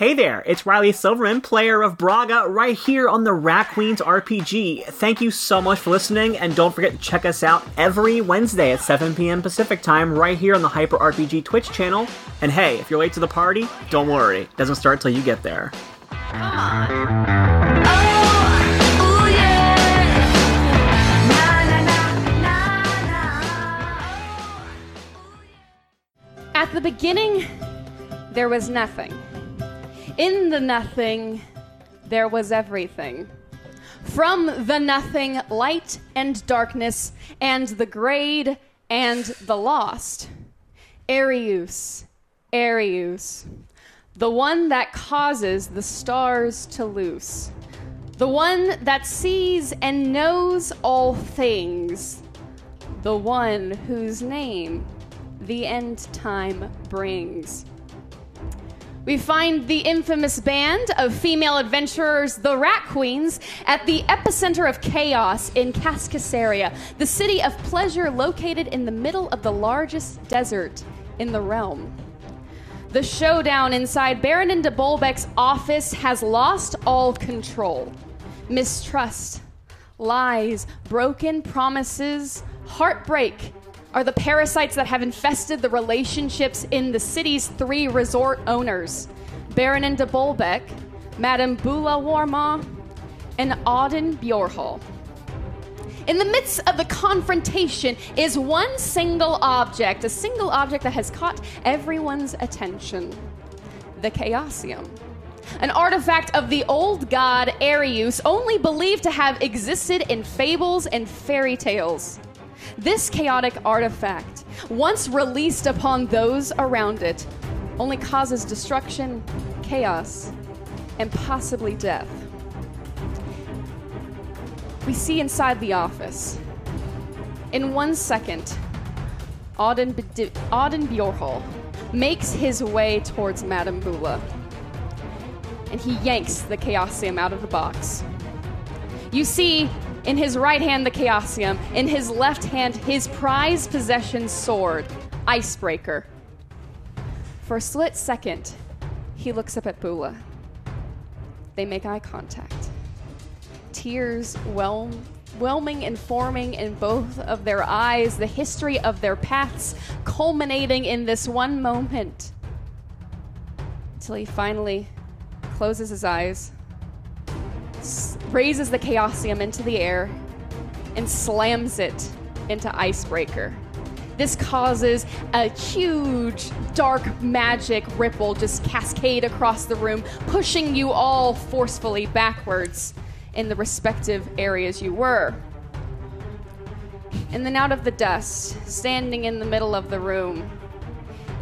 Hey there, it's Riley Silverman, player of Braga, right here on the Rat Queens RPG. Thank you so much for listening, and don't forget to check us out every Wednesday at 7 p.m. Pacific Time, right here on the Hyper RPG Twitch channel. And hey, if you're late to the party, don't worry, it doesn't start till you get there. At the beginning, there was nothing. In the nothing, there was everything. From the nothing, light and darkness, and the grade and the lost. Arius, Arius, the one that causes the stars to loose, the one that sees and knows all things, the one whose name the end time brings. We find the infamous band of female adventurers, the Rat Queens, at the epicenter of chaos in Cascasaria, the city of pleasure located in the middle of the largest desert in the realm. The showdown inside Baronin de Bolbeck's office has lost all control. Mistrust, lies, broken promises, heartbreak, are the parasites that have infested the relationships in the city's three resort owners Baronin de Bolbeck, Madame Bula Warma, and Auden Bjorhall. In the midst of the confrontation is one single object, a single object that has caught everyone's attention the Chaosium. An artifact of the old god Arius, only believed to have existed in fables and fairy tales. This chaotic artifact, once released upon those around it, only causes destruction, chaos, and possibly death. We see inside the office. In one second, Auden, Bedi- Auden Bjorhall makes his way towards Madame Bula, and he yanks the Chaosium out of the box. You see in his right hand, the Chaosium. In his left hand, his prized possession sword, Icebreaker. For a split second, he looks up at Bula. They make eye contact. Tears whelm, whelming and forming in both of their eyes, the history of their paths culminating in this one moment. Until he finally closes his eyes raises the Chaosium into the air and slams it into Icebreaker. This causes a huge dark magic ripple just cascade across the room, pushing you all forcefully backwards in the respective areas you were. And then out of the dust, standing in the middle of the room,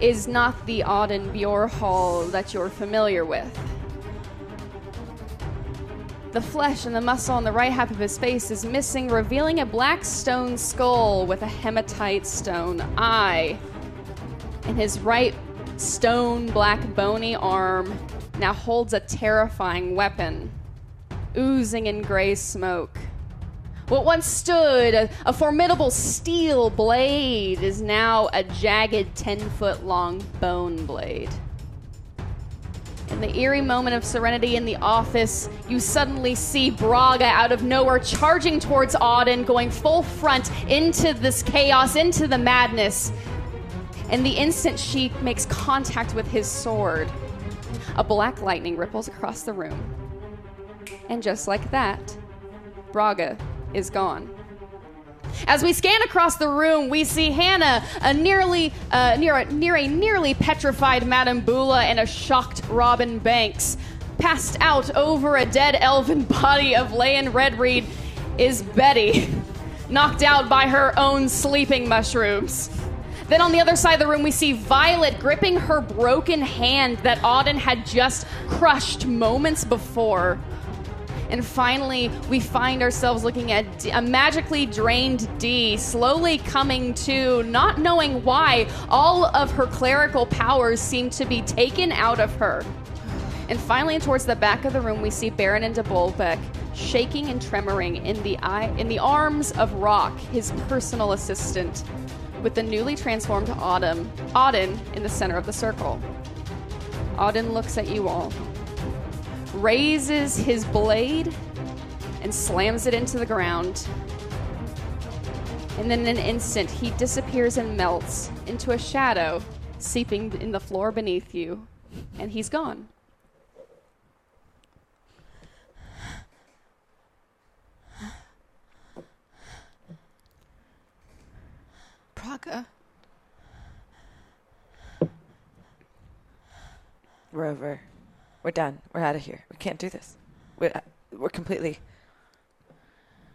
is not the Auden Bjorhall that you're familiar with. The flesh and the muscle on the right half of his face is missing, revealing a black stone skull with a hematite stone eye. And his right stone black bony arm now holds a terrifying weapon, oozing in gray smoke. What once stood a, a formidable steel blade is now a jagged 10 foot long bone blade. In the eerie moment of serenity in the office, you suddenly see Braga out of nowhere charging towards Auden, going full front into this chaos, into the madness. And the instant she makes contact with his sword, a black lightning ripples across the room. And just like that, Braga is gone. As we scan across the room, we see Hannah, a nearly uh, near a, near a nearly petrified Madame Bula and a shocked Robin Banks. Passed out over a dead elven body of Leon Redreed is Betty, knocked out by her own sleeping mushrooms. Then on the other side of the room, we see Violet gripping her broken hand that Auden had just crushed moments before. And finally, we find ourselves looking at D- a magically drained Dee, slowly coming to, not knowing why all of her clerical powers seem to be taken out of her. And finally, towards the back of the room, we see Baronin de Bolbeck shaking and tremoring in the eye, in the arms of Rock, his personal assistant, with the newly transformed Autumn, Auden in the center of the circle. Auden looks at you all, raises his blade, and slams it into the ground. And then in an instant, he disappears and melts into a shadow seeping in the floor beneath you, and he's gone. Braga. We're over. We're done. We're out of here. We can't do this. We're, uh, we're completely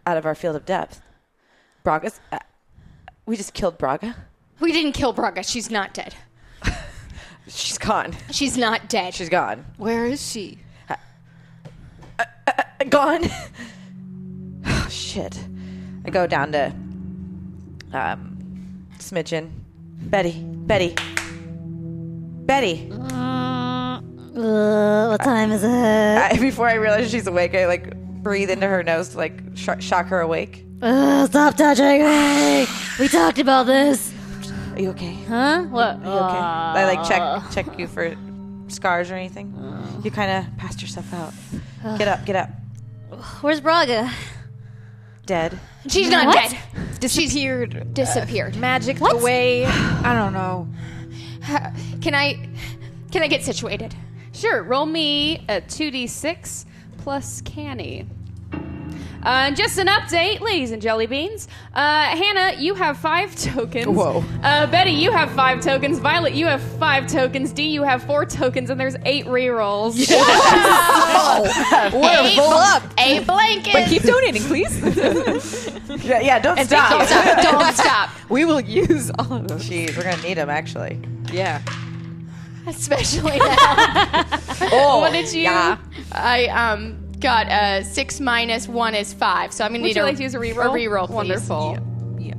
out of our field of depth. Braga's. Uh, we just killed Braga. We didn't kill Braga. She's not dead. She's gone. She's not dead. She's gone. Where is she? Uh, gone. oh, shit. I go down to um, Smidgen. Betty. Betty. Betty. Uh, what time is it? I, before I realize she's awake, I like breathe into her nose to like sh- shock her awake. Uh, stop touching me! We talked about this. Are you okay? Huh? What? Are you okay? I like check check you for scars or anything. You kind of passed yourself out. Get up, get up. Where's Braga? Dead. She's not What? dead. Disappeared. Disappeared. Magic What? away. I don't know. Can I? Can I get situated? Sure, roll me a 2d6 plus canny. Uh, just an update, ladies and jelly beans. Uh, Hannah, you have five tokens. Whoa. Uh, Betty, you have five tokens. Violet, you have five tokens. Dee, you have four tokens, and there's eight rerolls. We're full up. A blanket. But keep donating, please. Yeah, yeah don't Don't stop. stop. Don't stop. we will use all of them. Jeez, we're gonna need them actually. Yeah. Especially now. Oh, what did you? yeah. I um got uh six minus one is five, so I'm gonna Would need you a, like to use a reroll? A reroll, please. Wonderful. Yeah.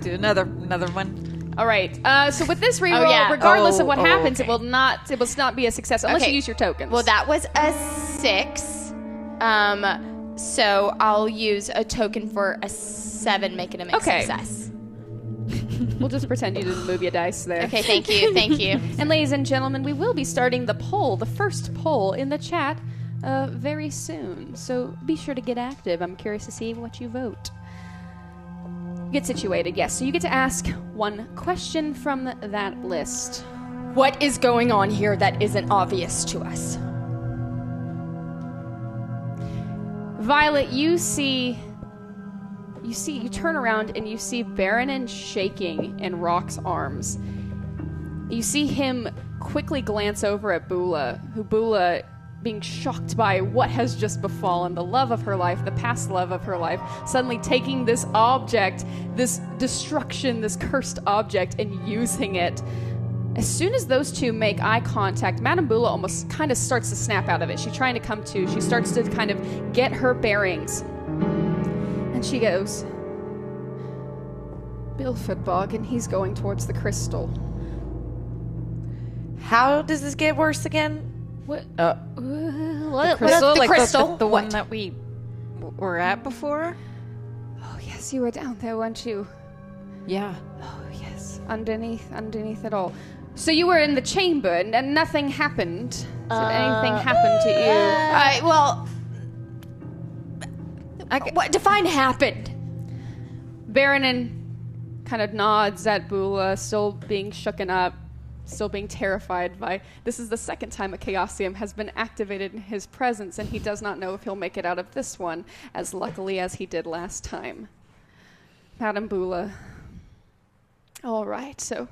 Do another another one. All right. Uh, so with this reroll, Oh, yeah. regardless of Oh, what oh, happens, okay. it will not it will not be a success unless Okay. you use your tokens. Well, that was a six. Um, so I'll use a token for a seven, making a mixed Okay. success. we'll just pretend you didn't move your dice there. Okay, thank you, thank you. And ladies and gentlemen, we will be starting the poll, the first poll in the chat, uh, very soon. So be sure to get active. I'm curious to see what you vote. Get situated, yes. So you get to ask one question from that list. What is going on here that isn't obvious to us? Violet, you see. You see, you turn around and you see Baronin shaking in Rock's arms. You see him quickly glance over at Bula, who Bula, being shocked by what has just befallen, the love of her life, the past love of her life, suddenly taking this object, this destruction, this cursed object, and using it. As soon as those two make eye contact, Madame Bula almost kind of starts to snap out of it. She's trying to come to. She starts to kind of get her bearings. And she goes, Bilford Bog, and he's going towards the crystal. How does this get worse again? What? Uh, What? Crystal, the like crystal? the, the one that we were at before. Oh, yes, you were down there, weren't you? Yeah. Oh, yes. Underneath, underneath it all. So you were in the chamber and, and nothing happened. Did anything happen to you? Uh, well, what define happened? Baronin kind of nods at Bula, still being shooken up, still being terrified by. This is the second time a Chaosium has been activated in his presence, and he does not know if he'll make it out of this one, as luckily as he did last time. Madam Bula. All right, so.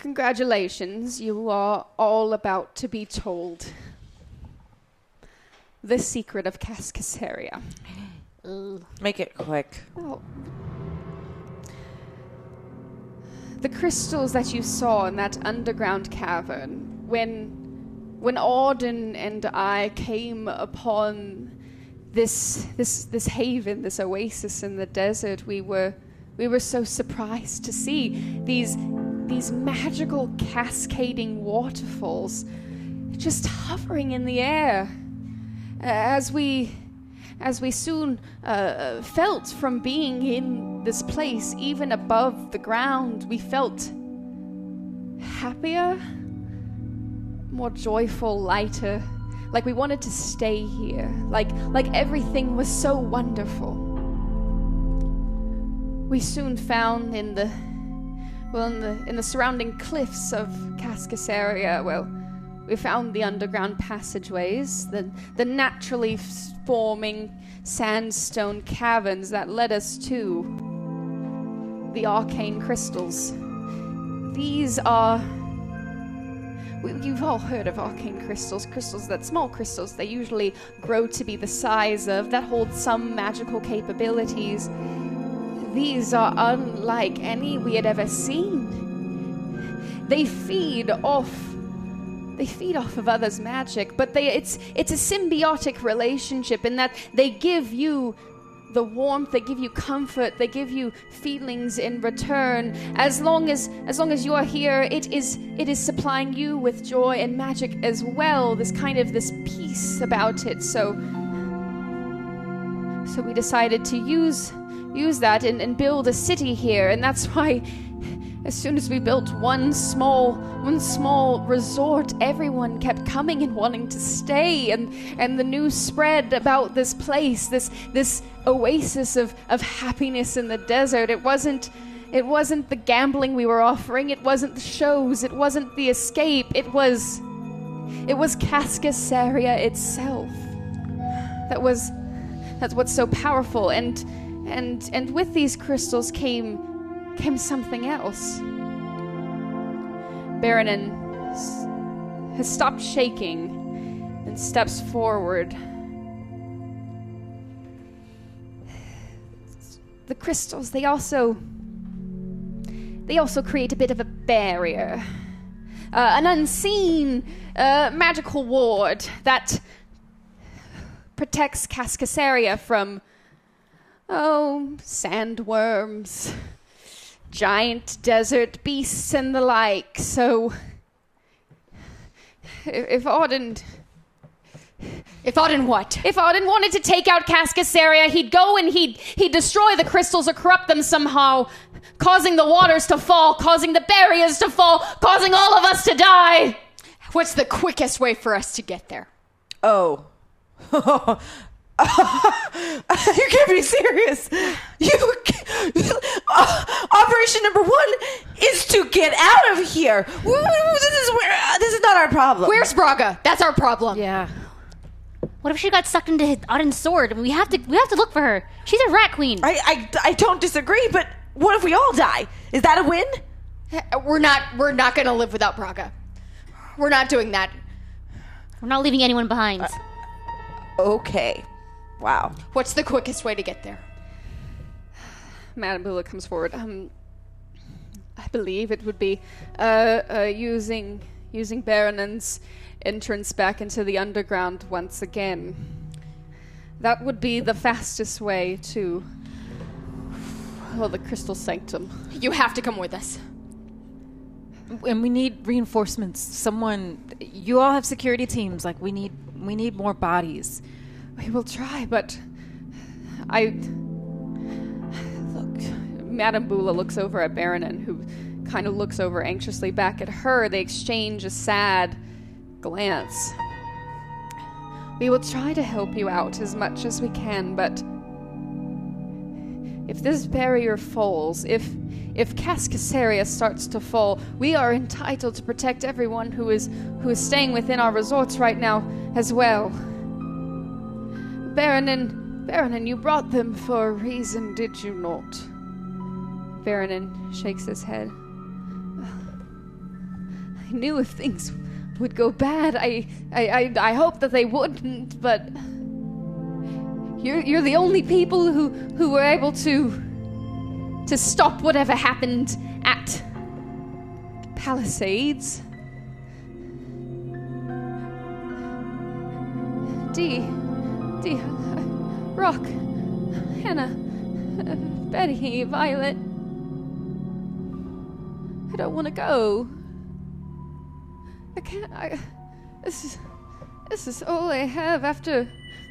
Congratulations, you are all about to be told the secret of Cascasaria. make it quick. Oh. The crystals that you saw in that underground cavern, when when Auden and I came upon this this this haven, this oasis in the desert, we were we were so surprised to see these these magical cascading waterfalls just hovering in the air as we as we soon uh, felt from being in this place, even above the ground, we felt happier, more joyful, lighter. Like we wanted to stay here. Like like everything was so wonderful. We soon found in the well in the in the surrounding cliffs of Cascasaria, well, we found the underground passageways, the the naturally forming sandstone caverns that led us to the arcane crystals. These are You've all heard of arcane crystals, crystals that small crystals they usually grow to be the size of that hold some magical capabilities. These are unlike any we had ever seen. They feed off they feed off of others' magic, but they it's it's a symbiotic relationship in that they give you the warmth they give you comfort they give you feelings in return as long as as long as you are here it is it is supplying you with joy and magic as well this kind of this peace about it so so we decided to use use that and, and build a city here and that's why as soon as we built one small one small resort everyone kept coming and wanting to stay and and the news spread about this place this this oasis of of happiness in the desert. It wasn't it wasn't the gambling we were offering. It wasn't the shows. It wasn't the escape. It was it was Cascasaria itself that was that's what's so powerful. And and and with these crystals came came something else. Baronin has stopped shaking and steps forward. The crystals they also they also create a bit of a barrier. Uh, an unseen uh, magical ward that protects Cascasaria from oh sandworms giant desert beasts and the like so if if Auden If Auden what? if Auden wanted to take out Cascasaria, he'd go and he'd he'd destroy the crystals or corrupt them somehow, causing the waters to fall, causing the barriers to fall, causing all of us to die. What's the quickest way for us to get there? Oh. you can't be serious. You uh, operation number one is to get out of here. Woo, This is where uh, this is not our problem. Where's Braga? That's our problem. Yeah. What if she got sucked into Auden's sword? We have to we have to look for her. She's a rat queen. I, I I don't disagree, but what if we all die? Is that a win? We're not. We're not going to live without Braga. We're not doing that. We're not leaving anyone behind. Okay. Wow. What's the quickest way to get there? Madame Bula comes forward. Um, I believe it would be uh, uh, using using Baronin's entrance back into the underground once again. That would be the fastest way to well, the Crystal Sanctum. You have to come with us. And we need reinforcements. Someone you all have security teams. Like we need we need more bodies. We will try, but I look. Madame Bula looks over at Baronin, who kind of looks over anxiously back at her. They exchange a sad glance. We will try to help you out as much as we can, but if this barrier falls, if if Cascasaria starts to fall, we are entitled to protect everyone who is who is staying within our resorts right now as well. Baronin, Baronin, you brought them for a reason, did you not? Baronin shakes his head. I knew if things would go bad, I, I, I, I hope that they wouldn't, but you're, you're the only people who, who were able to, to stop whatever happened at Palisades. Dee, Dee, Rock, Hannah, uh, Betty, Violet. I don't want to go. I can't. I. This is. This is all I have after.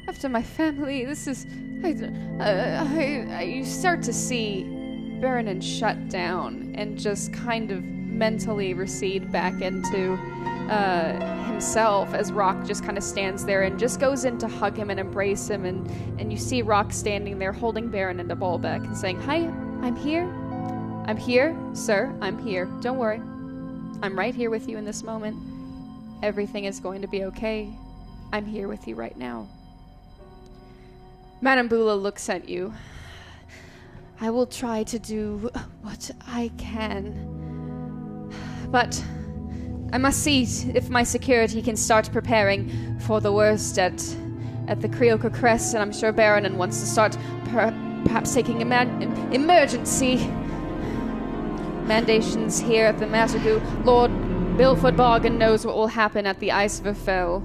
After my family. This is. I. I. I, I you start to see Baronin shut down and just kind of mentally recede back into uh, himself as Rock just kind of stands there and just goes in to hug him and embrace him. And, and you see Rock standing there holding Baronin de Bolbeck and saying, Hi, I'm here. I'm here, sir. I'm here. Don't worry. I'm right here with you in this moment. Everything is going to be okay. I'm here with you right now. Madame Bula looks at you. I will try to do what I can. But I must see if my security can start preparing for the worst at at the Krioka Crest, and I'm sure Baronin wants to start per- perhaps taking ima- emergency mandations here at the Matagu. Lord Bilford Bargain knows what will happen at the Ice Fell.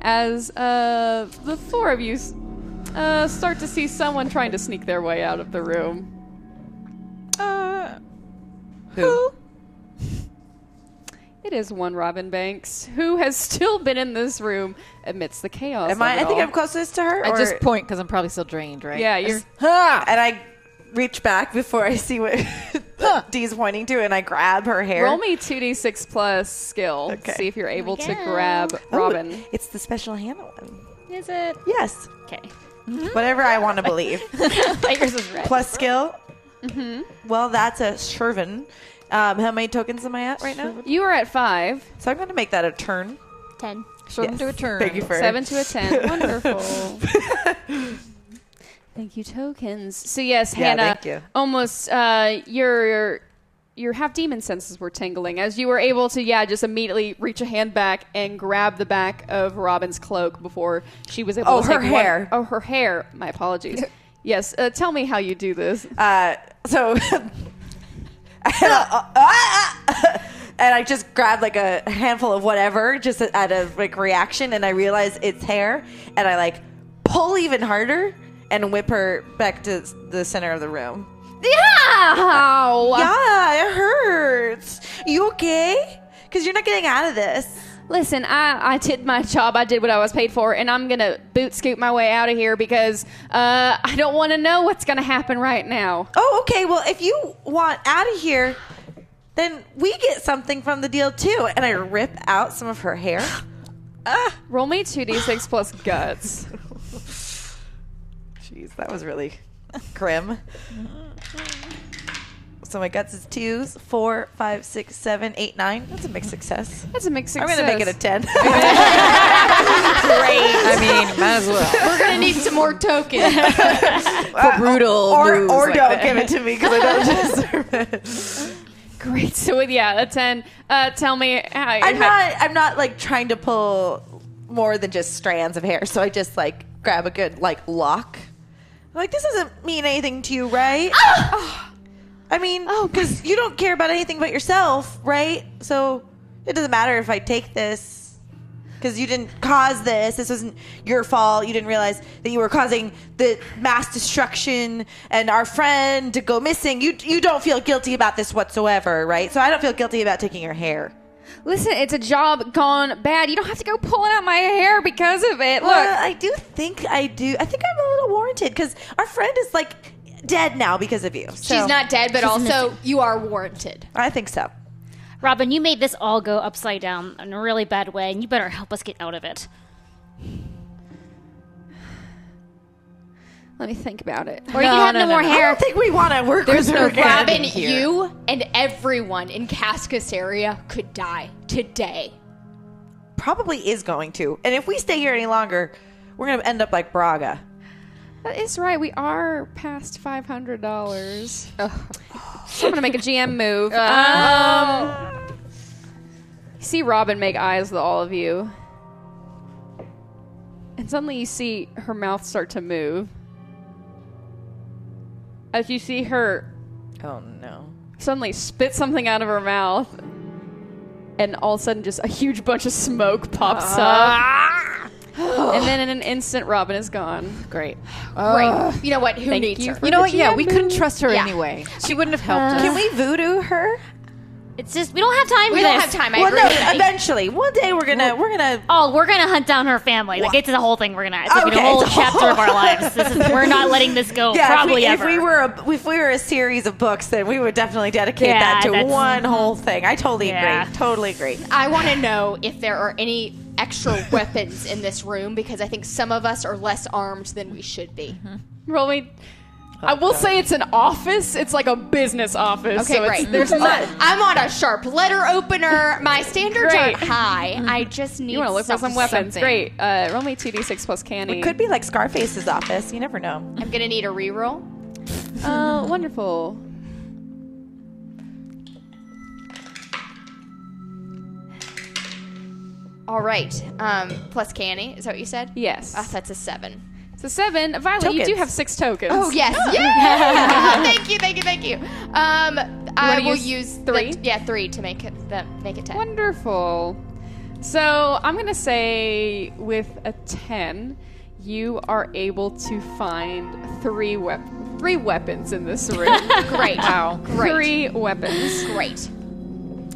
As uh, the four of you uh, start to see someone trying to sneak their way out of the room. Uh, Who? It is one Robin Banks who has still been in this room amidst the chaos. Am I? I think all. I'm closest to her. I or- just point because I'm probably still drained, right? Yeah, you're. Ah! and I reach back before I see what Dee's pointing to, and I grab her hair. Roll me 2d6 plus skill. Okay. See if you're able to go. grab Oh, Robin. it's the special Hannah one. Is it? Yes, Okay. whatever I want to believe. Yours is red. Plus skill. Mm-hmm. Well, that's a Shervin. Um, how many tokens am I at right now? You are at 5. So I'm going to make that a turn. Ten. Show them Yes. to a turn. Thank you for 7 to a 10. Wonderful. Thank you, tokens. So, yes, Yeah, Hannah, thank you. almost uh, your. Your half demon senses were tingling as you were able to, yeah, just immediately reach a hand back and grab the back of Robin's cloak before she was able Oh, to her take hair. oh, her hair. My apologies. yes, uh, tell me how you do this. Uh, so, and I just grabbed like a handful of whatever, just out of like reaction, and I realize it's hair, and I like pull even harder and whip her back to the center of the room. Ow! Yeah, it hurts. You okay? Because you're not getting out of this. Listen, I, I did my job. I did what I was paid for, and I'm gonna boot scoot my way out of here because uh, I don't want to know what's gonna happen right now. Oh, okay. Well, if you want out of here, then we get something from the deal too. And I rip out some of her hair. Roll me two d six plus guts. Jeez, that was really grim. So my guts is twos, four, five, six, seven, eight, nine. That's a mixed success. That's a mixed success. I'm success. gonna make it a ten. Great. I mean, might as well. We're gonna need some more tokens. For brutal or moves or like don't that. give it to me because I don't deserve it. Great. So yeah, a ten. Uh, tell me how. I'm how- not. I'm not like trying to pull more than just strands of hair. So I just like grab a good like lock. I'm like this doesn't mean anything to you, right? I mean, Oh, because you don't care about anything but yourself, right? So it doesn't matter if I take this because you didn't cause this. This wasn't your fault. You didn't realize that you were causing the mass destruction and our friend to go missing. You you don't feel guilty about this whatsoever, right? So I don't feel guilty about taking your hair. Listen, it's a job gone bad. You don't have to go pulling out my hair because of it. Look, Well, I do think I do. I think I'm a little warranted because our friend is like dead now because of you. So She's not dead, but She's also missing. you are warranted. I think so. Robin, you made this all go upside down in a really bad way, and you better help us get out of it. let me think about it. Or you can have no, more I hair. don't think we want to work There's with no her again. Robin, here. you and everyone in Cascasaria could die today. Probably is going to. And if we stay here any longer, we're going to end up like Braga. That is right. We are past five hundred dollars. So I'm gonna make a GM move. Um, you see Robin make eyes with all of you, and suddenly you see her mouth start to move. As you see her Oh no. suddenly spit something out of her mouth, and all of a sudden, just a huge bunch of smoke pops up. And then in an instant, Robin is gone. Great. Great. You know what? Who Thank needs you her? for You know what? Yeah, we couldn't trust her Yeah. anyway. She wouldn't have helped uh, us. Can we voodoo her? It's just we don't have time We for don't this. have time. I Well, agree. no, eventually, one day we're gonna we're gonna. Oh, we're gonna hunt down her family. Like it's the whole thing. We're gonna. It's like Okay, a whole it's a chapter of our lives. This is, we're not letting this go. Yeah, probably if ever. we, if we were a, if we were a series of books, then we would definitely dedicate Yeah, that to that's- one whole thing. I totally Yeah. agree. Totally agree. I want to know if there are any extra weapons in this room because I think some of us are less armed than we should be. Roll me. I will say it's an office. It's like a business office. Okay, so it's, great. There's not. I'm on a sharp letter opener. My standards Great. aren't high. I just need You want to look for some something. weapons? something. Great. Uh, roll me two d six plus canny. It could be like Scarface's office. You never know. I'm gonna need a reroll. Uh, wonderful. All right. Um, plus canny. Is that what you said? Yes. Ah, that's a seven. So seven. Violet, you do have six tokens. Oh yes, yeah! thank you, thank you, thank you. Um, I will use use three? The, yeah, three to make it the make it ten. Wonderful. So I'm gonna say with a ten, you are able to find three wep- three weapons in this room. Great. wow. Great. Three weapons. Great.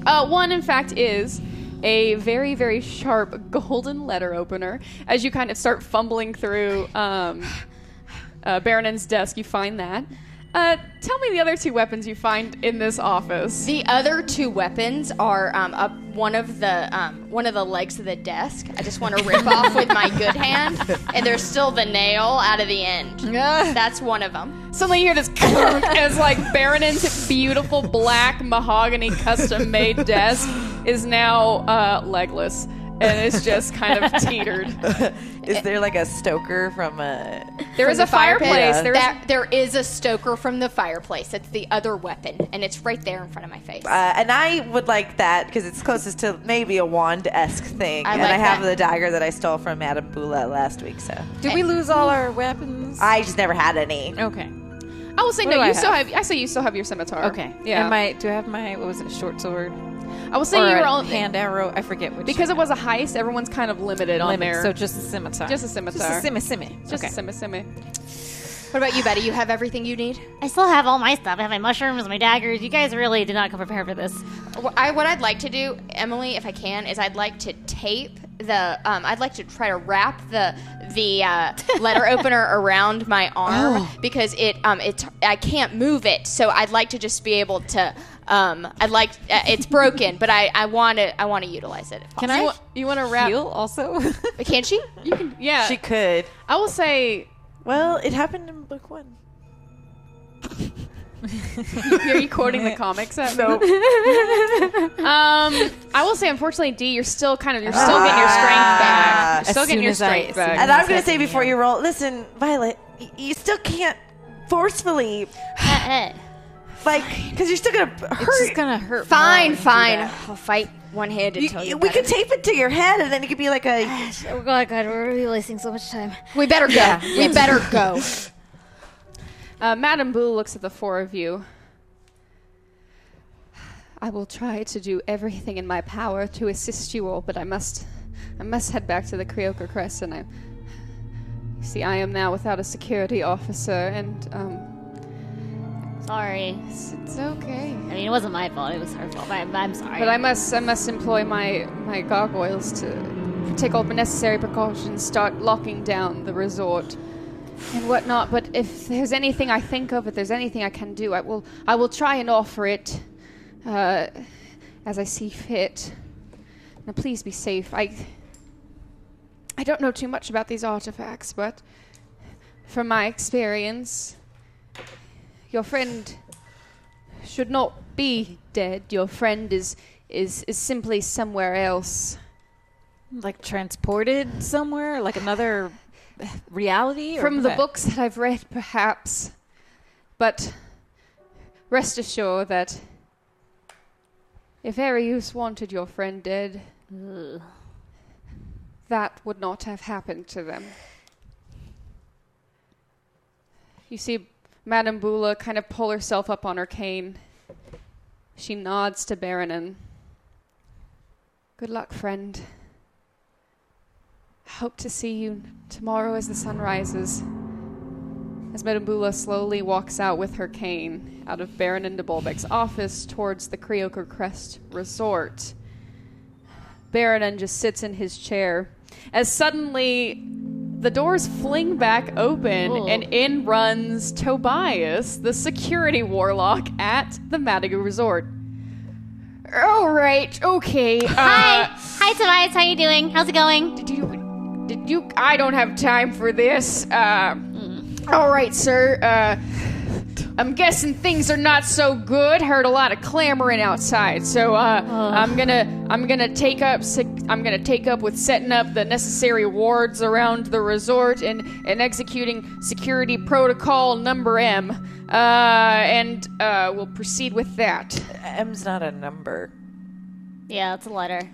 Uh, one, in fact, is a very, very sharp golden letter opener. As you kind of start fumbling through um, uh, Baronin's desk, you find that. Uh, tell me the other two weapons you find in this office. The other two weapons are um, up one of the um, one of the legs of the desk. I just want to rip off with my good hand, and there's still the nail out of the end. That's one of them. Suddenly you hear this as like Baronin's beautiful black mahogany custom made desk is now uh, legless and it's just kind of teetered. Is there like a Stoker from a? There is From a the fire pit? fireplace. There is That- there is a stoker from the fireplace. That's the other weapon, and it's right there in front of my face. Uh, and I would like that because it's closest to maybe a wand esque thing. I and like I have that. the dagger that I stole from Madame Bula last week. So Did we lose all our weapons? I just never had any. okay. I will say What no. You I still have? have. I say you still have your scimitar. Okay. Yeah. And my do I have my what was it short sword I will say or you were a on hand arrow? I forget which. because it was a heist. Everyone's kind of limited on there. So just a scimitar. Just a scimitar. Just a simmy simmy. Just okay. a simmy simmy. what about you, Betty? You have everything you need. I still have all my stuff. I have my mushrooms, my daggers. You guys really did not come prepared for this. Wh- I, what I'd like to do, Emily, if I can, is I'd like to tape the. Um, I'd like to try to wrap the the uh, letter opener around my arm because it um it I can't move it. So I'd like to just be able to. Um, I'd like uh, it's broken, but I I want to I want to utilize it. If Can. I You want to wrap? heal also? Can she? You can. Yeah. She could. I will say. Well, it happened in book one. Are you quoting the comics at me? Um, I will say, unfortunately, Dee, you're still kind of you're still getting your strength back. You're still getting your as I- strength back. And I'm going to say before you roll, listen, Violet, y- you still can't forcefully, Uh-uh. Like, because you're still going to hurt. it's just gonna hurt. Fine, to fine. I'll fight one handed. You- you- we could tape it to your head, and then it could be like a. Oh god, god, we're really wasting so much time. We better go. We better go. Uh, Madame Boo looks at the four of you. I will try to do everything in my power to assist you all, but I must, I must head back to the Creoker Crest, and I. See, I am now without a security officer, and um, Sorry. it's, it's okay. I mean, it wasn't my fault. It was her fault. I'm, I'm sorry. But I must, I must employ my my gargoyles to take all the necessary precautions, start locking down the resort and whatnot. But if there's anything I think of, if there's anything I can do, I will, I will try and offer it uh, as I see fit. Now, please be safe. I, I don't know too much about these artifacts, but from my experience, your friend should not be dead. Your friend is is is simply somewhere else. Like transported somewhere, like another reality. or From the books that I've read, perhaps. But rest assured that if Arius wanted your friend dead, that would not have happened to them. You see Madame Bula kind of pull herself up on her cane. She nods to Baronin. Good luck, friend. Hope to see you tomorrow as the sun rises. as Madame Bula slowly walks out with her cane out of Baronin de DeBolbeck's office towards the Creoker Crest Resort. Baronin just sits in his chair as suddenly the doors fling back open Ooh. and in runs Tobias, the security warlock at the Madigan Resort. All right, okay. Hi, Uh, hi Tobias. How you doing? How's it going? did you? Did you? I don't have time for this. Uh, All right, sir. Uh, I'm guessing things are not so good. Heard a lot of clamoring outside, so uh, I'm gonna I'm gonna take up I'm gonna take up with setting up the necessary wards around the resort and and executing security protocol number M. Uh, and uh, we'll proceed with that. M's not a number. Yeah, it's a letter.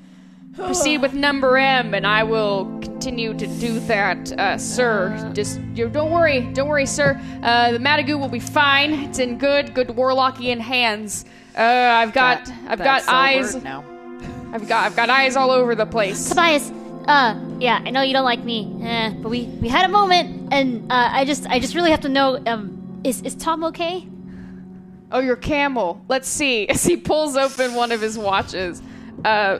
Proceed with number M, and I will continue to do that, uh, sir. Just you don't worry, don't worry, sir. Uh, the Matagu will be fine. It's in good, good Warlockian hands. Uh, I've got, I've got eyes. word now. I've got, I've got eyes all over the place. Tobias, uh, yeah, I know you don't like me, eh, but we we had a moment, and uh, I just I just really have to know, um, is is Tom okay? Oh, your camel. Let's see. As he pulls open one of his watches. Uh,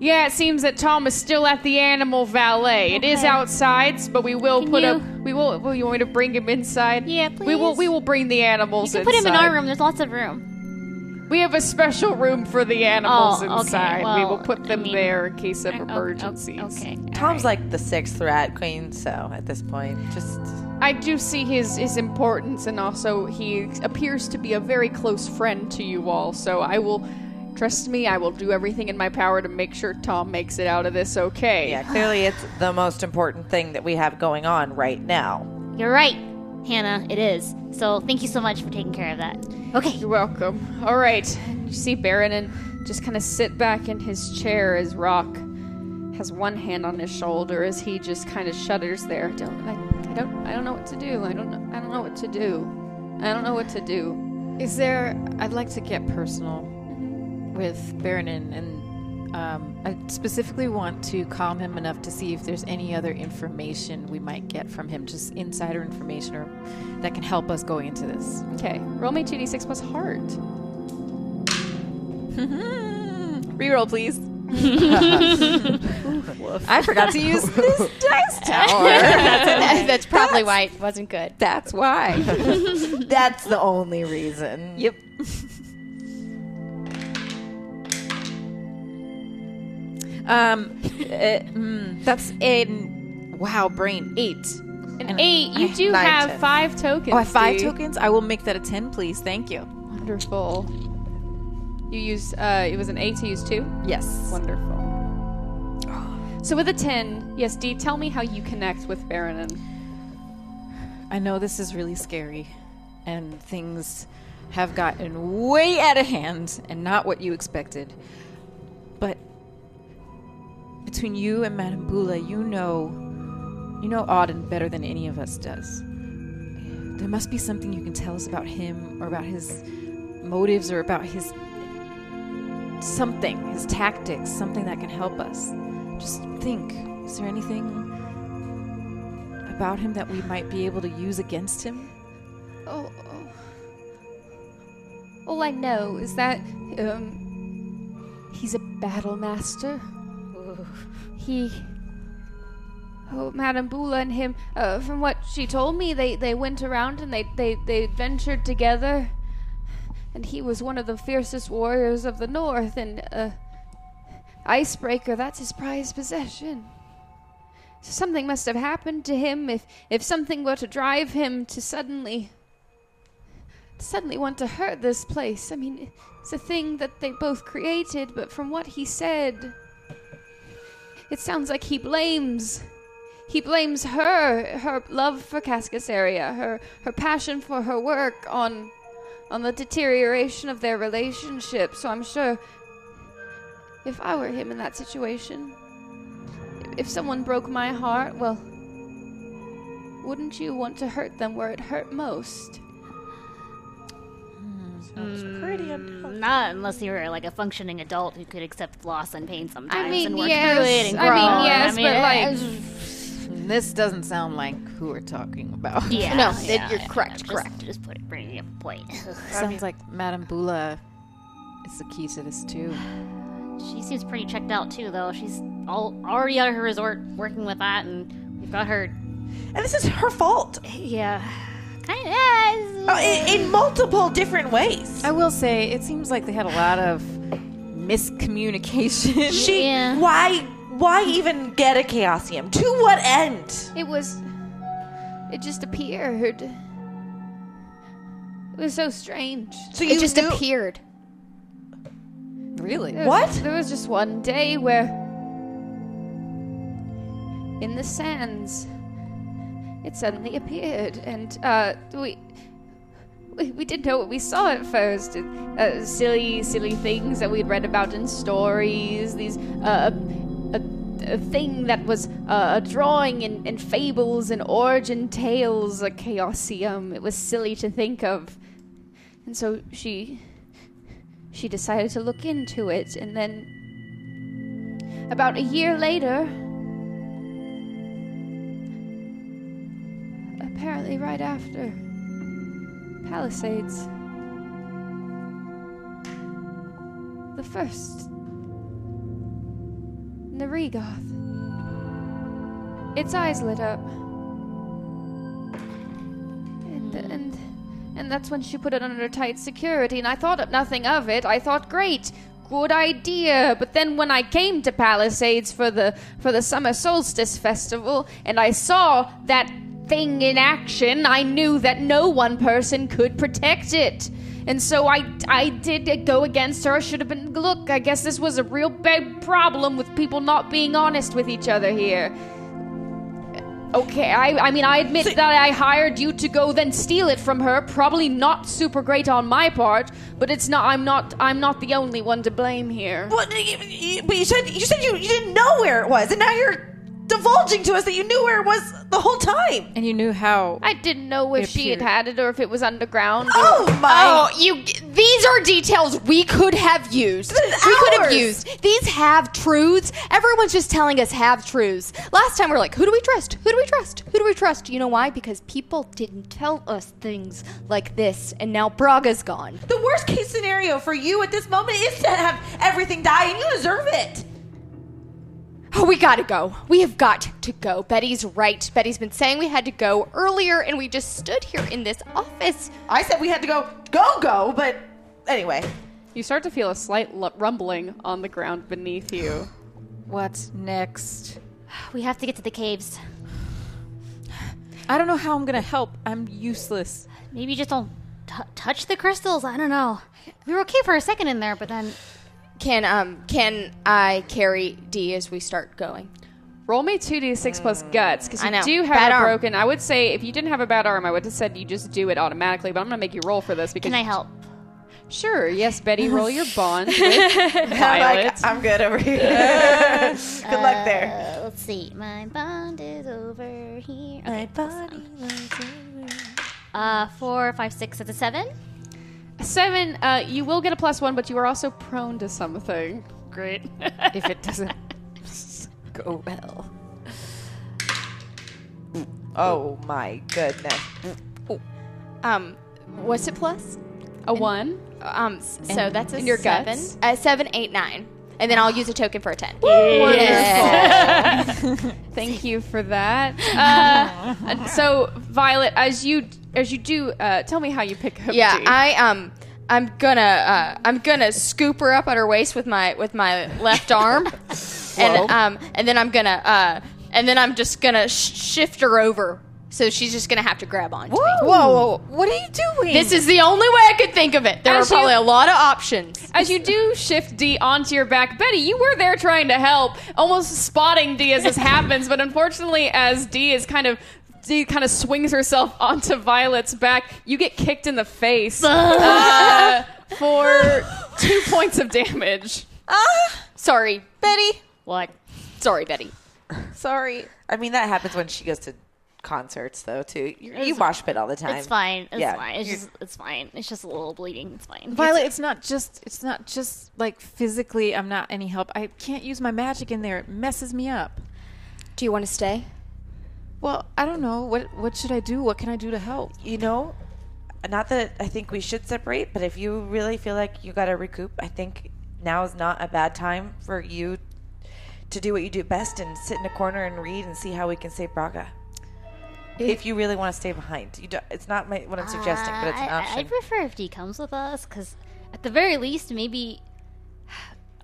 yeah, it seems that Tom is still at the animal valet. It is Okay. outside, but we will Can put you- up. We will. Will you want me to bring him inside? Yeah, please. We will. We will bring the animals. You animals can put him in our room. There's lots of room. We have a special room for the animals Oh, okay. inside. we will put them I mean- there in case of emergencies. Okay. Tom's like the sixth rat queen, so at this point, just I do see his his importance, and also he appears to be a very close friend to you all. So I will. Trust me, I will do everything in my power to make sure Tom makes it out of this okay. yeah, clearly it's the most important thing that we have going on right now. You're right, Hannah. It is. So thank you so much for taking care of that. Okay. You're welcome. All right. You see Baronin just kind of sit back in his chair as Rock has one hand on his shoulder as he just kind of shudders there. I don't I, I don't I don't know what to do. I don't know I don't know what to do. I don't know what to do. Is there? I'd like to get personal with Baronin, and um, I specifically want to calm him enough to see if there's any other information we might get from him, just insider information, or that can help us going into this. Okay. Roll me 2d6 plus heart. Reroll, please. I forgot to use this dice tower. That's probably why it wasn't good. That's why. That's the only reason. yep. Um, uh, mm, that's in wow, brain eight. An 8. You I- do have ten. 5 tokens. Oh, I have five Dee. tokens. I will make that a ten, please. Thank you. Wonderful. You use uh it was an 8 to use 2. Yes. Wonderful. So with a 10, yes, Dee, tell me how you connect with Baronin. I know this is really scary, and things have gotten way out of hand and not what you expected. But between you and Madame Bula, you know, you know Auden better than any of us does. There must be something you can tell us about him, or about his motives, or about his something, his tactics, something that can help us. Just think: is there anything about him that we might be able to use against him? Oh, oh. all I know is that um, he's a battle master. He, oh, Madame Bula and him. Uh, from what she told me, they they went around and they they they adventured together. And he was one of the fiercest warriors of the north, and uh, Icebreaker, that's his prized possession. So something must have happened to him if if something were to drive him to suddenly suddenly want to hurt this place. I mean, it's a thing that they both created, but from what he said, it sounds like he blames he blames her her love for Cascasaria, her her passion for her work on on the deterioration of their relationship. So I'm sure if I were him in that situation, if someone broke my heart, well, wouldn't you want to hurt them where it hurt most? Sounds pretty hmm, unhealthy. Not unless you're like a functioning adult who could accept loss and pain sometimes mean, and work yes. through it and grow. I mean, yes, I but, like- This doesn't sound like who we're talking about. Yeah. No, yeah, you're yeah, correct, Just, correct. Just put it, bring it up point. Sounds like Madame Bula is the key to this too. she seems pretty checked out too, though. She's all already at her resort working with that, and we've got her. And this is her fault Yeah. Kind of. uh, in, in multiple different ways. I will say, it seems like they had a lot of miscommunication. She Yeah. why why even get a chaosium? To what end? It was. It just appeared. It was so strange. So you It just knew- appeared. really? There was- What? There was just one day where. In the sands. It suddenly appeared, and, uh, we. We, didn't know what we saw at first. Uh, silly, silly things that we'd read about in stories. These, uh, a, a thing that was uh, a drawing in, in fables and origin tales, a chaosium. It was silly to think of. And so she she decided to look into it and then about a year later apparently right after palisades the first Naregoth its eyes lit up and and and that's when she put it under tight security and I thought nothing of it. I thought great, good idea. But then when I came to Palisades for the for the summer solstice festival and I saw that thing in action, I knew that no one person could protect it. And so I, I did go against her. I should have been. Look, I guess this was a real big problem with people not being honest with each other here. Okay, I, I mean, I admit that I hired you to go then steal it from her. Probably not super great on my part, but it's not. I'm not. I'm not the only one to blame here. What? But you said you said you, you didn't know where it was, and now you're divulging to us that you knew where it was the whole time. And you knew how. I didn't know if It she had appeared. had it or if it was underground. Oh my! Oh, you. These are details we could have used. This is We could have ours. used. These have truths. Everyone's just telling us have truths. Last time we are like, who do we trust? Who do we trust? Who do we trust? You know why? Because people didn't tell us things like this, and now Braga's gone. the worst case scenario for you at this moment is to have everything die, and you deserve it. Oh, we gotta go. We have got to go. Betty's right. Betty's been saying we had to go earlier, and we just stood here in this office. I said we had to go, go, go, but anyway. You start to feel a slight l- rumbling on the ground beneath you. What's next? We have to get to the caves. I don't know how I'm gonna help. I'm useless. Maybe just don't t- touch the crystals. I don't know. We were okay for a second in there, but then Can um can I carry Dee as we start going? Roll me 2d6 plus guts, because I you know. do have Bad a arm. broken. I would say if you didn't have a bad arm, I would have said you just do it automatically, but I'm going to make you roll for this because. can I help? Sure, yes, Betty, roll your bond with I'm Violet. like, I'm good over here. good luck there. Uh, let's see. My bond is over here. My Okay. body Uh, four, five, six. That's a seven. Seven, uh, you will get a plus one, but you are also prone to something. Great. If it doesn't go well. Oh my goodness. Um, what's it plus? A one. Um, s- so that's a and your seven. guts? Uh, seven, eight, nine, and then I'll use a token for a ten. Wonderful. Thank you for that. Uh, so, Violet, as you as you do, uh, tell me how you pick up. Yeah, Dee. I um, I'm gonna uh, I'm gonna scoop her up at her waist with my with my left arm, and um, and then I'm gonna uh, and then I'm just gonna sh- shift her over. So she's just gonna have to grab onto me. Whoa, whoa, what are you doing? This is the only way I could think of it. There As are probably you- a lot of options. As you do shift Dee onto your back, Betty, you were there trying to help, almost spotting Dee as this happens, but unfortunately, as Dee is kind of Dee kind of swings herself onto Violet's back, you get kicked in the face uh, for two points of damage. Sorry, Betty. What? Sorry, Betty. Sorry. I mean, that happens when she goes to concerts, though, too. You, you mosh pit all the time. It's fine. It's Yeah, fine. It's you're- just it's fine. It's just a little bleeding. It's fine. Violet, it's not just it's not just like physically I'm not any help. I can't use my magic in there. It messes me up. Do you want to stay? Well, I don't know. What what should I do? What can I do to help? You know, not that I think we should separate, but if you really feel like you got to recoup, I think now is not a bad time for you to do what you do best and sit in a corner and read and see how we can save Braga. If you really want to stay behind, you do, it's not my, what I'm suggesting, but it's an I, option. I prefer if Dee comes with us, because at the very least, maybe,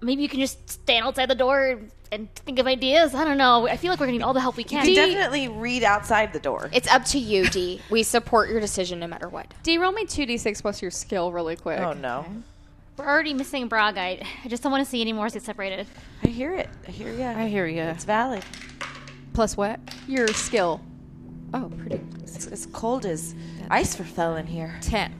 maybe you can just stand outside the door and think of ideas. I don't know. I feel like we're gonna need all the help we can. you can. can definitely read outside the door. It's up to you, Dee. We support your decision no matter what. Dee, roll me 2d6 plus your skill really quick. Oh no, We're already missing Braga. I, I just don't want to see any more get separated. I hear it. I hear you. I hear you. It's valid. Plus what? Your skill. Oh, pretty. It's as cold as ice for fell in here. Ten.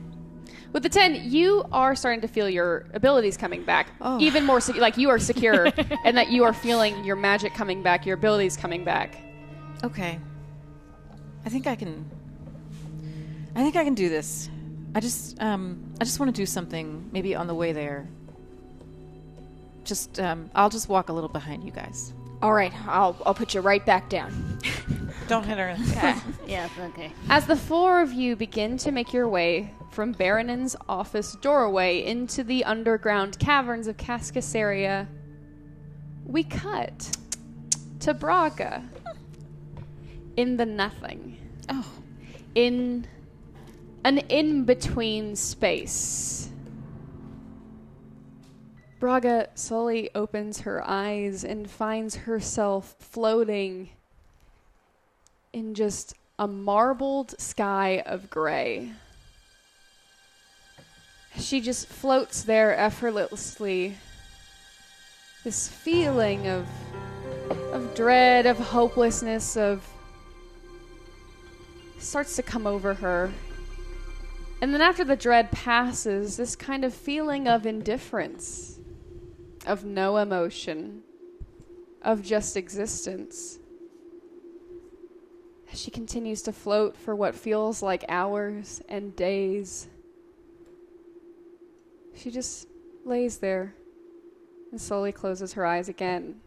With the 10, you are starting to feel your abilities coming back. Oh. Even more, like you are secure, and that you are feeling your magic coming back, your abilities coming back. Okay. I think I can. I think I can do this. I just um I just want to do something maybe on the way there. Just um I'll just walk a little behind you guys. All right, I'll I'll put you right back down. Don't hit her. Yeah, okay. As the four of you begin to make your way from Baronin's office doorway into the underground caverns of Cascasaria, we cut to Braga in the nothing. Oh. In an in between space. Braga slowly opens her eyes and finds herself floating in just a marbled sky of gray. She just floats there effortlessly. This feeling of of dread, of hopelessness, of starts to come over her. And then after the dread passes, this kind of feeling of indifference, of no emotion, of just existence. She continues to float for what feels like hours and days. She just lays there and slowly closes her eyes again.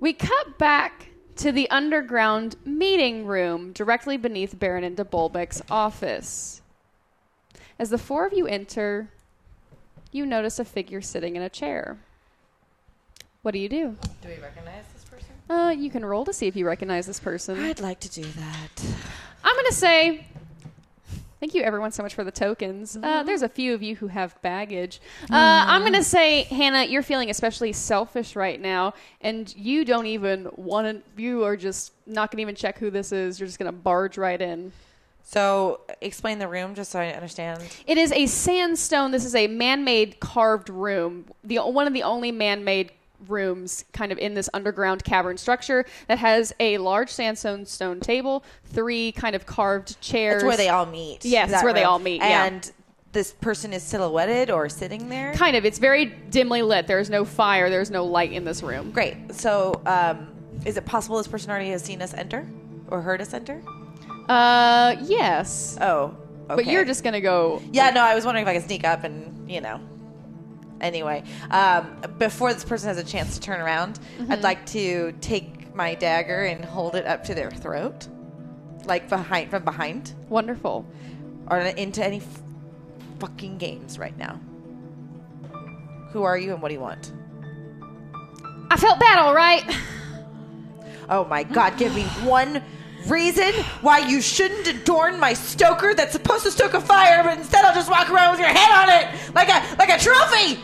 We cut back to the underground meeting room directly beneath Baronin de Bolbeck's office. As the four of you enter, you notice a figure sitting in a chair. What do you do? Do we recognize this? Uh, you can roll to see if you recognize this person. I'd like to do that. I'm going to say thank you everyone so much for the tokens. Uh, there's a few of you who have baggage. Uh, I'm going to say, Hannah, you're feeling especially selfish right now, and you don't even want to, you are just not going to even check who this is. You're just going to barge right in. So, explain the room just so I understand. It is a sandstone. This is a man-made carved room. The one of the only man-made rooms kind of in this underground cavern structure that has a large sandstone stone table, three kind of carved chairs. It's where they all meet. Yes, that it's where they all meet, yeah. And this person is silhouetted or sitting there. kind of. It's very dimly lit. There's no fire. There's no light in this room. Great. So, um, is it possible this person already has seen us enter or heard us enter? Uh, yes. Oh, okay. But you're just gonna go. Yeah, no, I was wondering if I could sneak up and, you know. Anyway, um, before this person has a chance to turn around, Mm-hmm. I'd like to take my dagger and hold it up to their throat, like behind from behind, Wonderful. or into any f- fucking games right now. Who are you and what do you want? I felt bad, all right. Oh my god, give me one reason why you shouldn't adorn my stoker that's supposed to stoke a fire, but instead I'll just walk around with your head on it like a like a trophy.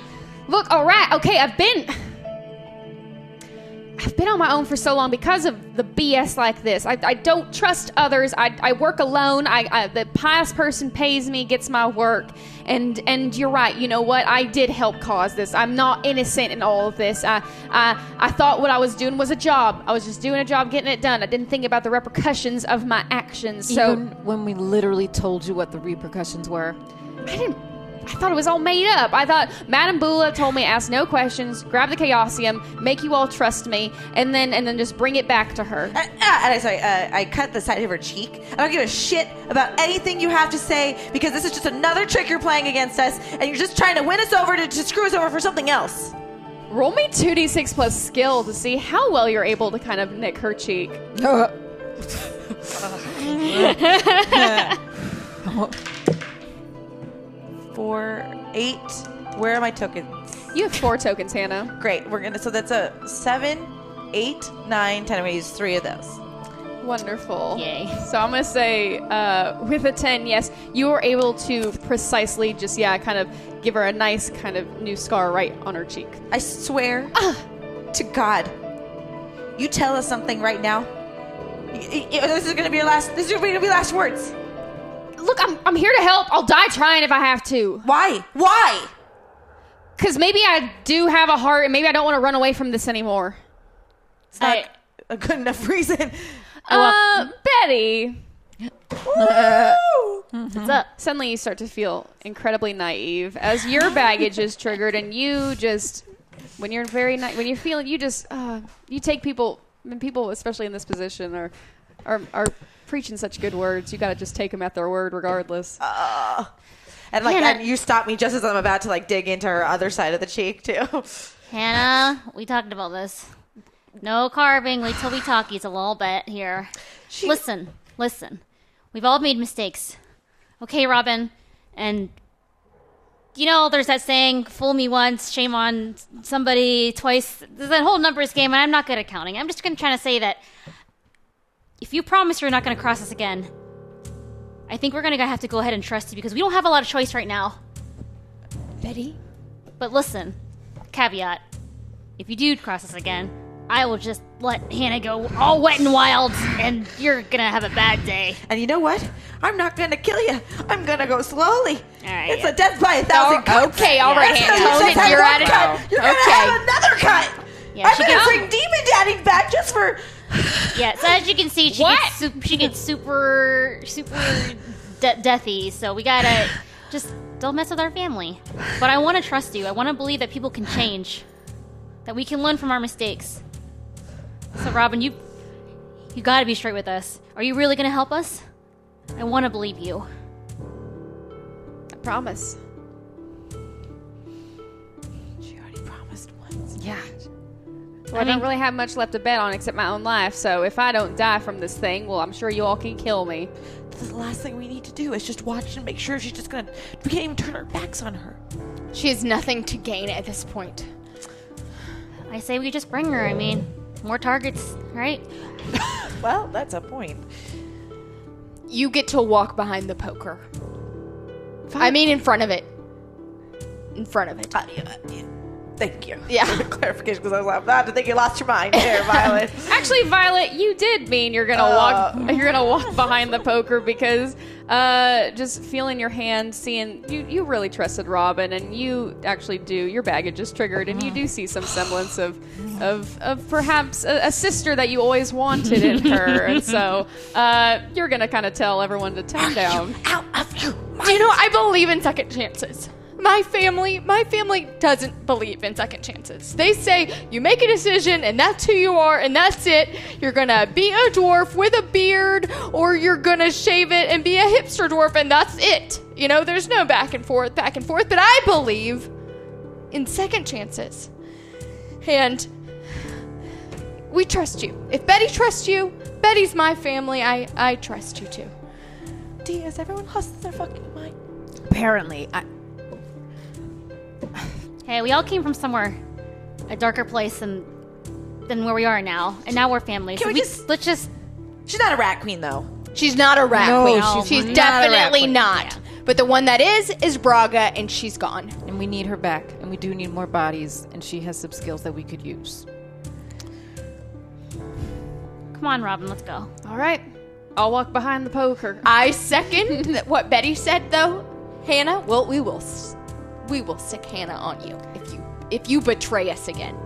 Look, all right, okay. I've been. I've been on my own for so long because of the BS like this. I, I don't trust others. I, I work alone. I, I the pious person pays me, gets my work, and and you're right. You know what? I did help cause this. I'm not innocent in all of this. I I I thought what I was doing was a job. I was just doing a job, getting it done. I didn't think about the repercussions of my actions. So Even when we literally told you what the repercussions were. I didn't. I thought it was all made up. I thought Madame Bula told me ask no questions, grab the chaosium, make you all trust me, and then and then just bring it back to her. Uh, uh, and I sorry, uh, I cut the side of her cheek. I don't give a shit about anything you have to say because this is just another trick you're playing against us, and you're just trying to win us over to, to screw us over for something else. Roll me 2d6 plus skill to see how well you're able to kind of nick her cheek. Four, eight. Where are my tokens? You have four tokens, Hannah. Great. We're gonna. So that's a seven, eight, nine, ten. I'm gonna use three of those. Wonderful. Yay. So I'm gonna say uh, with a 10, yes, you were able to precisely just, yeah, kind of give her a nice kind of new scar right on her cheek. I swear to God, you tell us something right now. Y- y- this is gonna be your last. This is gonna be your last words. Look, I'm, I'm here to help. I'll die trying if I have to. Why? Why? Because maybe I do have a heart and maybe I don't want to run away from this anymore. It's not I- a good enough reason. Uh, Betty. What's up? Suddenly you start to feel incredibly naive as your baggage is triggered and you just, when you're very, na- when you're feeling, you just, uh, you take people, I mean, people, especially in this position, are, are, are preaching such good words. You got to just take them at their word regardless. Uh, and like, Hannah- and you stop me just as I'm about to like dig into her other side of the cheek too. Hannah, we talked about this. No carving. Wait till we talk. He's a little bit here. listen, listen. We've all made mistakes. Okay, Robin. And you know, there's that saying, fool me once, shame on somebody twice. There's that whole numbers game, and I'm not good at counting. I'm just going to try to say that if you promise you're not going to cross us again, I think we're going to have to go ahead and trust you because we don't have a lot of choice right now. Betty? But listen, caveat: if you do cross us again, I will just let Hannah go all wet and wild, and you're gonna have a bad day. and you know what? I'm not gonna kill you. I'm gonna go slowly. right, it's yeah. a death by a thousand Oh, cuts. okay, all right, That's Hannah. Tone it, you're one at it. cut. You're gonna have another cut. Yeah, I'm gonna bring Demon Daddy back just for. Yeah, so as you can see, she What? gets su- she gets super super de- deathy. So we gotta just don't mess with our family. But I want to trust you. I want to believe that people can change, that we can learn from our mistakes. So Robin, you you gotta be straight with us. Are you really gonna help us? I want to believe you. I promise. She already promised once. Yeah. Well, I, don't really have much left to bet on except my own life, so if I don't die from this thing, well, I'm sure you all can kill me. The last thing we need to do is just watch and make sure she's just gonna. We can't even turn our backs on her. She has nothing to gain at this point. I say we just bring her. I mean, more targets, right? Well, that's a point. You get to walk behind the poker. I mean, in front of it. In front of it. Uh, yeah, yeah. Thank you. Yeah. For clarification, because I was about to think you lost your mind there, Violet. Actually, Violet, you did mean you're gonna walk. You're gonna walk behind the poker because uh, just feeling your hand, seeing you. You really trusted Robin, and you actually do. Your baggage is triggered, and you do see some semblance of, of, of perhaps a, a sister that you always wanted in her, and so uh, you're gonna kind of tell everyone to tone down. Out of you. Do you know, I believe in second chances. My family, my family doesn't believe in second chances. They say you make a decision and that's who you are and that's it. You're gonna be a dwarf with a beard or you're gonna shave it and be a hipster dwarf and that's it. You know, there's no back and forth, back and forth, but I believe in second chances. And we trust you. If Betty trusts you, Betty's my family. I, I trust you too. Dee, has everyone lost their fucking mind? Apparently, I, Hey, we all came from somewhere, a darker place than than where we are now, and now we're family. Can so we just- let's just She's not a rat queen, though. She's not a rat No, queen. she's she's not a rat definitely queen. not. But the one that is is Braga, and she's gone. and we need her back, and we do need more bodies, and she has some skills that we could use. come on, Robin, let's go. All right, I'll walk behind the poker. I second what Betty said, though. Hannah, well, we will, s- we will sick Hannah on you if you if you betray us again.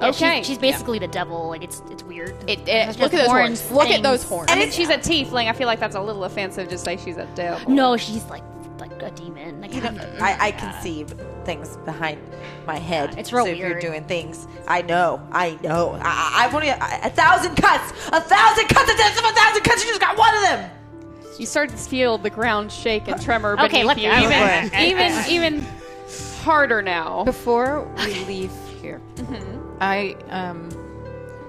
Yeah, Okay, she's, she's basically the devil. Like it's it's weird. It, Has it, look at those horns, horns. Look at those things. horns. I mean, she's a tiefling. I feel like that's a little offensive to say she's a devil. No, she's like like a demon. Like, You know, I, I conceive things behind my head. it's real so if you're doing things, I know, I know. I, I- I've only a, a thousand cuts, a thousand cuts, a thousand, a thousand cuts. You just got one of them. You start to feel the ground shake and tremor Okay, beneath let you. me- Even, even, even harder now. Before we leave here. I um,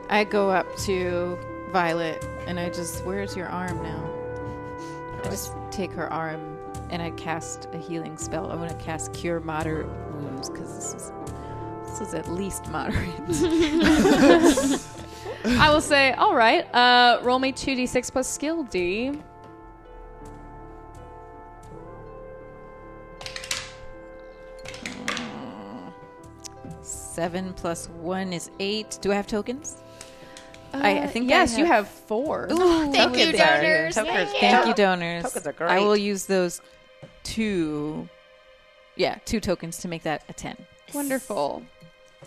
I go up to Violet and I just, where's your arm now? I just take her arm and I cast a healing spell. I'm gonna cast Cure Moderate Wounds because this is this is at least moderate. I will say, all right, uh, roll me 2d6 plus skill Dee. Seven plus one is eight. Do I have tokens? I- I uh, think I yes, you have- have four. Thank you, donors. Tokens. Thank you, donors. Tokens are great. I will use those two. Yeah, two tokens to make that a ten. Wonderful.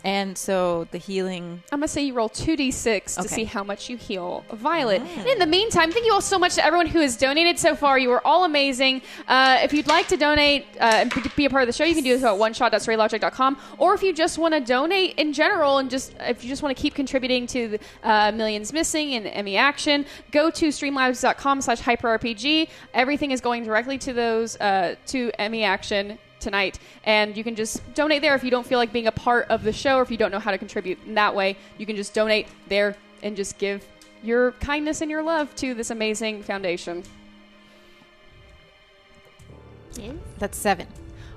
And so the healing. I'm gonna say you roll 2d6 to Okay. see how much you heal Violet. And in the meantime, thank you all so much to everyone who has donated so far. You are all amazing. Uh, if you'd like to donate uh, and be- be a part of the show, you can do this at oneshot.storylogic.com. Or if you just want to donate in general and just if you just want to keep contributing to the, uh, Millions Missing and ME Action, go to streamlabs.com slash hyperrpg. Everything is going directly to those uh, to ME Action tonight. And you can just donate there if you don't feel like being a part of the show or if you don't know how to contribute in that way. You can just donate there and just give your kindness and your love to this amazing foundation. That's seven.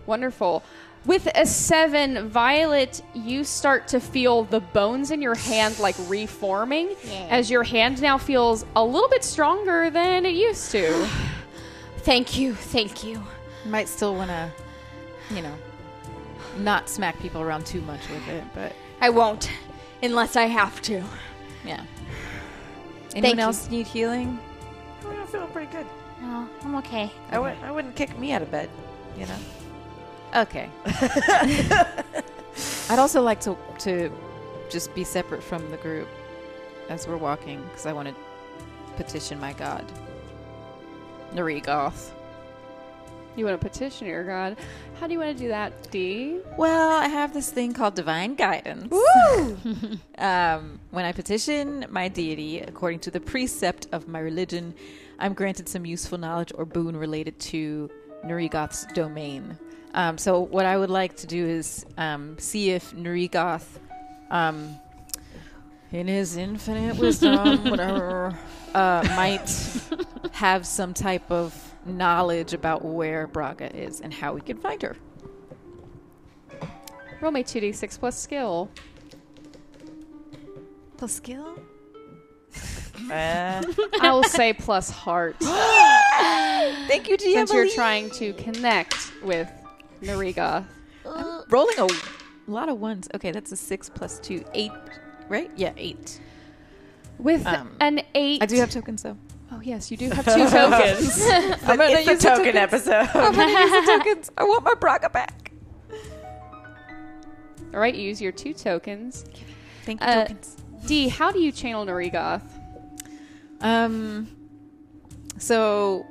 wonderful. With a seven violet you start to feel the bones in your hand like reforming Yeah. as your hand now feels a little bit stronger than it used to. Thank you, thank you. Might still want to, you know, not smack people around too much with it, but I won't, unless I have to. yeah. Anyone you. else need healing? I'm feeling pretty good. No, I'm okay. I would I wouldn't kick me out of bed, you know. Okay. I'd also like to to just be separate from the group as we're walking because I want to petition my god, Narigoth. you want to petition your god how do you want to do that Dee Well, I have this thing called divine guidance. um, when I petition my deity, according to the precept of my religion, I'm granted some useful knowledge or boon related to Narigoth's domain. Um, so, what I would like to do is um, see if Narigoth, um, in his infinite wisdom, whatever, uh, might have some type of knowledge about where Braga is and how we can find her. roll me 2d6 plus skill Plus skill? Uh, I will say plus heart, Thank you, GM. since you're trying to connect with Nariga. rolling a lot of ones. Okay, that's a six plus two, eight, right? Yeah, eight. With Um, an eight. I do have tokens though. Oh, yes, you do have two tokens. I'm gonna it's use the token tokens. episode. I'm gonna use the tokens. I want my Braga back. All right, use your two tokens. Thank you, Uh, tokens. Dee, how do you channel Narigoth? Um, so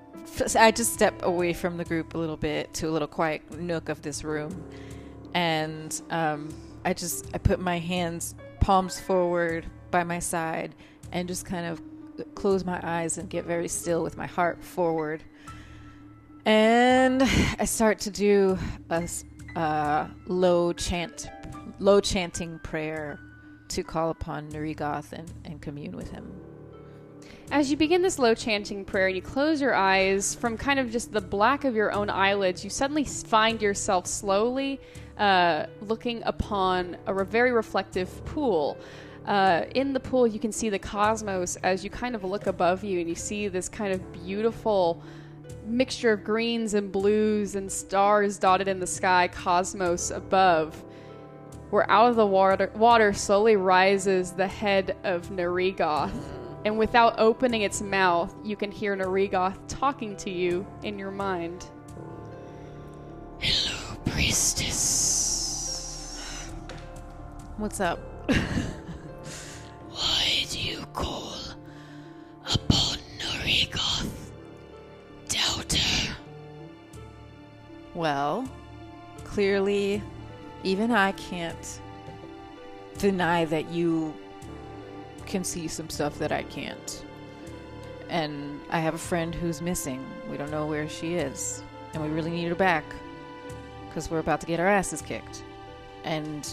I just step away from the group a little bit to a little quiet nook of this room, and um, I just I put my hands palms forward by my side and just kind of close my eyes and get very still with my heart forward, and I start to do a uh, low chant, low chanting prayer to call upon Narigoth and, and commune with him. As you begin this low chanting prayer and you close your eyes, from kind of just the black of your own eyelids, you suddenly find yourself slowly uh, looking upon a very reflective pool. Uh, in the pool, you can see the cosmos as you kind of look above you, and you see this kind of beautiful mixture of greens and blues and stars dotted in the sky cosmos above where out of the water, water slowly rises the head of Narigoth. And without opening its mouth, you can hear Narigoth talking to you in your mind. Hello, priestess. What's up? Well, clearly, even I can't deny that you can see some stuff that I can't. And I have a friend who's missing. We don't know where she is. And we really need her back. Because we're about to get our asses kicked. And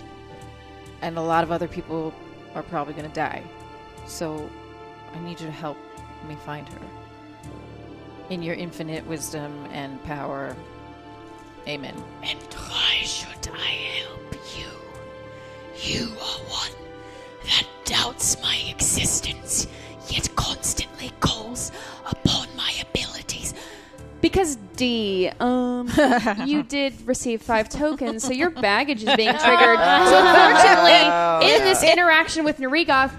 and a lot of other people are probably going to die. So I need you to help me find her. In your infinite wisdom and power. Amen. And why should I help you? You are one that doubts my existence, yet constantly calls upon my abilities. Because Dee, um, you did receive five tokens, so your baggage is being triggered. so unfortunately, in this interaction with Narigoth,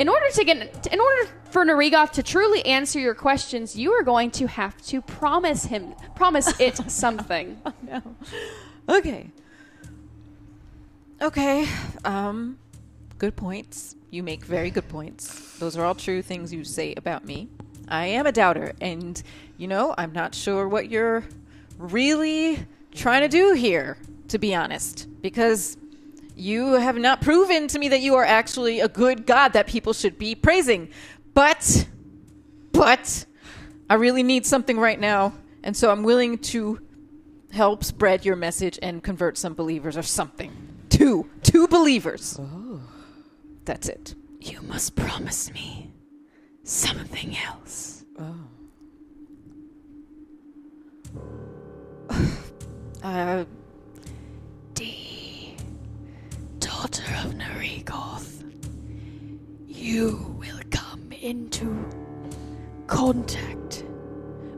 in order to get, in order for Narigoth to truly answer your questions, you are going to have to promise him, promise it something. Okay. Okay. Um good points. You make very good points. Those are all true things you say about me. I am a doubter and you know, I'm not sure what you're really trying to do here, to be honest, because you have not proven to me that you are actually a good god that people should be praising. But but I really need something right now, and so I'm willing to help spread your message and convert some believers or something. Two. Two believers. Oh. That's it. You must promise me something else. Uh, daughter of Narigoth, you will come into contact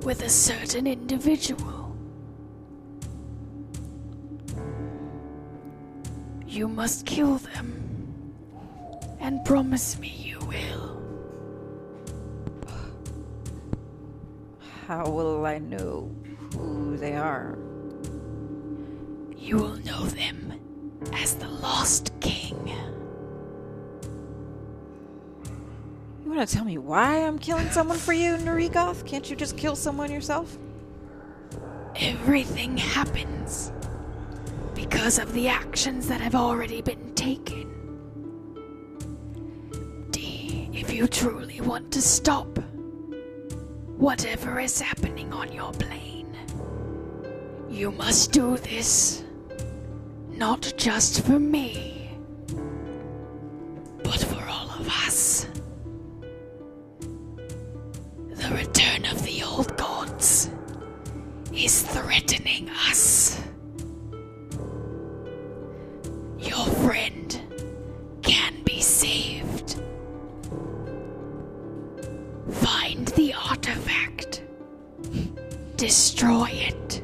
with a certain individual. You must kill them and promise me you will. how will I know who they are? You will know them as the Lost King. You want to tell me why I'm killing someone for you, Narigoth? Can't you just kill someone yourself? Everything happens because of the actions that have already been taken. Dee, if you truly want to stop whatever is happening on your plane, you must do this not just for me, but for all of us. The return of the old gods is threatening us. Your friend can be saved. Find the artifact. Destroy it.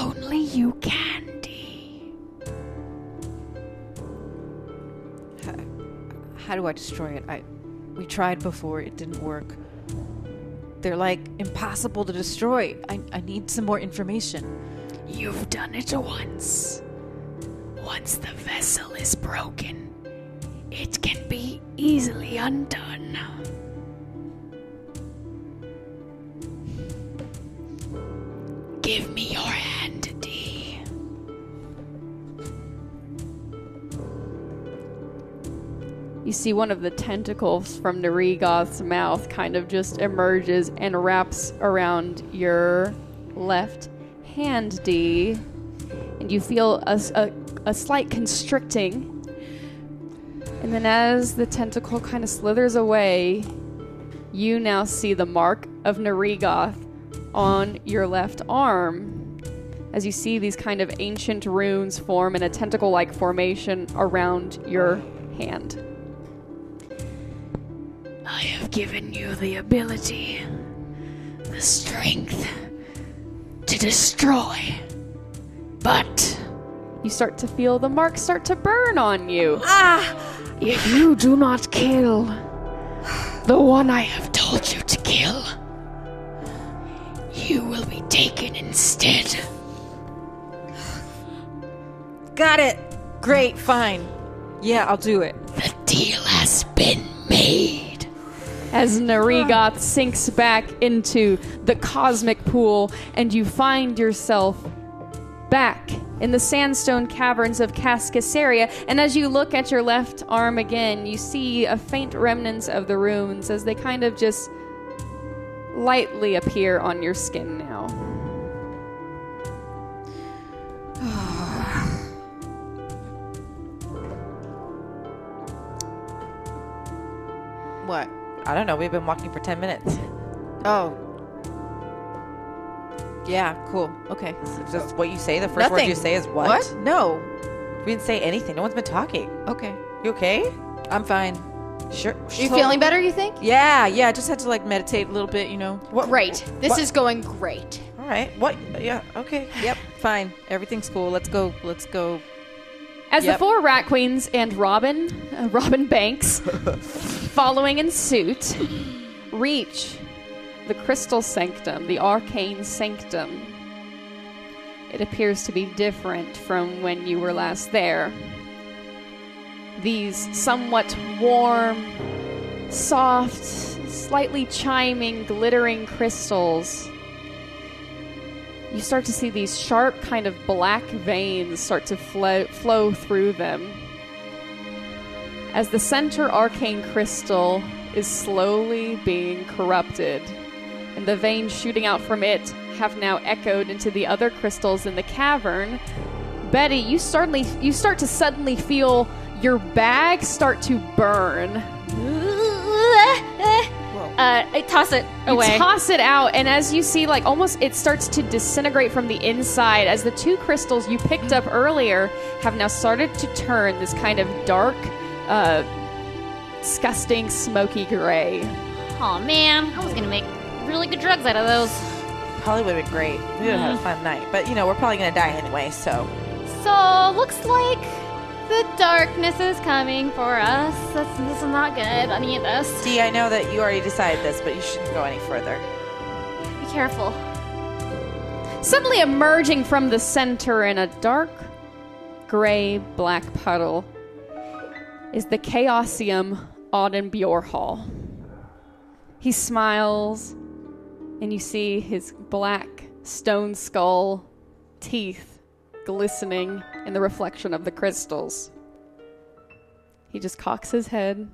Only you can, How do I destroy it? I we tried before, it didn't work. They're like impossible to destroy. I, I need some more information. You've done it once. Once the vessel is broken, it can be easily undone. Give me your hand, Dee. You see one of the tentacles from Narigoth's mouth kind of just emerges and wraps around your left hand, Dee. And you feel a a slight constricting. And then as the tentacle kind of slithers away, you now see the mark of Narigoth on your left arm. As you see these kind of ancient runes form in a tentacle like formation around your hand. I have given you the ability, the strength to destroy. But You start to feel the mark start to burn on you. Ah! If you do not kill the one I have told you to kill, you will be taken instead. Got it. Great, fine. Yeah, I'll do it. The deal has been made as Narigoth sinks back into the cosmic pool, and you find yourself back in the sandstone caverns of Cascasaria. And as you look at your left arm again, you see a faint remnants of the runes as they kind of just lightly appear on your skin now. what? I don't know. We've been walking for 10 minutes. Oh. Yeah, cool. Okay. Just what you say. The first word you say is what? What? No. We didn't say anything. No one's been talking. Okay. You okay? I'm fine. Sure. You feeling better, you think? Yeah, yeah. I just had to like meditate a little bit, you know. What? Great. This What? is going great. All right. What? Yeah. Okay. Yep, fine. Everything's cool. Let's go. Let's go. As Yep. the four rat queens and Robin, uh, Robin Banks, following in suit, reach the crystal sanctum, the arcane sanctum. It appears to be different from when you were last there. These somewhat warm, soft, slightly chiming, glittering crystals you start to see these sharp, kind of black veins start to flow, flow through them. As the center arcane crystal is slowly being corrupted, and the veins shooting out from it have now echoed into the other crystals in the cavern. Betty, you suddenly you start to suddenly feel your bag start to burn. Eh, eh, Uh, I toss it You away. toss it out, and as you see, like almost it starts to disintegrate from the inside as the two crystals you picked up earlier have now started to turn this kind of dark, uh, disgusting, smoky gray. oh man, I was gonna make really good drugs out of those. Probably would have been great. We would have had a fun night. But you know, we're probably gonna die anyway. So So looks like the darkness is coming for us. That's, this is not good. Any of this. Dee, I know that you already decided this, but you shouldn't go any further. Be careful. Suddenly emerging from the center in a dark, gray black puddle is the Chaosium Auden Bjorhall. He smiles, and you see his black stone skull teeth glistening in the reflection of the crystals. He just cocks his head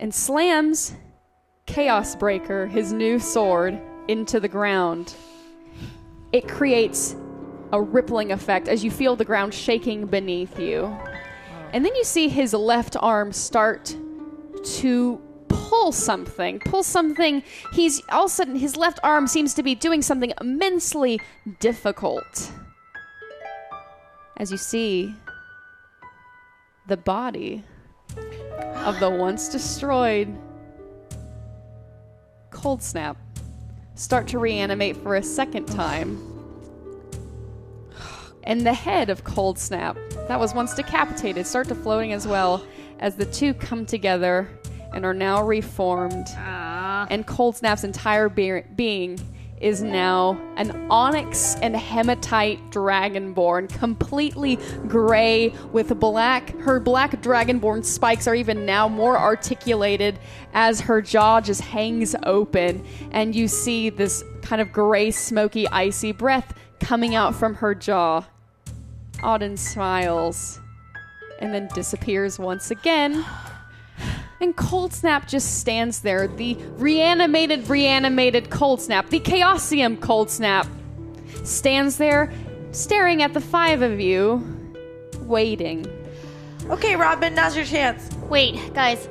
and slams Chaos Breaker, his new sword, into the ground. It creates a rippling effect as you feel the ground shaking beneath you. And then you see his left arm start to pull something. Pull something. He's all of a sudden, his left arm seems to be doing something immensely difficult. As you see the body of the once destroyed Cold Snap start to reanimate for a second time. And the head of Cold Snap, that was once decapitated, start to floating as well as the two come together and are now reformed. Ah. And Cold Snap's entire be- being is now an onyx and hematite dragonborn, completely gray with black. Her black dragonborn spikes are even now more articulated as her jaw just hangs open, and you see this kind of gray, smoky, icy breath coming out from her jaw. Auden smiles and then disappears once again. And Cold Snap just stands there, the reanimated, reanimated Cold Snap, the Chaosium Cold Snap, stands there staring at the five of you, waiting. Okay, Robin, now's your chance. Wait, guys.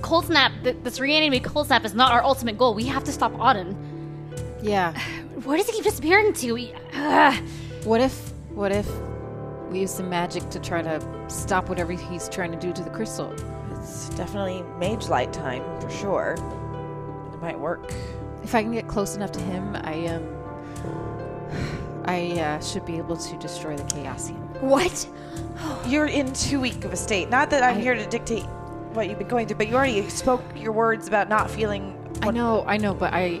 Cold Snap, th- this reanimated Cold Snap is not our ultimate goal. We have to stop Auden. Yeah. Where does he keep disappearing to? We, Ugh. What if? What if we use some magic to try to stop whatever he's trying to do to the crystal? It's definitely mage light time for sure. It might work. If I can get close enough to him, I um, I uh, should be able to destroy the Chaosium. What? You're in too weak of a state. Not that I'm here to dictate what you've been going through, but you already spoke your words about not feeling. I know, I know, but I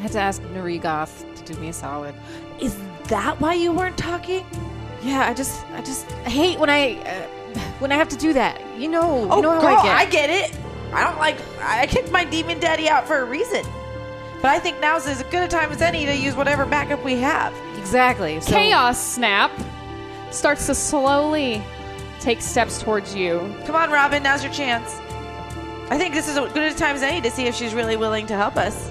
had to ask Narigoth to do me a solid. Is that why you weren't talking? Yeah, I just, I just hate when I, uh, when I have to do that. You know, Oh, you know how I get. Oh, girl, I get. it. I don't like. I kicked my demon daddy out for a reason. But I think now's as good a time as any to use whatever backup we have. exactly. So, Chaos Snap starts to slowly take steps towards you. Come on, Robin, now's your chance. I think this is as good a time as any to see if she's really willing to help us.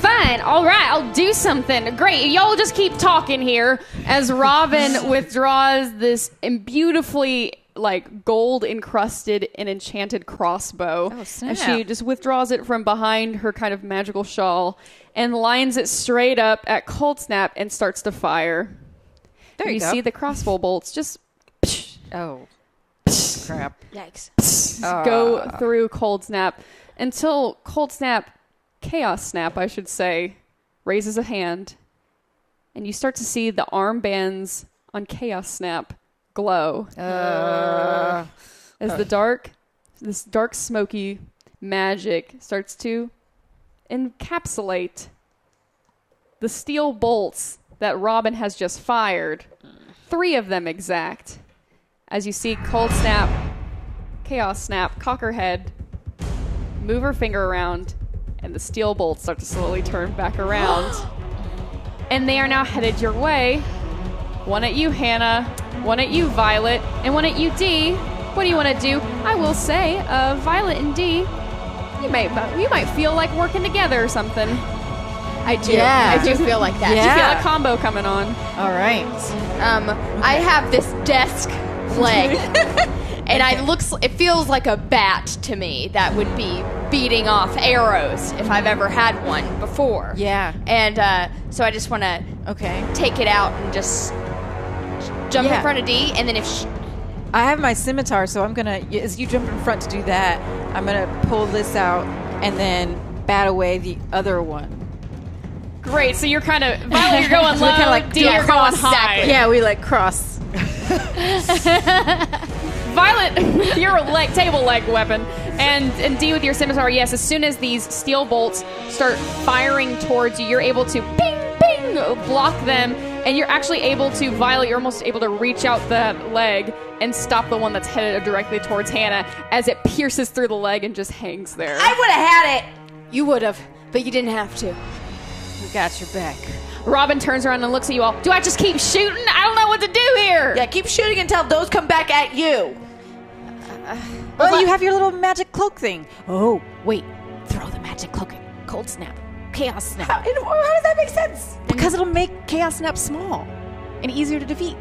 Fine, all right, I'll do something. Great, y'all just keep talking here as Robin withdraws this beautifully like gold encrusted and enchanted crossbow. Oh, snap. And she just withdraws it from behind her kind of magical shawl and lines it straight up at Cold Snap and starts to fire. There And you, you go. see the crossbow bolts just oh, crap. Yikes. go ah. through Cold Snap until Cold Snap, Chaos Snap, I should say, raises a hand, and you start to see the armbands on Chaos Snap glow Uh, as the dark, this dark smoky magic starts to encapsulate the steel bolts that Robin has just fired. Three of them exact. As you see Cold Snap, Chaos Snap, Cockerhead move her finger around, and the steel bolts start to slowly turn back around. and they are now headed your way. One at you, Hannah. One at you, Violet. And one at you, Dee. What do you want to do? I will say, uh, Violet and Dee, you might you might feel like working together or something. I do. Yeah. I do feel like that. You feel a combo coming on. all right. Um, I have this desk leg, and I looks. It feels like a bat to me that would be beating off arrows if I've ever had one before. Yeah. And uh, so I just want to Okay. take it out and just jump Yeah. in front of Dee, and then if sh I have my scimitar, so I'm gonna. As you jump in front to do that, I'm gonna pull this out and then bat away the other one. Great. So you're kind of Violet, you're going So low. kinda like Dee, you're going high. exactly. Yeah, we like cross. Violet, your leg, table leg weapon, and and Dee with your scimitar. Yes, as soon as these steel bolts start firing towards you, you're able to ping ping block them, and you're actually able to Violet. You're almost able to reach out the leg and stop the one that's headed directly towards Hannah as it pierces through the leg and just hangs there. I would have had it. you would have, but you didn't have to. We got your back. Robin turns around and looks at you all. Do I just keep shooting? I don't know what to do here. Yeah, keep shooting until those come back at you. Well, you have your little magic cloak thing. Oh, wait. Throw the magic cloak. at Cold snap. Chaos snap. How, and how does that make sense? Because it'll make chaos snap small and easier to defeat.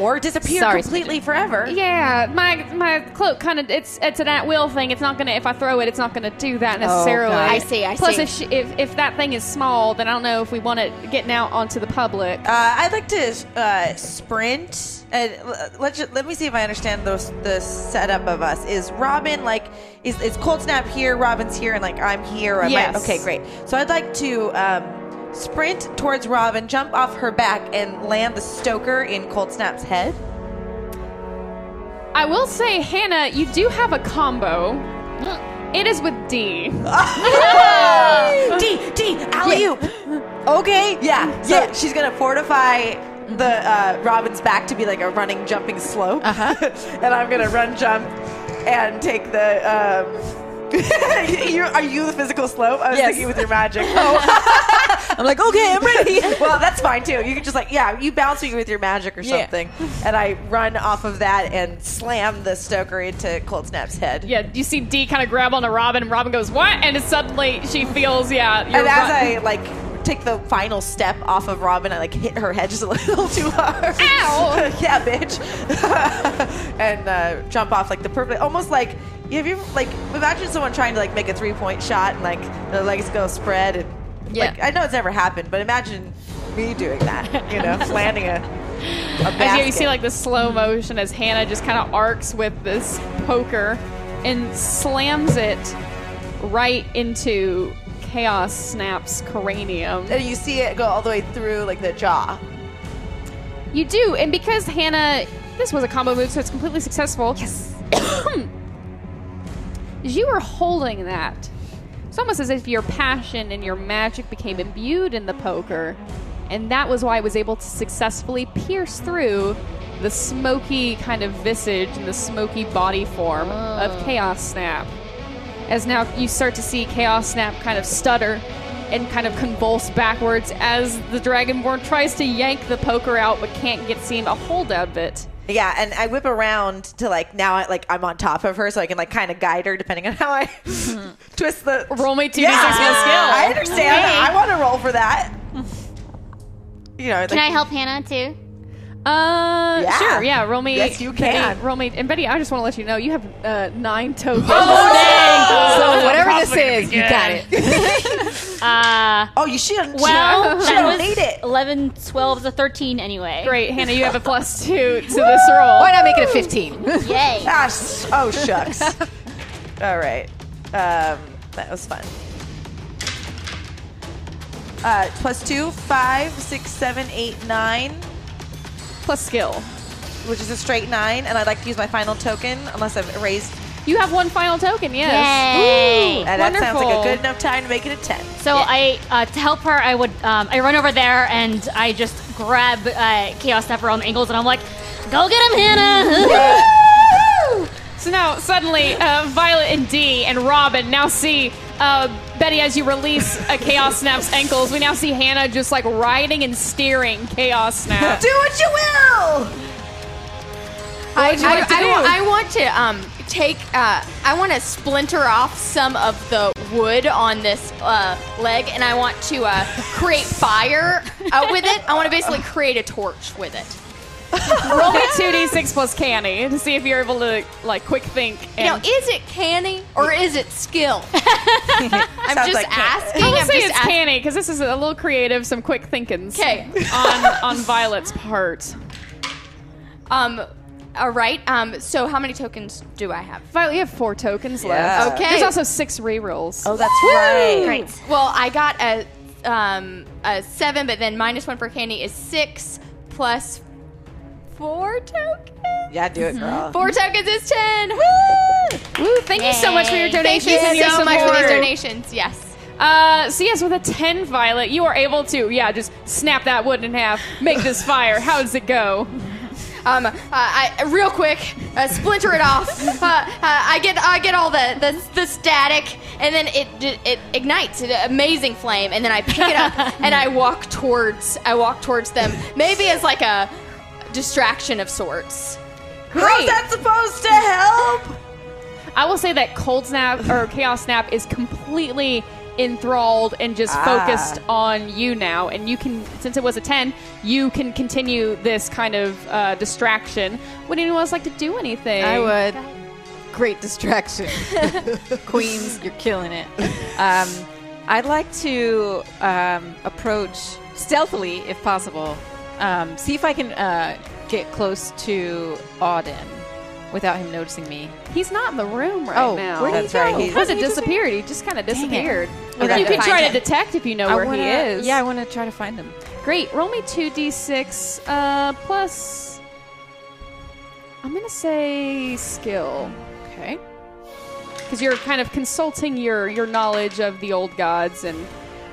Or disappear Sorry, completely forever. Yeah, my my cloak kind of it's it's an at will thing. It's not gonna if I throw it, it's not gonna do that necessarily. God. I see, I Plus, see. if she, if if that thing is small, then I don't know if we want it getting out onto the public. Uh, I'd like to uh, sprint. And let's let me see if I understand those the setup of us. Is Robin like is is Cold Snap here? Robin's here, and like I'm here. Am I- Yes. okay, great. So I'd like to um, sprint towards Robin, jump off her back, and land the Stoker in Cold Snap's head. I will say, Hannah, you do have a combo. It is with Dee. Dee Dee alley oop. Okay. Yeah. So she's gonna fortify the uh, Robin's back to be like a running, jumping slope. Uh-huh. and I'm gonna run, jump, and take the. Um, you're, are you the physical slope? I was Yes. thinking with your magic. Oh, I'm like, okay, I'm ready. well, that's fine too. You can just like, yeah, you bounce me with your magic or Yeah. something, and I run off of that and slam the Stoker into Cold Snap's head. Yeah, you see Dee kind of grab on onto Robin, and Robin goes, "What?" And suddenly she feels, yeah. You're And as run- I like take the final step off of Robin, I like hit her head just a little too hard. Ow! yeah, bitch. and uh, jump off like the perfect, almost like have you like imagine someone trying to like make a three point shot and like their legs go spread and Yeah. like I know it's never happened, but imagine me doing that. You know, landing a. a As yeah, you see like the slow motion as Hannah just kind of arcs with this poker and slams it right into Chaos Snap's cranium. and you see it go all the way through like the jaw. You do, and because Hannah, this was a combo move, so it's completely successful. Yes. you were holding that. It's almost as if your passion and your magic became imbued in the poker, and that was why I was able to successfully pierce through the smoky kind of visage and the smoky body form of oh. Chaos Snap. As now you start to see Chaos Snap kind of stutter and kind of convulse backwards as the Dragonborn tries to yank the poker out but can't get seem a hold out of it. Yeah, and I whip around to like now I like I'm on top of her so I can like kind of guide her depending on how I twist the Roll me 2d6 Yeah, skill. I understand. I want to roll for that. You know, Can like, I help Hannah too? Uh, Yeah. sure, yeah. Roll me. Yes, you can. Roll me. And Betty, I just want to let you know you have uh, nine tokens. Oh, dang. So whatever this is, you got it. Uh, Oh, you should. well, she that don't was need it. 11, 12 is a 13 anyway. Great, Hannah. You have a plus two to this roll. Why not make it a 15? Yay. Ah, s- oh shucks. All right, um, that was fun. Uh, plus two, five, six, seven, eight, nine, Plus skill. which is a straight nine, and I'd like to use my final token unless I've erased. You have one final token. Yes. Yay. And that sounds like a good enough time to make it a ten. So I, uh, to help her, I would, um, I run over there and I just grab uh, Chaos Snapper on the ankles and I'm like, go get him, Hannah! So now suddenly, uh, Violet and Dee and Robin now see uh, Betty as you release a Chaos Snap's ankles. We now see Hannah just like riding and steering Chaos Snap. Do what you will. I, would you like to I, do? I, I want to um take uh I want to splinter off some of the wood on this uh, leg, and I want to uh, create fire uh, with it. I want to basically create a torch with it. Roll me two d six plus canny to see if you're able to like quick think. You know, is it canny or is it skill? I'm Sounds just like can- asking. I would I'm say just it's ask- canny because this is a little creative, some quick thinkings. 'Kay. on on Violet's part. Um, all right. Um, so how many tokens do I have? Violet, you have four tokens Yeah. left. Okay. There's also six rerolls. Oh, that's right. Great. Well, I got a um a seven, but then minus one for canny is six plus four tokens. Yeah, do it, girl. Four tokens is ten. Woo, thank you so much for your donations Thank and you your so much for these donations. Yes. Uh, so yes, with a ten, Violet, you are able to yeah just snap that wood in half, make this fire. How does it go? Um, uh, I real quick uh, splinter it off. Uh, uh, I get I get all the, the the static, and then it it ignites an amazing flame, and then I pick it up and I walk towards I walk towards them, maybe as like a distraction of sorts. How's that supposed to help? I will say that Cold Snap or Chaos Snap is completely enthralled and just Ah. focused on you now. And you can, since it was a 10, you can continue this kind of uh, distraction. Would anyone else like to do anything? I would. Great distraction. Queens, you're killing it. Um, I'd like to um, approach stealthily, if possible. Um, see if I can uh, get close to Auden without him noticing me. He's not in the room right Oh, now. where did he That's right, go? he's- He hasn't disappeared. He just kind of it. disappeared. We you can try find to detect if you know I where wanna, he is. Yeah, I want to try to find him. Great. Roll me 2d6 uh, plus. I'm going to say skill. Okay. because you're kind of consulting your your knowledge of the old gods and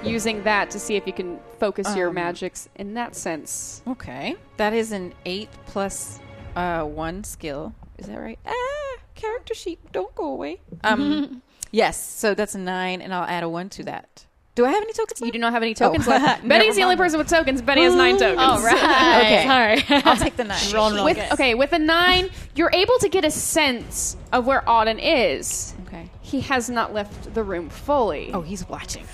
using that to see if you can focus your Um, magics in that sense. Okay. That is an eight plus uh, one skill. Is that right? Ah, character sheet, don't go away. Um, yes. So that's a nine, and I'll add a one to that. Do I have any tokens? You left? do not have any tokens Oh. left. Never Betty's the only person with tokens. Betty has nine tokens. All right. Okay. Sorry. I'll take the nine. Rolling real With, good. okay, with a nine, you're able to get a sense of where Auden is. Okay. He has not left the room fully. Oh, he's watching.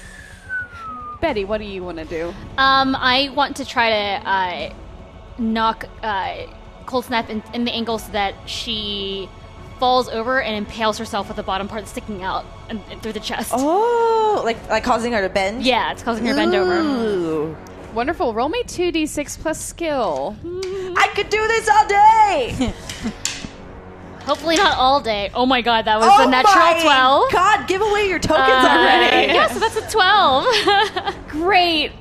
Betty, what do you want to do? Um, I want to try to uh, knock uh, Cold Snap in, in the ankle so that she falls over and impales herself with the bottom part sticking out and, and through the chest. Oh, like like causing her to bend. Yeah, it's causing her to bend over. Wonderful. Roll me 2d6 plus skill. I could do this all day. Hopefully not all day. Oh my god, that was oh a natural my 12. God, give away your tokens Uh, already. Yeah, so that's a 12. Great.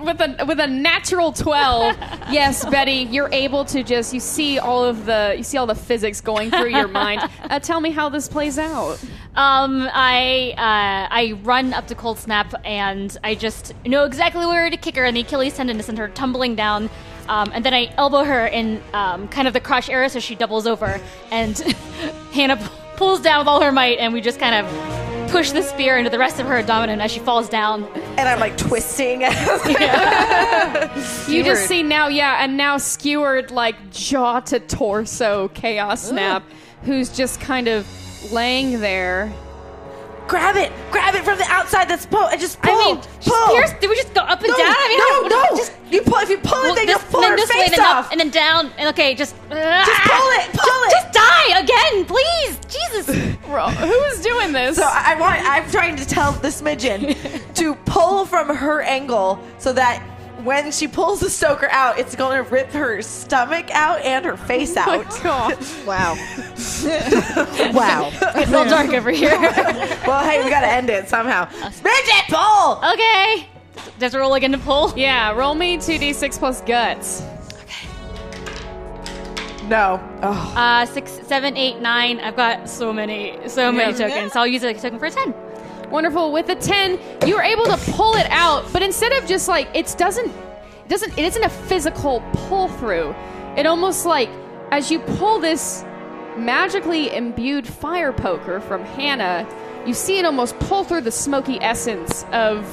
With a with a natural twelve, yes, Betty, you're able to just you see all of the you see all the physics going through your mind. Uh, tell me how this plays out. Um, I uh, I run up to Cold Snap and I just know exactly where to kick her in the Achilles tendon to send her tumbling down. Um, and then I elbow her in um, kind of the crotch area so she doubles over. And Hannah p- pulls down with all her might, and we just kind of push the spear into the rest of her abdomen as she falls down. And I'm like twisting. You just see now, yeah, and now skewered like jaw to torso chaos snap, who's just kind of laying there. Grab it, grab it from the outside. That's pull. I just pull. I mean, pull. Pierce, did we just go up and no, down? I mean, no, how- no. Just you pull. If you pull Well, it, then this- you pull no, her no, this way, face then off. up, and then down. And okay, just Just ah, pull it, pull it. Just die again, please. Jesus. Ro- Who's doing this? So I I want. I'm trying to tell the smidgen to pull from her angle so that when she pulls the stoker out, it's going to rip her stomach out and her face out. Wow. wow. It's all dark over here. well, hey, we got to end it somehow. Smidgen, pull. okay. Does it roll again to pull. yeah, roll me 2d6 plus guts. Okay. No. Oh, Uh, six, seven, eight, nine. I've got so many, so many tokens. So I'll use a token for a ten. Wonderful. With the 10, you were able to pull it out, but instead of just like it doesn't it doesn't it isn't a physical pull through. It almost like as you pull this magically imbued fire poker from Hannah, you see it almost pull through the smoky essence of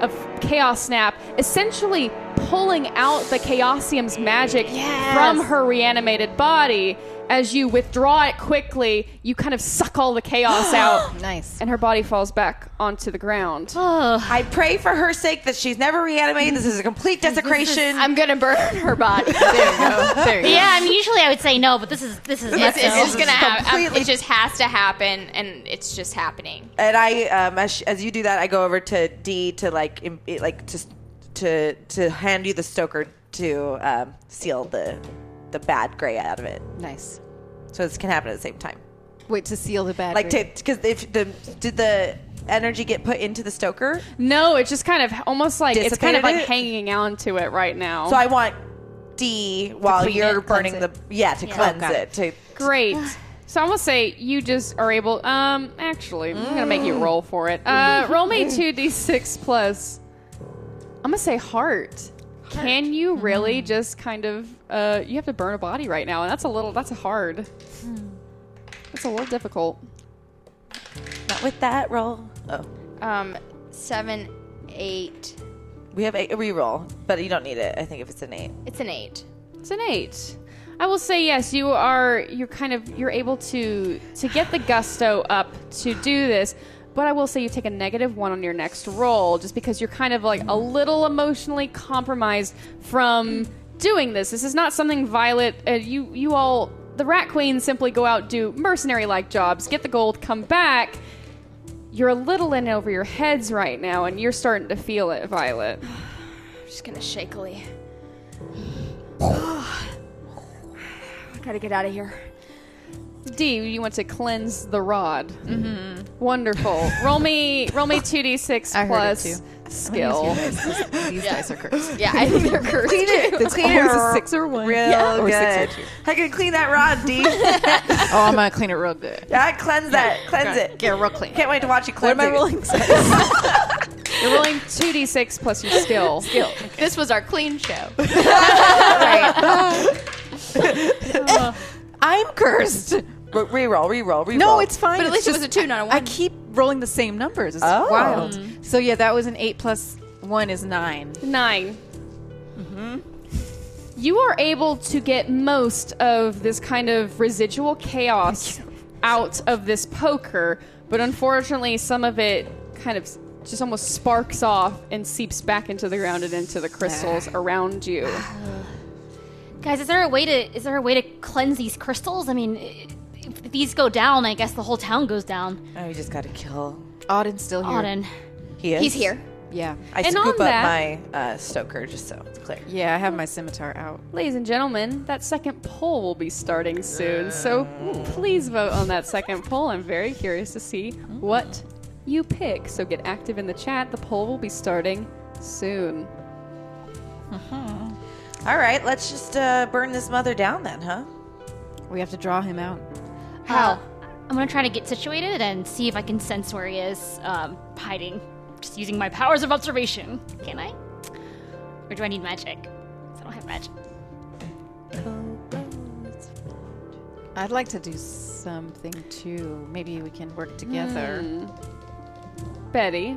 of Chaos Snap, essentially pulling out the Chaosium's magic from her reanimated body. As you withdraw it quickly, you kind of suck all the chaos out Nice. and her body falls back onto the ground. Oh, I pray for her sake that she's never reanimated. This is a complete desecration. I'm gonna burn her body. There you go. There you go. yeah. I mean, usually I would say no, but this is this is It's, nuts. it's just gonna happen. completely- It just has to happen, and it's just happening. and I, um, as, as you do that, I go over to Dee to like, im- it- like to to to hand you the stoker to um, seal the the bad gray out of it, Nice. so this can happen at the same time. Wait to seal the bad. Like to because if the did the energy get put into the stoker, No, it's just kind of almost like it's kind of like it? hanging on to it right now. so I want Dee while you're it, burning the yeah to cleanse got it. To Great. So I'm gonna say you just are able. Um, actually, I'm gonna make you roll for it. Uh, roll me two d6 plus. I'm gonna say heart. Can you really just kind of? Uh, you have to burn a body right now, and that's a little. That's hard. That's a little difficult. not with that roll. Oh, Um, seven, eight. we have a, a reroll, but you don't need it. I think if it's an eight. It's an eight. It's an eight. I will say yes. You are. You're kind of. You're able to to get the gusto up to do this. But I will say you take a negative one on your next roll, just because you're kind of like a little emotionally compromised from doing this. This is not something Violet. Uh, you you all. The Rat Queens simply go out do mercenary like jobs, get the gold, come back. You're a little in over your heads right now, and you're starting to feel it, Violet. I'm just gonna shakily. I gotta get out of here. Dee, you want to cleanse the rod. Mm-hmm. Wonderful. roll me, roll me two d six I heard it plus too. skill. These dice are cursed. Yeah, I think they're cursed. Clean it. It's clean always a six or one. Real Or six or good. two. I can clean that rod, Dee. Oh, I'm gonna clean it real good. yeah, cleanse that. Cleanse it. Get real clean. Can't wait to watch you cleanse What am I rolling? You're rolling two d six plus your skill. Skill. This was our clean show. I'm cursed. Re- reroll, reroll, reroll. No, it's fine. But at It's least it was a two, not a one. I keep rolling the same numbers. It's Oh. wild. So yeah, that was an eight plus one is nine. 9 Hmm. You are able to get most of this kind of residual chaos out of this poker, but unfortunately, some of it kind of just almost sparks off and seeps back into the ground and into the crystals around you. Guys, is there a way to is there a way to cleanse these crystals? I mean, i- if these go down, I guess the whole town goes down. Oh, you just gotta kill. Auden's still here. Auden. He is. He's here. Yeah. I And scoop on up that- my uh, stoker just so it's clear. Yeah, I have my scimitar out. Ladies and gentlemen, that second poll will be starting soon, so please vote on that second poll. I'm very curious to see what you pick. So get active in the chat. The poll will be starting soon. All right, let's just uh, burn this mother down then, huh? We have to draw him out. How? I'm gonna try to get situated and see if I can sense where he is um, hiding. Just using my powers of observation. Can I? Or do I need magic? 'Cause I don't have magic. I'd like to do something too. Maybe we can work together. Betty,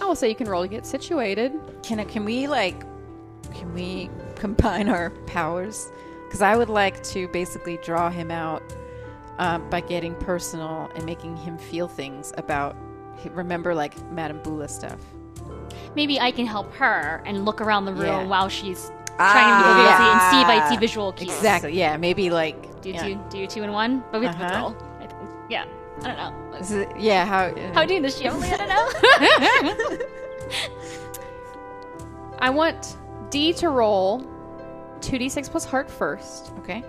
I will say you can roll to get situated. Can I, can we like can we combine our powers? Because I would like to basically draw him out um, by getting personal and making him feel things about. Remember, like Madame Bula stuff. Maybe I can help her and look around the room Yeah. while she's trying to be able to see and see if I see visual cues. Exactly. Yeah, maybe like Do yeah. two, do you two and one, but we have to Uh-huh. roll. I think. Yeah. I don't know. Is it- yeah, how How we doing this show? I don't know. I want Dee to roll 2d6 plus heart first, Okay.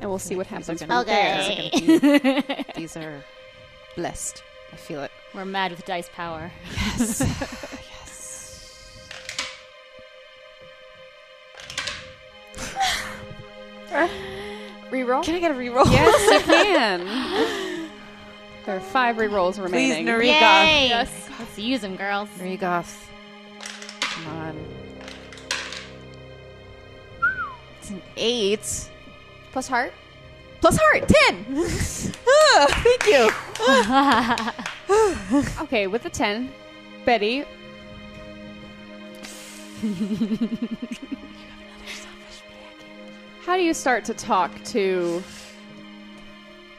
and we'll see what happens from okay. These are blessed. I feel it. We're mad with dice power. Yes. yes. uh, reroll? Can I get a reroll? Yes, you can. There are five rerolls Please, remaining. Narika. Yay! Let's use them, girls. Rigoth. Come on. It's an eight. Plus heart. Plus heart, ten. Ah, thank you. Okay, with the 10, Betty. How do you start to talk to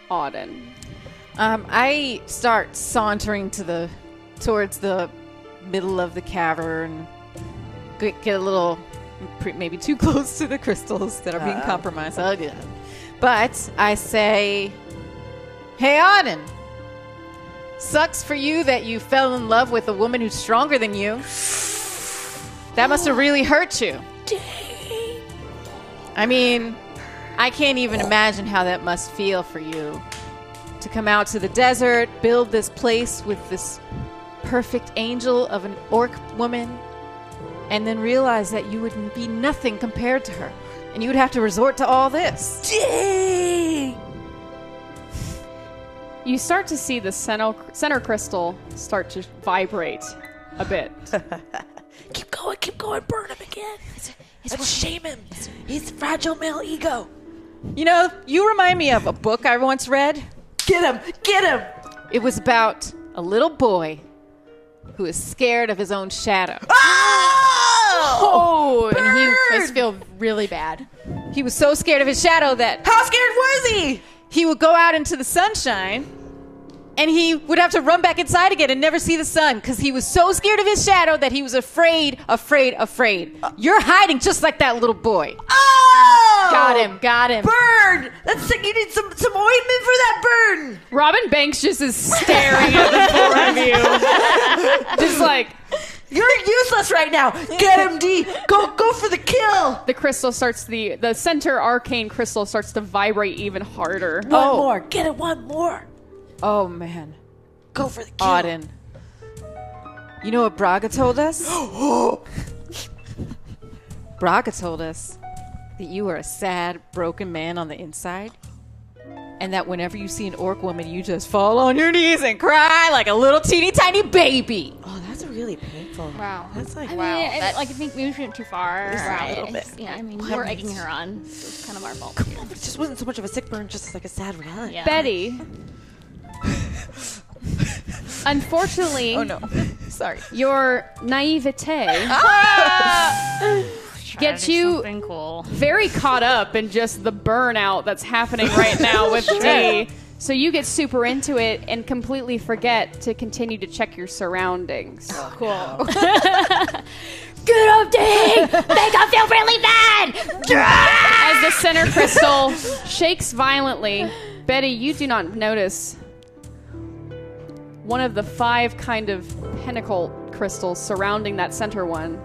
Auden? Um, I start sauntering to the towards the middle of the cavern. Get, get a little, maybe too close to the crystals that are being ah, compromised. Oh, yeah. But I say, "Hey, Auden, sucks for you that you fell in love with a woman who's stronger than you. That must have really hurt you." I mean, I can't even imagine how that must feel for you to come out to the desert, build this place with this perfect angel of an orc woman, and then realize that you would be nothing compared to her. And you would have to resort to all this. Gee. You start to see the center, center crystal start to vibrate a bit. Keep going, keep going, burn him again. Let's shame him. He's fragile male ego. You know, you remind me of a book I once read. Get him! Get him! It was about a little boy who is scared of his own shadow. Oh, oh and he must feel really bad. He was so scared of his shadow that How scared was he? he would go out into the sunshine and he would have to run back inside again and never see the sun because he was so scared of his shadow that he was afraid, afraid, afraid. You're hiding just like that little boy. Oh! Got him, got him. Burn! That's sick. You need some some ointment for that burn. Robin Banks just is staring at the four of you. Just like You're useless right now. Get him, Dee. Go go for the kill. the crystal starts the the center arcane crystal starts to vibrate even harder. One Oh. more. Get it one more. Oh man, Go for the kill. Auden. You know what Braga told us? Braga told us that you are a sad, broken man on the inside. And that whenever you see an orc woman, you just fall on your knees and cry like a little teeny tiny baby. Oh, that's really painful. Wow. That's like I mean, Wow, I, like I think maybe we went too far. a little bit. Yeah, I mean, we're egging her on. So it's kind of our fault. Come on, but it just wasn't so much of a sick burn, just like a sad reality. Yeah. Betty. Unfortunately, Oh no. Sorry. your naivete gets you Something cool. very caught up in just the burnout that's happening right now with Dee. So you get super into it and completely forget to continue to check your surroundings. Cool. Get up, Dave. Make him feel really bad. As the center crystal shakes violently, Betty, you do not notice one of the five kind of pinnacle crystals surrounding that center one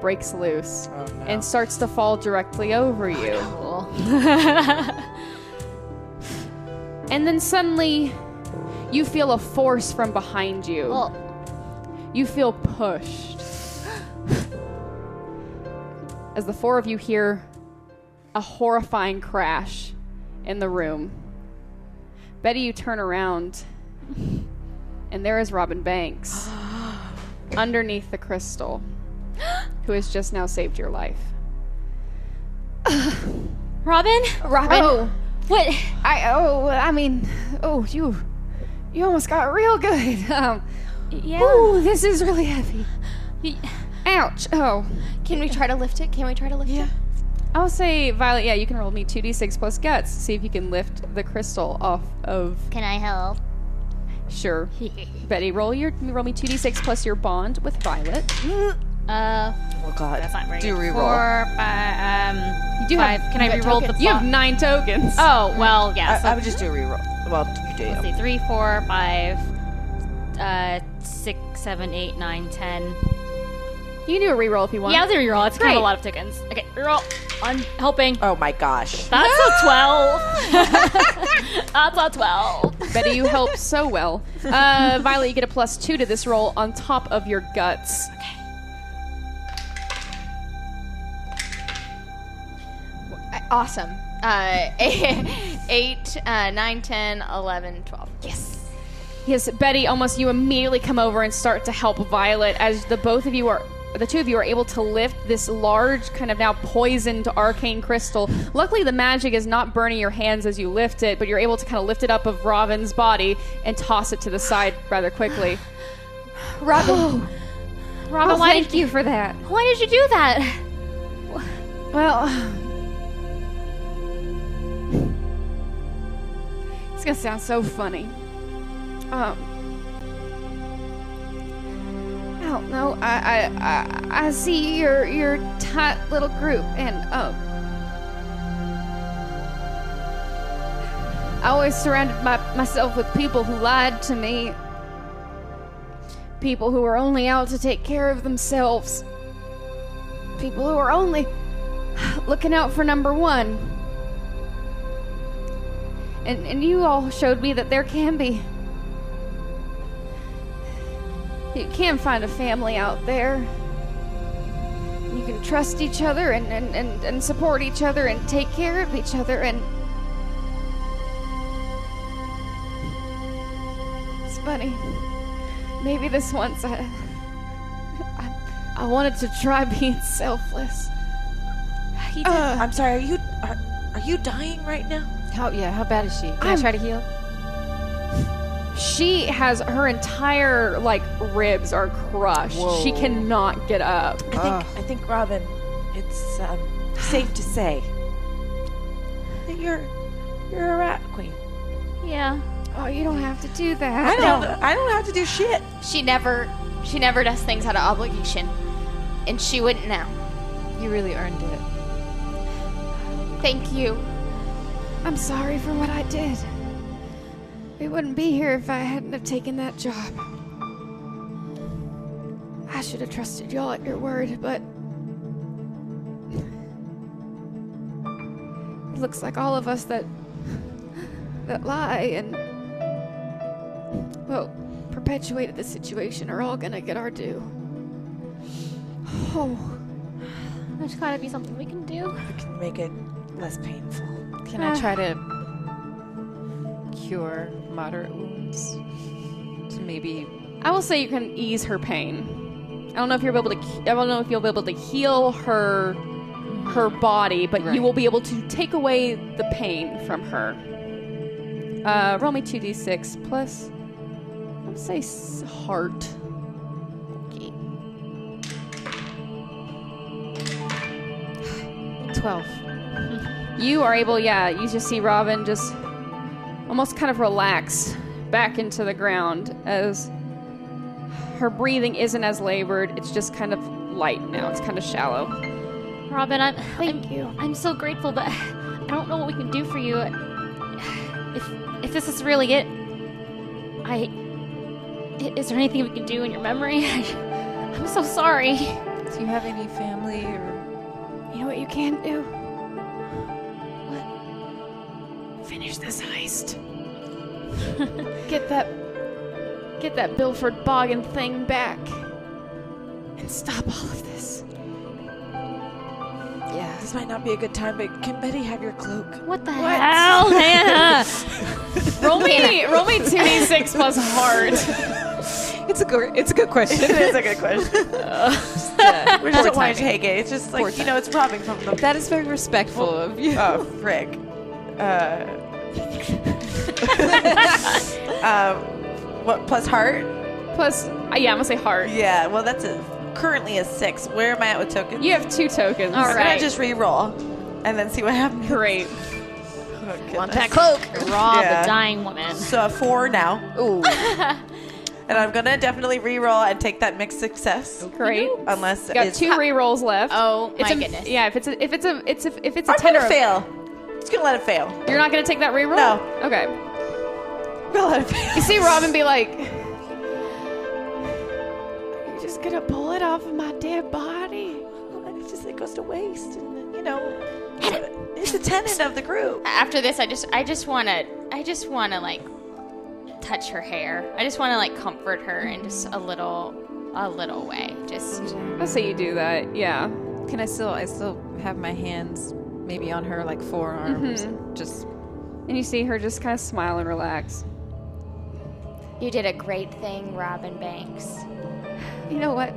breaks loose oh, and starts to fall directly over you. Oh, cool. And then suddenly, you feel a force from behind you. Well, You feel pushed. As the four of you hear a horrifying crash in the room. Betty, you turn around, and there is Robin Banks underneath the crystal, who has just now saved your life. Robin? Robin. Oh, What? I oh, I mean, oh, you, you almost got real good. Um, Yeah. ooh, this is really heavy. Ouch. Oh. Can we try to lift it? Can we try to lift it? I'll say, Violet, yeah, you can roll me 2d6 plus guts. See if you can lift the crystal off of. Can I help? Sure. Betty, roll your roll me 2d6 plus your bond with Violet. Uh, oh God. That's not very Do good. reroll. Four, five, um, You do five. have. Can I you got reroll the tokens. You have bo- nine tokens. Oh, well, yeah. I, so I would just do a reroll. Well, you do. Let's see, three, four, five, uh, six, seven, eight, nine, ten. You can do a reroll if you want. Yeah, I'll do a reroll. It's kind of a lot of tokens. Okay, reroll. I'm helping. Oh my gosh. That's a twelve. That's a twelve. Betty, you help so well. Uh, Violet, you get a plus two to this roll on top of your guts. Okay. Awesome. Uh, 8, uh, 9, 10, 11, 12. Yes. Yes, Betty, almost you immediately come over and start to help Violet as the both of you are the two of you are able to lift this large kind of now poisoned arcane crystal. Luckily the magic is not burning your hands as you lift it, but you're able to kind of lift it up of Robin's body and toss it to the side rather quickly. Robin. Robin, Oh, why thank did you for that. why did you do that? Well, it's gonna sound so funny. Um, I don't know. I I I, I see your your tight little group, and um, I always surrounded my, myself with people who lied to me. People who were only out to take care of themselves. People who were only looking out for number one. And and you all showed me that there can be you can find a family out there. You can trust each other and, and, and, and support each other and take care of each other and it's funny. Maybe this once I I, I wanted to try being selfless. He did. Uh, I'm sorry. Are you are, are you dying right now? How yeah? How bad is she? Can I'm- I try to heal? She has her entire like ribs are crushed. She cannot get up. I think I think Robin, it's um, safe to say that you're you're a rat queen. yeah. Oh, you don't have to do that. I don't I don't have to do shit. She never, she never does things out of obligation. And she wouldn't now. You really earned it. Thank you. I'm sorry for what I did. We wouldn't be here if I hadn't have taken that job. I should have trusted y'all at your word, but it looks like all of us that that lie and well perpetuated the situation are all gonna get our due. Oh, There's gotta be something we can do. We can make it less painful. Can I try to cure moderate wounds? To maybe I will say you can ease her pain. I don't know if you'll be able to. I don't know if you'll be able to heal her, her body, but Right. you will be able to take away the pain from her. Uh, roll me two d six plus. I'll say heart. twelve. You are able, yeah. You just see Robin just almost kind of relax back into the ground as her breathing isn't as labored. It's just kind of light now. It's kind of shallow. Robin, I'm Thank I'm, you. I'm so grateful, but I don't know what we can do for you. If if this is really it, I i- is there anything we can do in your memory? I'm so sorry. Do you have any family or? You know what you can do? Finish this heist. get that get that Bilford Boggin thing back. And stop all of this. Yeah, this might not be a good time, but can Betty have your cloak? What the hell, Hannah? Roll me roll me 2d6 plus heart. It's a good. It's a good question. it is a good question. we just don't want to take it. It's just like you know, it's robbing from the that is very respectful of you. Oh, frick. Uh, um, what plus heart? Plus uh, yeah, I'm gonna say heart. Yeah. Well, that's a currently a six. Where am I at with tokens? You have two tokens. All I'm gonna just re-roll and then see what happens. Great. Want That cloak. Rob Yeah. the dying woman. So a four now. Ooh. and I'm gonna definitely re-roll and take that mixed success. Great. Unless You got it's, two re-rolls left. Oh, It's my a- goodness. Yeah, if it's a, if it's a it's a, if it's a I'm ten or a- fail. Just gonna let it fail. You're not gonna take that re-roll. No. Okay. I'm gonna let it fail. You see Robin be like, You're just gonna pull it off of my dead body. And it just it goes to waste, and you know, it's a tenant of the group. After this, I just I just want to I just want to like touch her hair. I just want to like comfort her in just a little a little way. Just let's say you do that. Yeah. Can I still? I still have my hands maybe on her like forearms. Mm-hmm. Just And you see her just kind of smile and relax. you did a great thing, Robin Banks. You know what?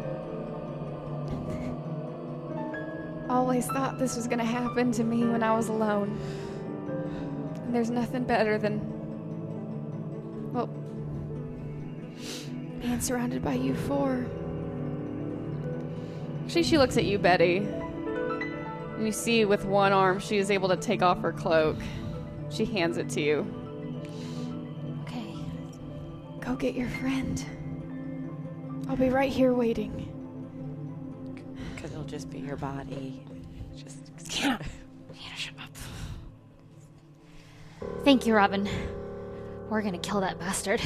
Always thought this was gonna happen to me when I was alone. And there's nothing better than, well, being surrounded by you four. Actually, she looks at you, Betty. And you see with one arm she is able to take off her cloak. She hands it to you. Okay. Go get your friend. I'll be right here waiting. Because it'll just be your body. Just Thank you, Robin. We're gonna kill that bastard,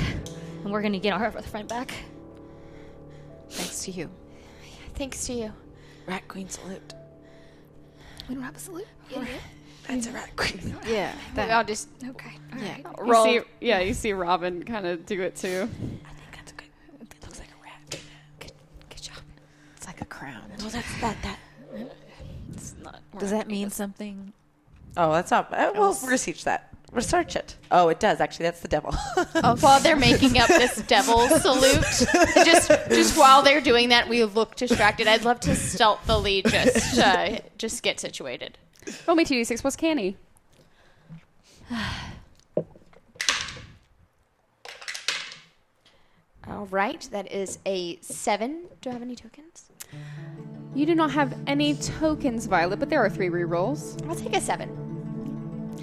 and we're gonna get our other friend back. thanks to you. Thanks to you. rat queen salute. We don't have a salute. That's a rat queen. Yeah. I'll just Okay. yeah. You see, yeah, you see Robin kind of do it too. I think that's good. It looks like a rat. Good, good job. It's like a crown. Well, that's that. That. It's not. Does that mean something? Oh, that's not. Uh, we'll research that. Research it. Oh, it does actually. That's the devil. while they're making up this devil salute, just just while they're doing that, we look distracted. I'd love to stealthily just uh, just get situated. Roll me 2d6 plus canny. All right, that is a seven. Do I have any tokens? You do not have any tokens, Violet, but there are three rerolls. I'll take a seven.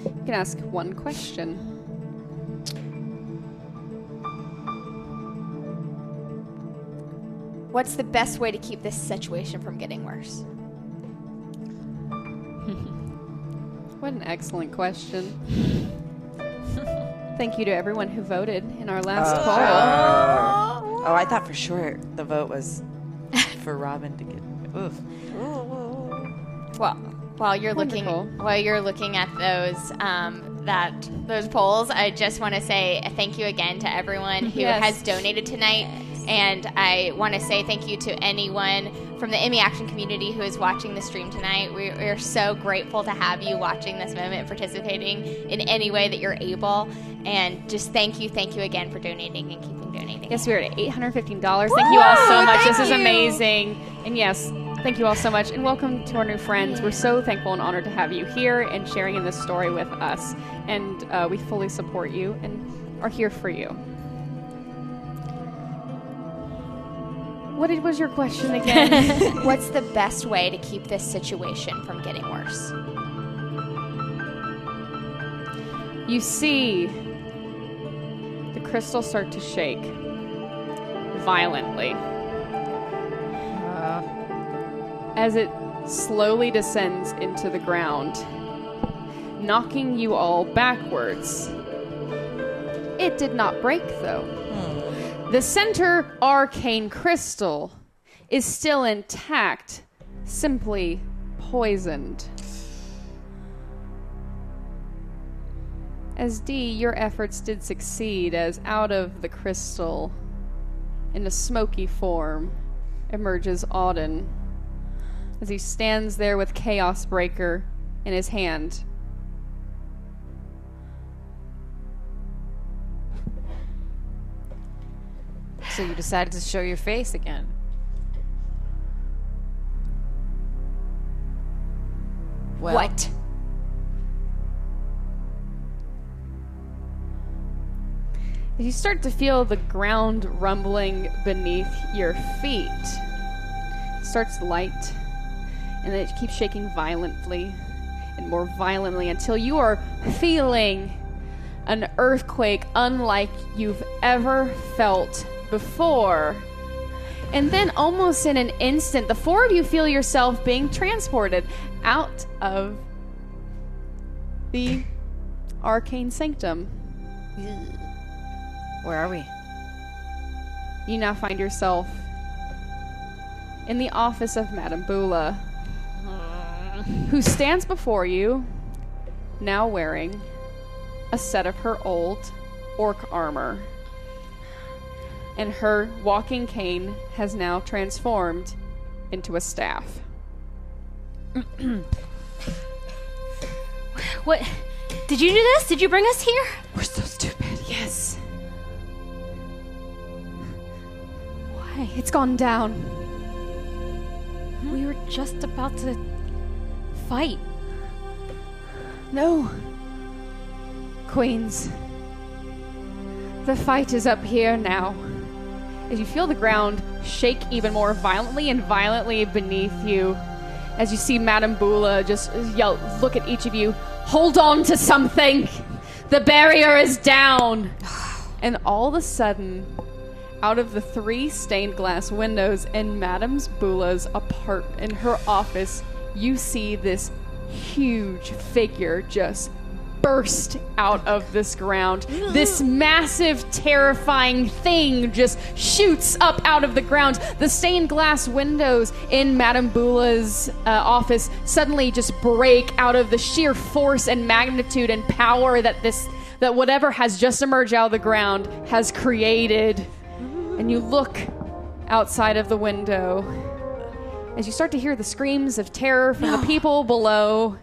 You can ask one question. What's the best way to keep this situation from getting worse? What an excellent question. Thank you to everyone who voted in our last uh, poll. oh, I thought for sure the vote was for Robin to get. Oof. Well, while you're looking Wonderful. while you're looking at those um, that those polls, I just want to say thank you again to everyone who Yes. has donated tonight, and I want to say thank you to anyone from the ME Action community who is watching the stream tonight. We are so grateful to have you watching this moment, participating in any way that you're able, and just thank you, thank you again for donating and keeping donating. Yes, we are at $815. Thank you all so much. This is amazing. And yes, thank you all so much. And welcome to our new friends. We're so thankful and honored to have you here and sharing in this story with us. And uh, we fully support you and are here for you. What was your question again? What's the best way to keep this situation from getting worse? you see the crystal start to shake violently as it slowly descends into the ground, knocking you all backwards. It did not break, though. Hmm. The center arcane crystal is still intact, simply poisoned. As Dee, your efforts did succeed, as out of the crystal, in a smoky form, emerges Auden. As he stands there with Chaos Breaker in his hand. So you decided to show your face again. Well, what? As you start to feel the ground rumbling beneath your feet, it starts light, and it keeps shaking violently and more violently until you are feeling an earthquake unlike you've ever felt before. And then, almost in an instant, the four of you feel yourself being transported out of the arcane sanctum. Where are we? You now find yourself in the office of Madame Bula, who stands before you, now wearing a set of her old orc armor. And her walking cane has now transformed into a staff. What? Did you do this? Did you bring us here? We're so stupid. Yes. Why? It's gone down. Hmm? We were just about to fight. No. Queens. The fight is up here now. As you feel the ground shake even more violently and violently beneath you, as you see Madame Bula just yell, look at each of you, hold on to something! The barrier is down! And all of a sudden, out of the three stained glass windows in Madame Bula's apartment, in her office, you see this huge figure just burst out of this ground. This massive, terrifying thing just shoots up out of the ground. The stained glass windows in Madame Bula's uh, office suddenly just break out of the sheer force and magnitude and power that this that whatever has just emerged out of the ground has created. And you look outside of the window as you start to hear the screams of terror from the people below,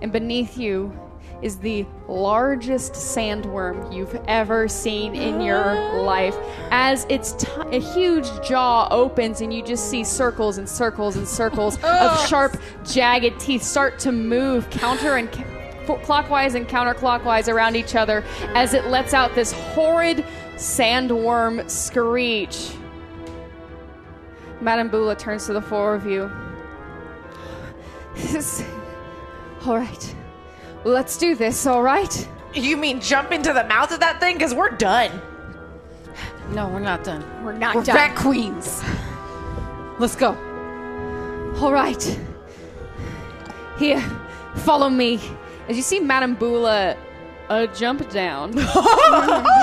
and beneath you is the largest sandworm you've ever seen in your life. As its t- a huge jaw opens, and you just see circles and circles and circles of sharp, jagged teeth start to move counter and ca- clockwise and counterclockwise around each other as it lets out this horrid sandworm screech. Madame Bula turns to the four of you. This- all right. Let's do this, all right? You mean jump into the mouth of that thing? Because we're done. No, we're not done. We're not We're done. rat queens. Let's go. All right. Here, follow me. As you see Madame Bula uh, jump down.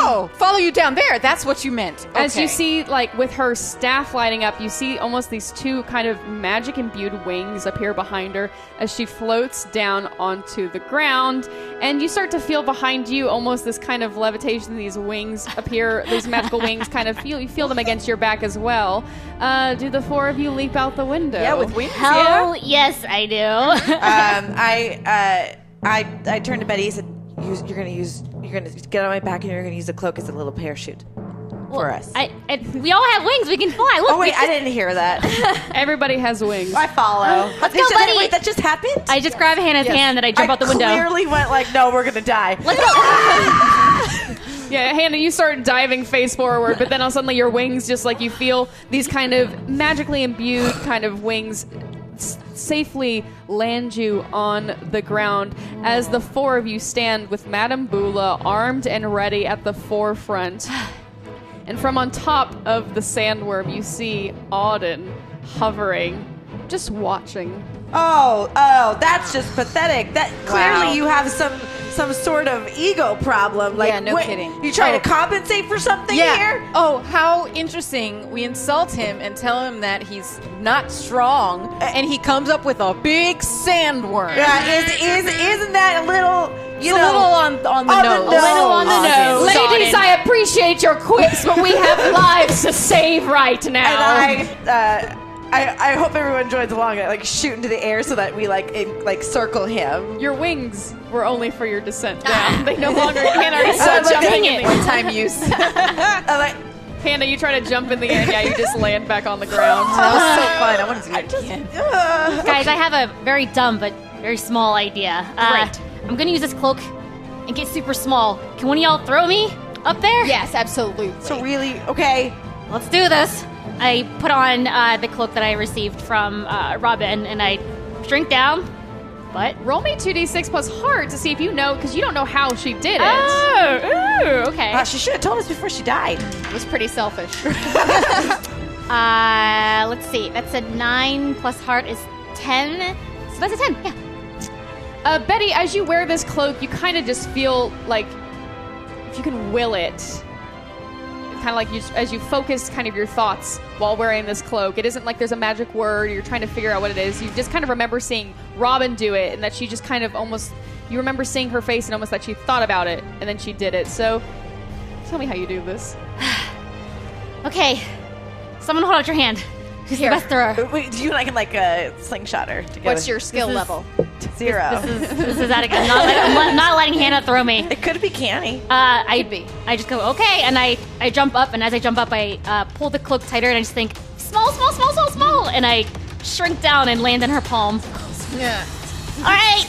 Oh, follow you down there. That's what you meant. As you see, like with her staff lighting up, you see almost these two kind of magic imbued wings appear behind her as she floats down onto the ground. And you start to feel behind you almost this kind of levitation. These wings appear, these magical wings kind of feel, you feel them against your back as well. Uh, do the four of you leap out the window? Yeah, with wings. Hell yes, I do. um, I, uh, I, I turned to Betty and said, use, "You're gonna use, you're gonna get on my back, and you're gonna use the cloak as a little parachute for us." I, I, we all have wings. We can fly. Look, oh wait, we I didn't hear that. Everybody has wings. I follow. Let's go, buddy. Wait, that just happened. I just grab Hannah's hand and I jump I out the window. Clearly went like, "No, we're gonna die." Let's go. Yeah, Hannah, you start diving face forward, but then all suddenly your wings just like you feel these kind of magically imbued kind of wings s- safely land you on the ground as the four of you stand with Madame Bula armed and ready at the forefront. And from on top of the sandworm, you see Auden hovering, just watching. Oh, oh, that's just pathetic. That clearly Wow. you have some some sort of ego problem. Like, Yeah, no what- kidding. You trying Oh. to compensate for something Yeah. here? Oh, how interesting. We insult him and tell him that he's not strong, and he comes up with a big sandworm. Yeah, is is isn't that a little? You It's a little on, on the on the nose. nose. A little on the Auden. nose. Ladies, I appreciate your quips, but we have lives to save right now. and I, uh, I, I hope everyone joins along. I like shoot into the air so that we like in, like circle him. Your wings were only for your descent down. they no longer can already Uh, start like, jumping in the air. One-time use. that I'm like, Panda, you try to jump in the air, yeah, you just land back on the ground. that was so fun. I want to do it again. uh, Guys, I have a very dumb but very small idea. Uh, Right. I'm gonna use this cloak and get super small. Can one of y'all throw me up there? Yes, absolutely. so really, okay. Let's do this. I put on uh, the cloak that I received from uh, Robin and I shrink down But Roll me 2d6 plus heart to see if you know, because you don't know how she did it. oh, ooh, okay. Uh, she should have told us before she died. It was pretty selfish. Uh, let's see. That's a nine plus heart is ten. So that's a ten. Yeah. Uh, Betty, as you wear this cloak, you kind of just feel like if you can will it, kind of like you, as you focus kind of your thoughts while wearing this cloak. It isn't like there's a magic word. You're trying to figure out what it is. You just kind of remember seeing Robin do it, and that she just kind of almost. You remember seeing her face and almost that she thought about it, and then she did it. So, tell me how you do this. Okay. Someone hold out your hand. Who's Here. the best thrower? Wait, do you like like a slingshot her together? What's your skill is- level? zero? This is this is Attica. Not, let, I'm let- not letting Hannah throw me. it could be canny. Uh, I be. I just go okay, and I I jump up, and as I jump up, I uh, pull the cloak tighter, and I just think small, small, small, small, small, and I shrink down and land in her palm. Yeah. All right,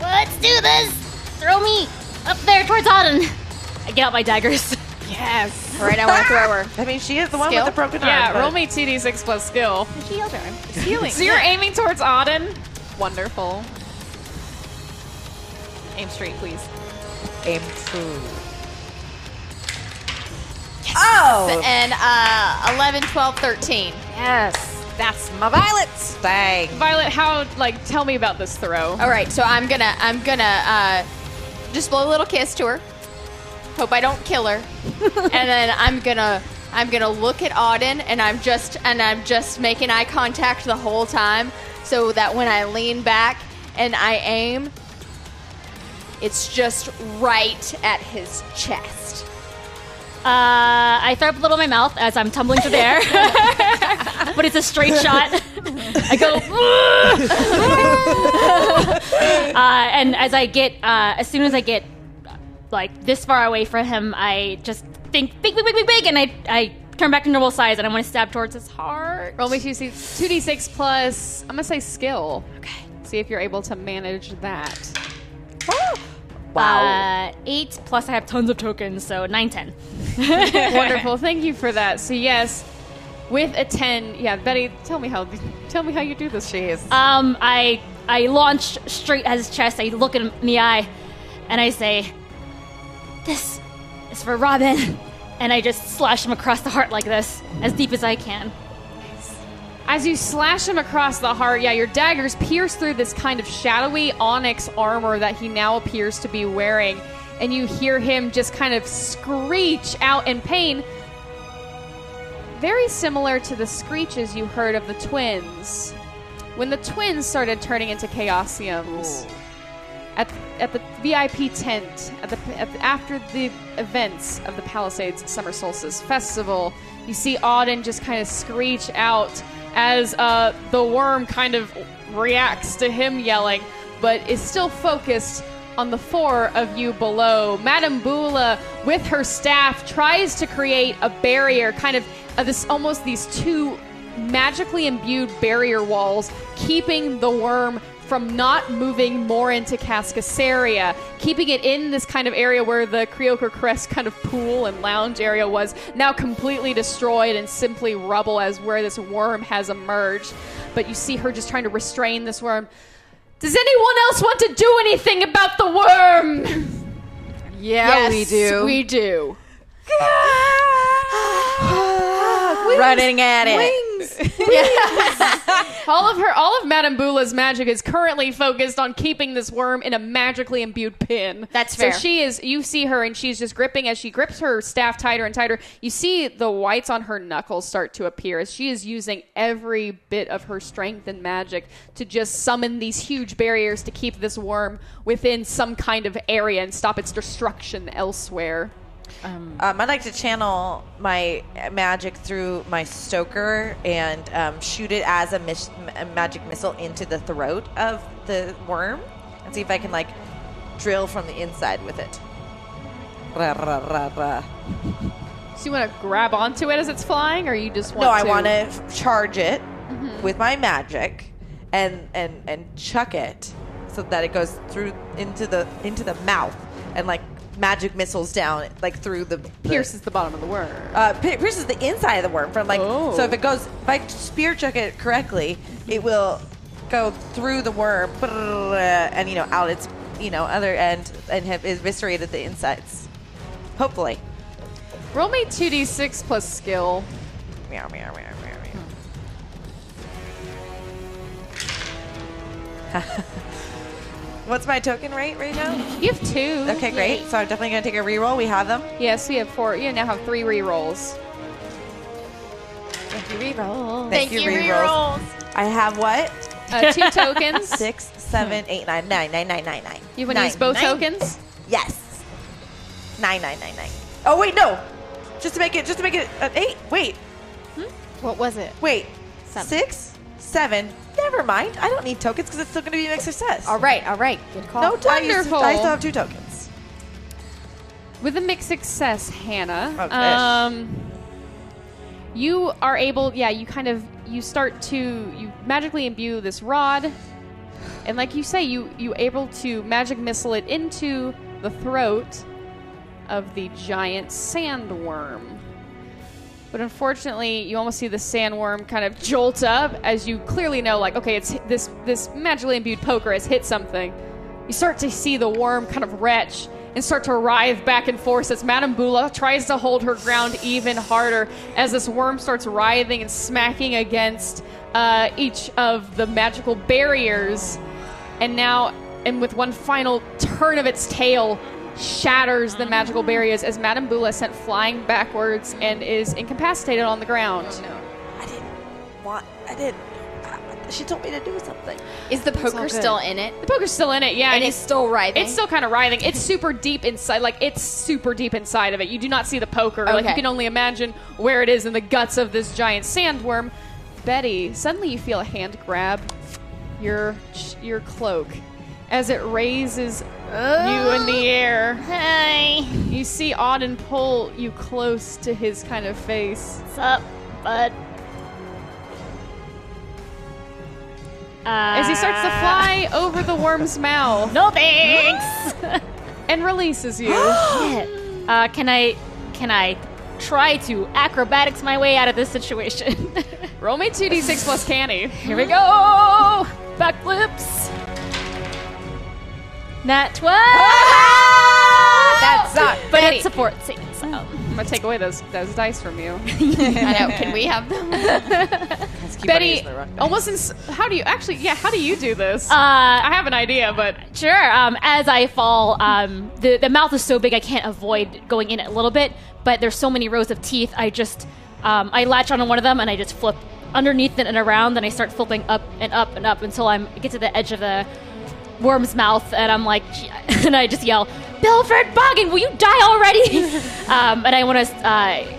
let's do this. Throw me up there towards Auden. I get out my daggers. Yes. All right, I want to throw her. I mean, she is the one Skill? with the broken arm. Yeah, roll me 2d6 plus skill. Shield her. Healing. So you're aiming towards Auden? Wonderful. Aim straight, please. aim true. Oh, And uh, 11, 12, 13. yes, that's my Violet. thing. Violet, how, like, tell me about this throw. All right, so I'm gonna I'm gonna uh, just blow a little kiss to her. Hope I don't kill her. and then I'm gonna I'm gonna look at Auden and I'm just and I'm just making eye contact the whole time so that when I lean back and I aim, it's just right at his chest. Uh, I throw up a little in my mouth as I'm tumbling through the air, but it's a straight shot. I go, uh, and as I get, uh, as soon as I get like this far away from him, I just think big, big, big, big, big, and I, I turn back to normal size, and I want to stab towards his heart. Roll me 2d6 2d6 plus, I'm gonna say skill. Okay. See if you're able to manage that. Wow. Uh, eight plus I have tons of tokens, so nine, ten. Wonderful. Thank you for that. So, yes, with a 10, yeah, Betty, tell me how, tell me how you do this. Jeez. Um, I I launch straight at his chest. I look at him in the eye, and I say, "This is for Robin." And I just slash him across the heart like this, as deep as I can. As you slash him across the heart, yeah, your daggers pierce through this kind of shadowy onyx armor that he now appears to be wearing, and you hear him just kind of screech out in pain. Very similar to the screeches you heard of the twins. When the twins started turning into Chaosiums. At, at the VIP tent, at the, at the, after the events of the Palisades Summer Solstice Festival, you see Auden just kind of screech out as uh, the worm kind of reacts to him yelling, but is still focused on the four of you below. Madame Bula, with her staff, tries to create a barrier, kind of uh, this almost these two magically imbued barrier walls, keeping the worm from not moving more into Cascasaria, keeping it in this kind of area where the Creoker Crest kind of pool and lounge area was, now completely destroyed and simply rubble as where this worm has emerged. But you see her just trying to restrain this worm. Does anyone else want to do anything about the worm? Yeah, Yes, we do. We do. Running at it. All of her, all of Madame Bula's magic is currently focused on keeping this worm in a magically imbued pin. That's fair. So she is. You see her, and she's just gripping as she grips her staff tighter and tighter. You see the whites on her knuckles start to appear as she is using every bit of her strength and magic to just summon these huge barriers to keep this worm within some kind of area and stop its destruction elsewhere. Um, I'd like to channel my magic through my stoker and um, shoot it as a, mis- a magic missile into the throat of the worm and see if I can like drill from the inside with it. Rah, rah, rah. So you want to grab onto it as it's flying, or you just want No, I to? want to charge it with my magic and and and chuck it so that it goes through into the into the mouth and like magic missiles down like through the, pierces the bottom of the worm. uh, pi- pierces the inside of the worm from like Oh. so if it goes if I spear chuck it correctly it will go through the worm, and you know out its you know other end, and have eviscerated the insides. Hopefully. Roll me 2d6 plus skill. Meow meow meow meow meow. What's my token rate right now? You have two. Okay, great. So I'm definitely gonna take a reroll. We have them. Yes, you have four. You now have three re-rolls. Thank you, reroll. Thank, you, rerolls. I have what? Uh, two tokens. Six, seven, eight, nine, nine, nine, nine, nine, nine. You want to use both Nine. tokens? Yes. Nine, nine, nine, nine. Oh wait, no. Just to make it, just to make it an eight. Wait, What was it? wait. Seven. Six, seven. Never mind. I don't need tokens because it's still going to be a mixed success. All right, all right. Good call. No, I, used to- Wonderful. I still have two tokens. With a mixed success, Hannah, Oh, gosh. um, you are able. Yeah, you kind of you start to you magically imbue this rod, and like you say, you you able to magic missile it into the throat of the giant sandworm. But unfortunately, you almost see the sandworm kind of jolt up as you clearly know, like, okay, it's this this magically imbued poker has hit something. You start to see the worm kind of retch and start to writhe back and forth as Madame Bula tries to hold her ground even harder as this worm starts writhing and smacking against uh, each of the magical barriers. And now, and with one final turn of its tail, shatters the magical barriers as Madame Bula is sent flying backwards and is incapacitated on the ground. No, I didn't want. I didn't. uh, She told me to do something. Is the poker still in it? The poker's still in it, yeah. And you- it's still writhing? It's still kind of writhing. It's super deep inside. Like it's super deep inside of it. You do not see the poker. Like you can only imagine where it is in the guts of this giant sandworm. Betty, suddenly you feel a hand grab your your cloak as it raises you in the air. Hey, You see Auden pull you close to his kind of face. what's up, bud? As he starts to Uh, fly over the worm's mouth No thanks. and releases you. uh, can I? Can I try to acrobatics my way out of this situation? Roll me 2d6 plus canny. Here we go. Backflips. Nat 12. That's not But Betty. it's a 14. So. I'm gonna take away those those dice from you. I know. Can we have them? Betty, almost. Ins- how do you actually? Yeah, how do you do this? Uh, I have an idea, but Sure. Um, as I fall, um, the the mouth is so big I can't avoid going in it a little bit. But there's so many rows of teeth. I just um, I latch onto one of them and I just flip underneath it and around. And I start flipping up and up and up until I'm I get to the edge of the worm's mouth. And I'm like, and I just yell, "Bilfred Boggin, will you die already?" um, and I want to. Uh,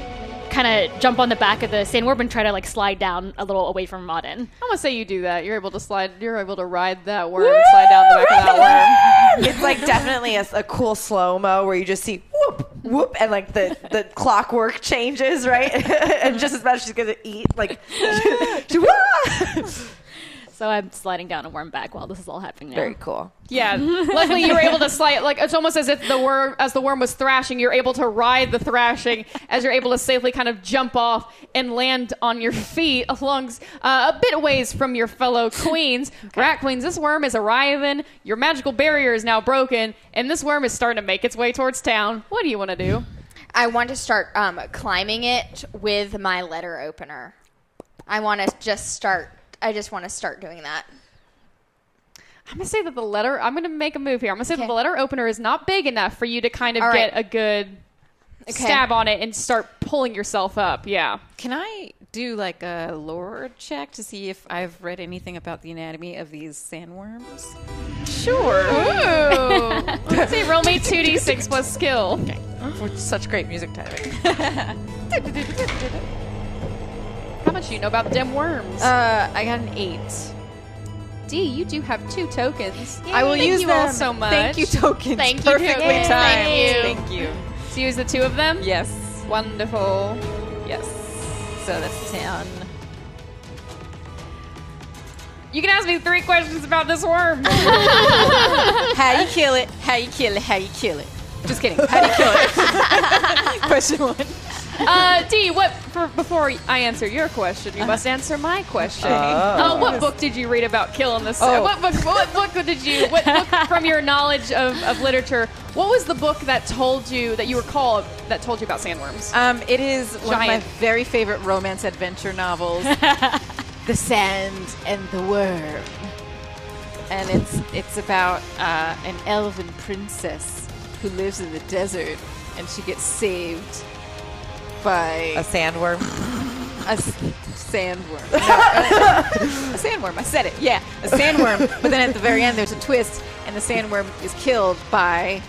Kind of jump on the back of the sandworm and try to like slide down a little away from Modern. I'm gonna say you do that. You're able to slide. You're able to ride that worm, and slide down the back of that worm. It's like definitely a, a cool slow mo where you just see whoop whoop and like the the clockwork changes right, and just as much as she's gonna eat like. She- wah! So I'm sliding down a worm back while this is all happening. Now. Very cool. Yeah. Luckily, you were able to slide. Like it's almost as if the worm, as the worm was thrashing, you're able to ride the thrashing as you're able to safely kind of jump off and land on your feet along uh, a bit ways from your fellow queens. Rat queens. This worm is arriving. Your magical barrier is now broken, and this worm is starting to make its way towards town. What do you want to do? I want to start um, climbing it with my letter opener. I want to just start. I just want to start doing that. I'm gonna say that the letter. I'm gonna make a move here. I'm gonna say that Okay. the letter opener is not big enough for you to kind of All get a good Okay. stab on it and start pulling yourself up. Yeah. Can I do like a lore check to see if I've read anything about the anatomy of these sandworms? Sure. Ooh. Let's say roll me 2d6 plus skill. With such great music timing. How much do you know about them worms? Uh, I got an eight. Dee, you do have two tokens. I will Thank use you them. all so much. Thank you, tokens. Thank you, Perfectly tokens. timed. Thank you. Thank you. So you use the two of them? Yes. Wonderful. Yes. So that's ten. You can ask me three questions about this worm. How you kill it? How you kill it? How you kill it? Just kidding. How do you kill it? Question one. Uh, Dee, what for, before I answer your question, you must answer my question. Uh, what book did you read about killing this? Oh. What book? What book did you? What book from your knowledge of, of literature? What was the book that told you that you recall that told you about sandworms? Um, it is one of my very favorite romance adventure novels, The Sand and the Worm, and it's it's about uh, an elven princess who lives in the desert, and she gets saved by A sandworm. a s- sandworm. No, uh, a sandworm. I said it. Yeah, a sandworm. But then at the very end, there's a twist, and the sandworm is killed by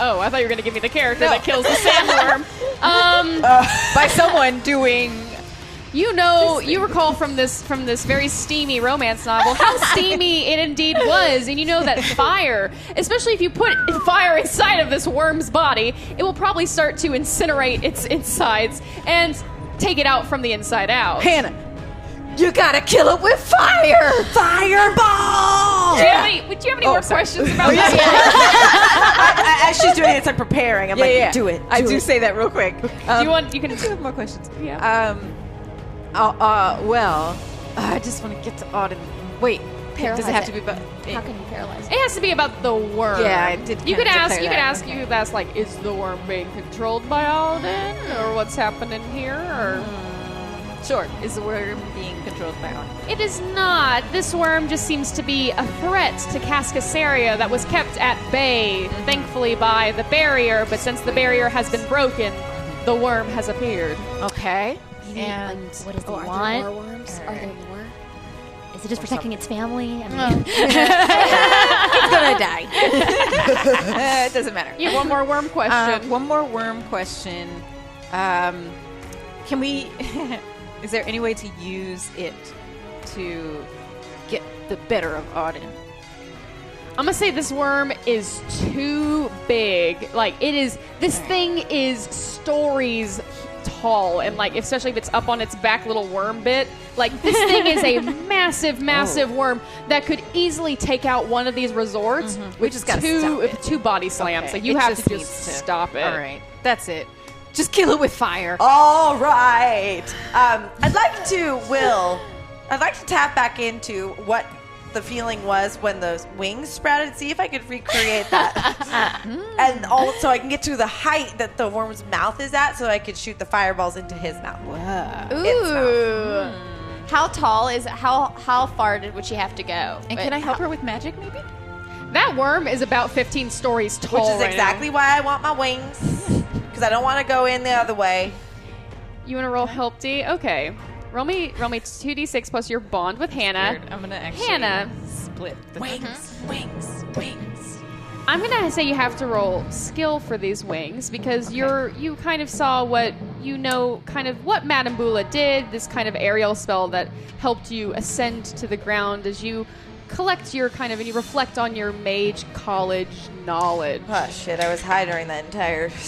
Oh, I thought you were going to give me the character that kills the sandworm. Um, by someone doing. You know, you recall from this from this very steamy romance novel how steamy it indeed was, and you know that fire, especially if you put fire inside of this worm's body, it will probably start to incinerate its insides and take it out from the inside out. Hannah, you gotta kill it with fire. Fireball! Jamie do you have any, would you have any more sorry. questions about that? As she's doing it, it's like preparing. I'm Yeah, like, yeah. do it. I do do it. say that real quick. Do Um, you want? You can. do you have more questions? Yeah. Um. Uh, uh, well, I just want to get to Auden. Wait, does it have it. to be about? How can you paralyze It it has to be about the worm. Yeah, I did You could ask. You could ask. You could ask. Like, is the worm being controlled by Auden, or what's happening here? Or Sure. Is the worm being controlled by Auden? it is not. This worm just seems to be a threat to Cascasaria that was kept at bay, thankfully by the barrier. But since the barrier has been broken, the worm has appeared. Okay. Maybe, And like, what does it Oh, are want? there more worms? Are there more? Is it just protecting its family? I mean, it's gonna die. Uh, it doesn't matter. Yeah, one more worm Uh, question. one more worm question. Um, can we? is there any way to use it to get the better of Auden? I'm gonna say this worm is too big. Like it is. This thing is stories tall, and like especially if it's up on its back little worm bit. Like this thing is a massive, massive worm that could easily take out one of these resorts We with just gotta two stop two body slams. Okay, Like you it have just to just to- stop it. All right, that's it. Just kill it with fire. All right. Um, I'd like to, Will, I'd like to tap back into what the feeling was when those wings sprouted. See if I could recreate that. and also, I can get to the height that the worm's mouth is at so I could shoot the fireballs into his mouth. Ooh. How tall is how how far did would she have to go? And can I help her with magic, maybe? That worm is about 15 stories tall. Which is right exactly why I want my wings. Because I don't want to go in the other way. You want to roll help Dee? Okay. Roll me, roll me 2d6 plus your bond with Hannah. I'm gonna actually Hannah. split the Wings, wings, wings. I'm gonna say you have to roll skill for these wings because you're you kind of saw what you know, kind of what Madame Bula did. This kind of aerial spell that helped you ascend to the ground as you collect your kind of and you reflect on your mage college knowledge. Oh shit! I was high during that entire.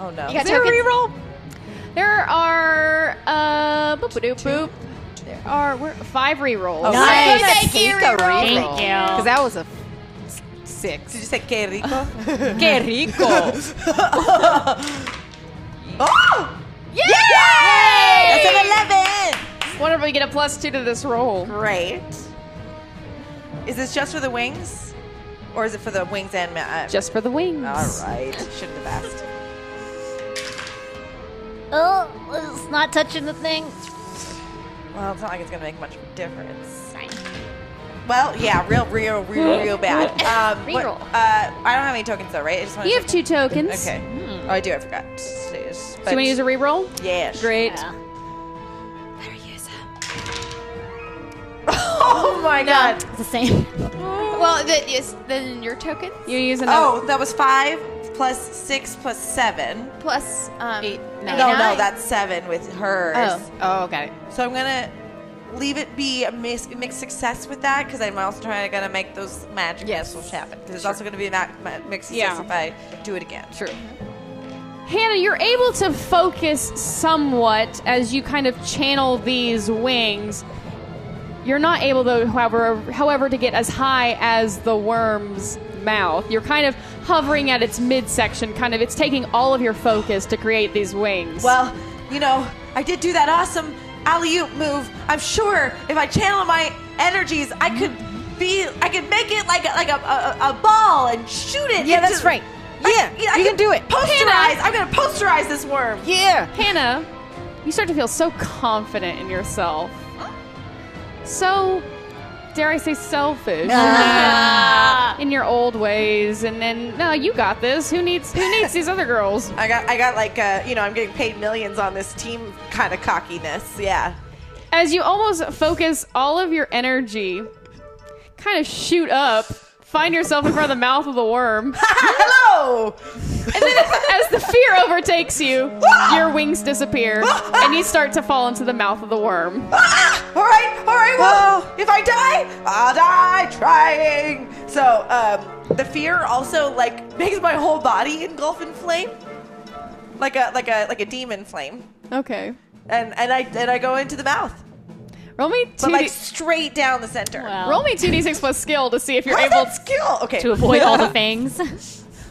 Oh no! You got Is there a tokens? reroll? There are uh boop boop boop. There are we're, five rerolls. Oh, Nice. Thank you, reroll. Thank Because that was a s- six. Did you say que rico? Que rico. oh! Yay! That's an eleven. Whenever we get a plus two to this roll. Great. Is this just for the wings, or is it for the wings and? Ma- uh, Just for the wings. all right. Shouldn't have asked. Oh, it's not touching the thing. Well, it's not like it's gonna make much of a difference. Well, yeah, real, real, real, real bad. Um, what- Reroll. uh, I don't have any tokens though, right? I just want You have two tokens. Okay. Oh, I do. I forgot. Yes, Do you want to use a reroll? Yes. Great. Yeah. Better use it. Oh my god. It's the same. Well, then, is, then your tokens You use another. Oh, that was five plus six plus seven. plus um, Eight, No, nine. no, that's seven with hers. Oh. Oh, got it. So I'm gonna leave it be a mis- mixed success with that because I'm also trying to gonna make those magic Yes. missiles happen. 'Cause it's also gonna be a ma- ma- mixed Yeah. success if I do it again. True. Hannah, you're able to focus somewhat as you kind of channel these wings. You're not able, though, however, however, to get as high as the worm's mouth. You're kind of hovering at its midsection. Kind of, it's taking all of your focus to create these wings. Well, you know, I did do that awesome alley oop move. I'm sure if I channel my energies, I could be, I could make it like a, like a, a, a ball and shoot it. Yeah, into- that's right. I- Yeah, I you can do it. Posterize. I'm gonna posterize this worm. Yeah. Hannah, you start to feel so confident in yourself. So, dare I say, selfish in your old ways. And then, no, you got this. Who needs who needs these other girls? I got, I got like, uh, you know, I'm getting paid millions on this team kind of cockiness. Yeah. As you almost focus all of your energy, kind of shoot up, find yourself in front of the mouth of the worm. Hello. And then as the fear overtakes you, your wings disappear and you start to fall into the mouth of the worm. Ah! All right, all right. Well, if I die, I'll die trying. So, um, the fear also like makes my whole body engulf in flame, like a like a like a demon flame, Okay. and and I and I go into the mouth, Roll me but two D straight down the center. Well, roll me two d6 plus skill to see if you're How's able that skill? Okay. to avoid all the fangs.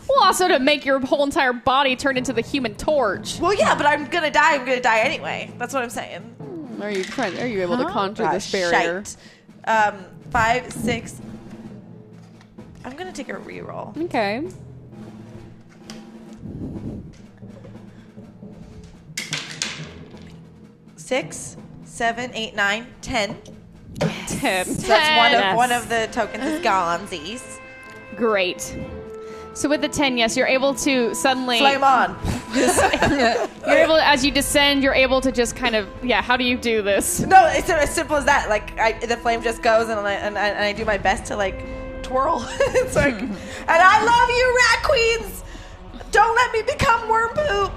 Well, also to make your whole entire body turn into the Human Torch. Well, yeah, but I'm gonna die. I'm gonna die anyway. That's what I'm saying. Are you trying? Are you able to conjure Ah, this barrier? shite. Um, five, six. I'm gonna take a reroll. Okay. Six, seven, eight, nine, ten. Ten. So that's one of Yes. one of the tokens is Gonzies. Great. So with the ten, yes, you're able to suddenly. Flame on. You're able, as you descend, you're able to just kind of, yeah. How do you do this? No, it's as simple as that. Like I, the flame just goes, and I, and, I, and I do my best to like twirl. it's like, and I love you, rat queens. Don't let me become worm poop.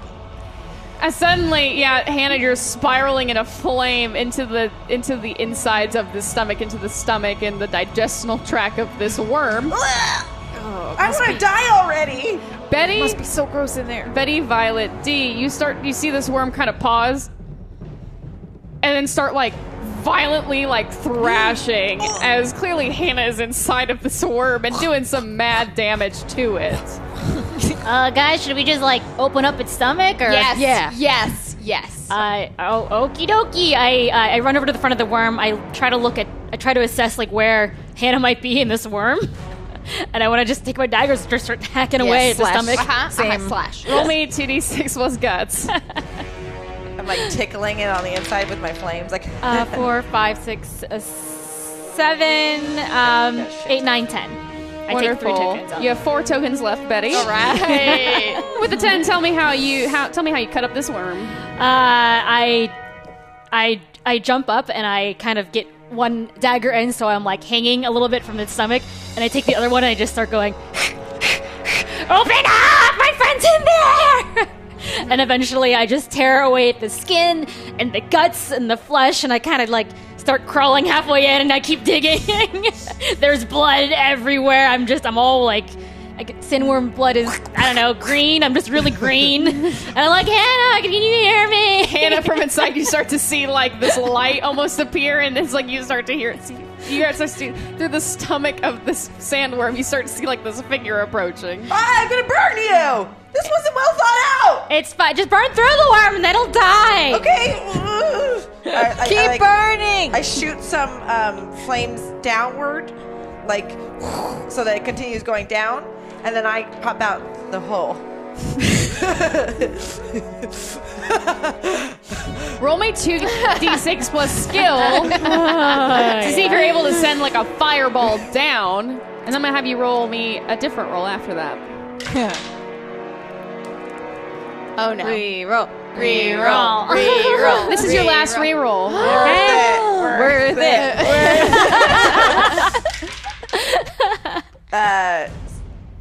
As suddenly, yeah, Hannah, you're spiraling in a flame into the into the insides of the stomach, into the stomach and the digestional tract of this worm. Oh, I want to die already. Betty, Must be so gross in there. Betty, Violet, Dee, you start, you see this worm kind of pause, and then start like violently like thrashing, as clearly Hannah is inside of the worm and doing some mad damage to it. uh, guys, should we just like open up its stomach or? Yes. Yeah. Yes. Yes. I oh okie dokie. I uh, I run over to the front of the worm. I try to look at. I try to assess like where Hannah might be in this worm, and I want to just take my daggers and just start hacking away at the slash. stomach. uh-huh. Same. Uh-huh. Slash. Roll me 2d6 plus guts. I'm like tickling it on the inside with my flames. Like, Uh, four, five, six, uh, seven, um, eight, nine, ten. I take three Wonderful. tokens. off. You have four tokens left, Betty. All right. With the ten, tell me how you how tell me how you cut up this worm. Uh, I, I, I jump up and I kind of get one dagger in, so I'm like hanging a little bit from the stomach, and I take the other one and I just start going. Open up! My friend's in there! And eventually, I just tear away at the skin and the guts and the flesh, and I kind of like start crawling halfway in, and I keep digging. There's blood everywhere. I'm just, I'm all like. I get sandworm blood is I don't know green. I'm just really green, and I'm like Hannah, can you hear me? Hannah, from inside, you start to see like this light almost appear, and it's like you start to hear it. See, you start to see through the stomach of this sandworm. You start to see like this figure approaching. Ah, I'm gonna burn you. This wasn't well thought out. It's fine. Just burn through the worm, and then it'll die. Okay. I, I- Keep I, like, burning. I shoot some um, flames downward, like so that it continues going down, and then I pop out the hole. Roll me two d6 plus skill to see if you're able to send like a fireball down, and then I'm gonna have you roll me a different roll after that. oh no. Reroll. Reroll. Reroll. This is your last reroll. Worth it. Worth Uh,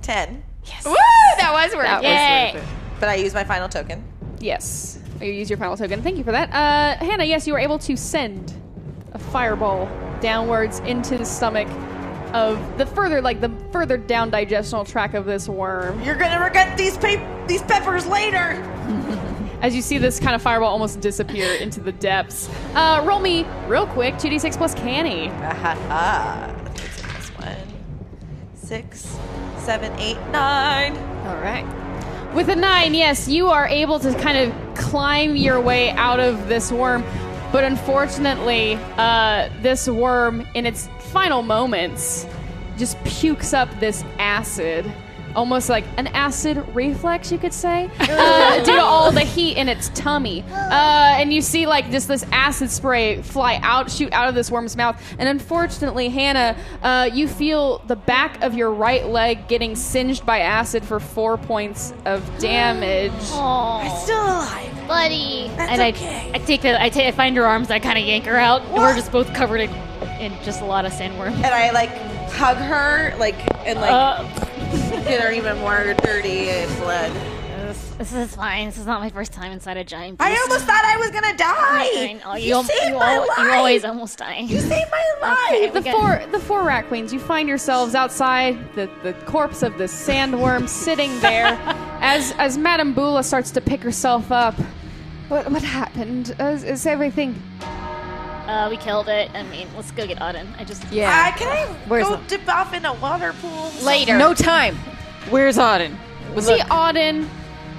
ten. Yes. Woo! That was worth That it. Was worth it. But I use my final token. Yes. You use your final token. Thank you for that. Uh, Hannah, yes, you were able to send a fireball downwards into the stomach of the further, like the further down digestional tract of this worm. You're gonna regret these pe- these peppers later. as you see this kind of fireball almost disappear into the depths. Uh, roll me real quick 2d6 plus canny. Ah, this one. Six, seven, eight, nine. All right. With a nine, yes, you are able to kind of climb your way out of this worm, but unfortunately, uh, this worm, in its final moments, just pukes up this acid. Almost like an acid reflex, you could say, uh, due to all the heat in its tummy. Uh, and you see, like, just this acid spray fly out, shoot out of this worm's mouth. And unfortunately, Hannah, uh, you feel the back of your right leg getting singed by acid for four points of damage. Oh, Still alive. buddy. That's and okay. I, I take the, I take, I find her arms, I kind of yank her out, and we're just both covered in, in just a lot of sandworm. And I like hug her, like, and like Uh, get her even more dirty and blood. this, this is fine. This is not my first time inside a giant. I almost thought I was gonna die. know, you, you, al- saved you, my al- life. you always almost die. You saved my life. Okay, The Okay. four, the four rat queens. You find yourselves outside the, the corpse of the sandworm sitting there, as as Madame Bula starts to pick herself up. What what happened? Uh, is, is everything? Uh, we killed it. I mean, let's go get Auden. I just Uh, Yeah. can I Where's go the- dip off in a water pool? Later. No time. Where's Auden? See, Auden,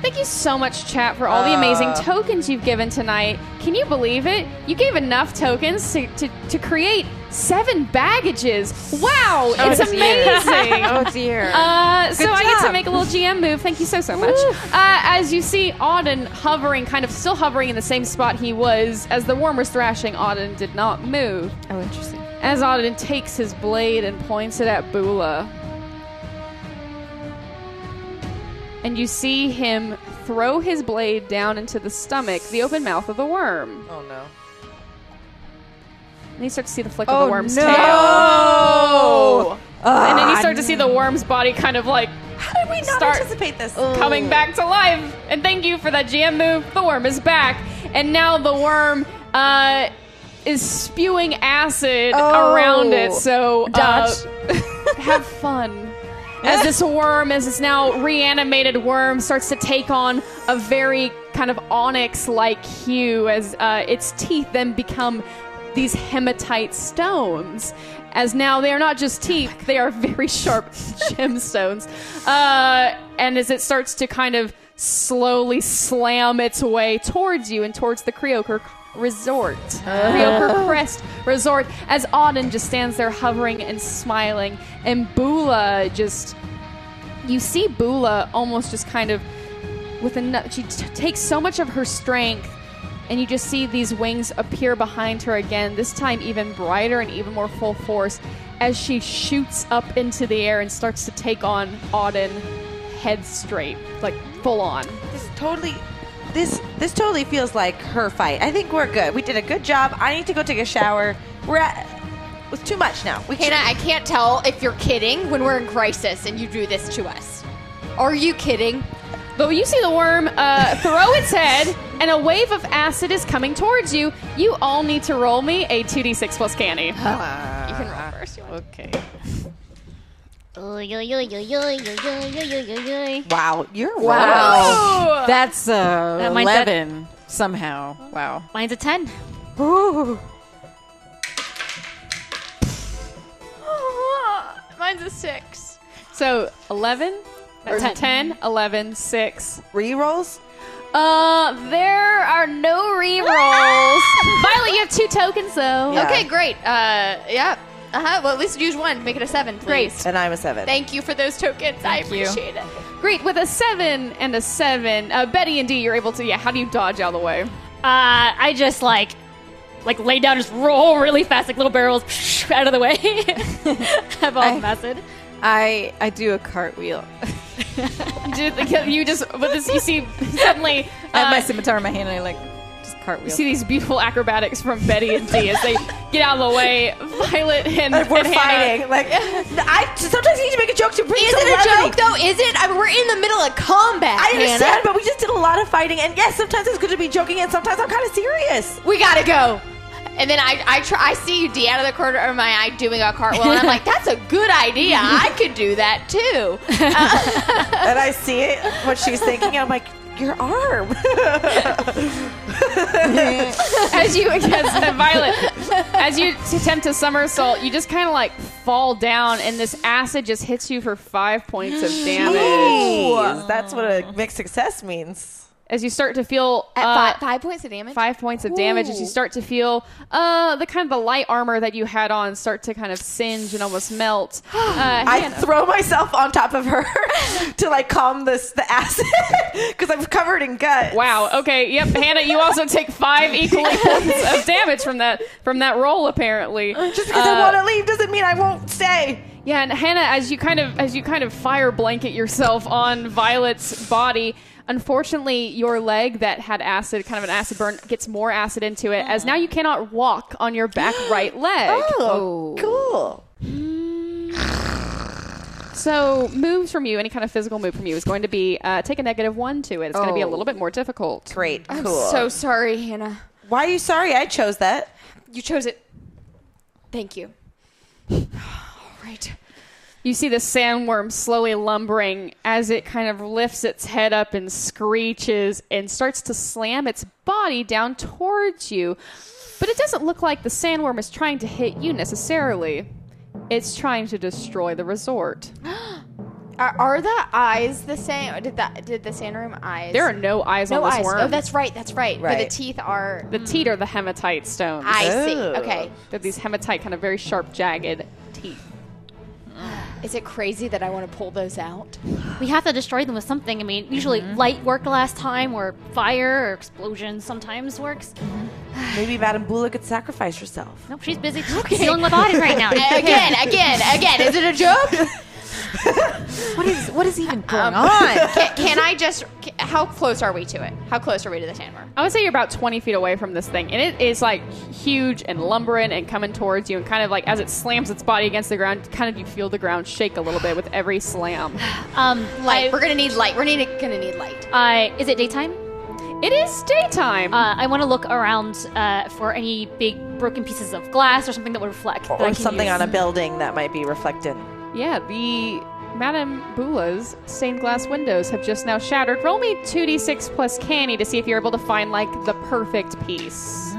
thank you so much, chat, for all the amazing tokens you've given tonight. Can you believe it? You gave enough tokens to, to, to create seven baggages. Wow, it's amazing. Oh dear. Uh, so Good I get to make a little GM move. Thank you so so much. Uh, as you see Auden hovering, kind of still hovering in the same spot he was as the worm was thrashing. Auden did not move. oh, interesting. As Auden takes his blade and points it at Bula. And you see him throw his blade down into the stomach, the open mouth of the worm. Oh no. And you start to see the flick of Oh, the worm's no. tail. and then you start to see the worm's body kind of like How did we not Start- anticipate this? coming back to life. And thank you for that GM move. The worm is back. And now the worm uh, is spewing acid Oh. around it. So uh, Dodge. have fun. As this worm, as this now reanimated worm, starts to take on a very kind of onyx like hue as uh, its teeth then become these hematite stones. As now they are not just teeth, they are very sharp gemstones. Uh, and as it starts to kind of slowly slam its way towards you and towards the Creoker Resort, Creoker Crest Resort, as Auden just stands there hovering and smiling, and Bula just. You see Bula almost just kind of with enough. She t- takes so much of her strength, and you just see these wings appear behind her again, this time even brighter and even more full force, as she shoots up into the air and starts to take on Auden head straight, like full on. This totally this this totally feels like her fight. I think we're good. We did a good job. I need to go take a shower. We're at it's too much now. We Hannah, I can't tell if you're kidding when we're in crisis and you do this to us. Are you kidding? But when you see the worm uh, throw its head and a wave of acid is coming towards you, you all need to roll me a 2d6 plus canny. Uh, you can roll first. okay. Wow, you're wow. That's uh, that eleven somehow. Wow, mine's a ten. Ooh. mine's a six. So eleven 10. 10, 11, 6. Rerolls? Uh, there are no rerolls. Violet, you have two tokens though. Yeah. Okay, great. Uh, yeah. Uh huh. Well, at least use one. Make it a seven, please. Great. And I'm a seven. Thank you for those tokens. Thank I appreciate you. it. Great. With a seven and a seven, uh, Betty and Dee, you're able to. Yeah. How do you dodge out of the way? Uh, I just like, like lay down, just roll really fast, like little barrels out of the way. Have all I, acid. I I do a cartwheel. You just- You just, but this, you see suddenly. I have my uh, scimitar in my hand and I like just You cartwheel. see these beautiful acrobatics from Betty and Dee as they get out of the way. Violet and, Like, we're and Hannah- fighting. Like I sometimes need to make a joke to bring Is it a joke though? Is it? I mean, we're in the middle of combat. I understand, Hannah. but we just did a lot of fighting, and yes, sometimes it's good to be joking, and sometimes I'm kind of serious. we gotta go. And then I, I try, I see you Dee out of the corner of my eye doing a cartwheel, and I'm like, that's a good idea. I could do that too. and I see it, what she's thinking. I'm like, your arm. as you as Violet, as you attempt to somersault, you just kind of like fall down, and this acid just hits you for five points of damage. Jeez, That's what a mixed success means. As you start to feel At uh, five, five points of damage. five points of damage, as you start to feel uh, the kind of the light armor that you had on start to kind of singe and almost melt. Uh, I Hannah- throw myself on top of her to like calm this the acid because I'm covered in gut. Wow. Okay. Yep. Hannah, you also take five equally points of damage from that from that roll. Apparently, Just because I Uh, want to leave doesn't mean I won't stay. Yeah, and Hannah, as you kind of as you kind of fire blanket yourself on Violet's body, unfortunately, your leg that had acid, kind of an acid burn, gets more acid into it. As now you cannot walk on your back right leg. Oh, cool. So moves from you, any kind of physical move from you, is going to be uh, take a negative one to it. It's going to be a Oh. little bit more difficult. Great. I'm so sorry, Hannah. Why are you sorry? I chose that. You chose it. Thank you. All right. You see the sandworm slowly lumbering as it kind of lifts its head up and screeches and starts to slam its body down towards you. But it doesn't look like the sandworm is trying to hit you necessarily. It's trying to destroy the resort. Are, are the eyes the same? Did that? Did the sandworm eyes? There are no eyes no on this eyes. worm. Oh, that's right. That's right. But the teeth are. the hmm. teeth are the hematite stones. I see. Oh. Okay. They're these hematite, kind of very sharp, jagged teeth. Is it crazy that I want to pull those out? We have to destroy them with something. I mean, usually mm-hmm. light worked last time, or fire or explosion sometimes works. Mm-hmm. Maybe Madame Bula could sacrifice herself. Nope, she's busy dealing with Auden right now. again, again, again. Is it a joke? What is what is even going Um, on? can, can I just? ca- How close are we to it? How close are we to the sandworm? I would say you're about 20 feet away from this thing, and it is like huge and lumbering and coming towards you, and kind of like as it slams its body against the ground, kind of you feel the ground shake a little bit with every slam. Um, Light. I, We're gonna need light. We're need, gonna need light. I is it daytime? It is daytime. Uh, I want to look around uh, for any big broken pieces of glass or something that would reflect. that Or something use. on a building that might be reflected. Yeah, the Madame Bula's stained glass windows have just now shattered. Roll me 2d6 plus canny to see if you're able to find like the perfect piece.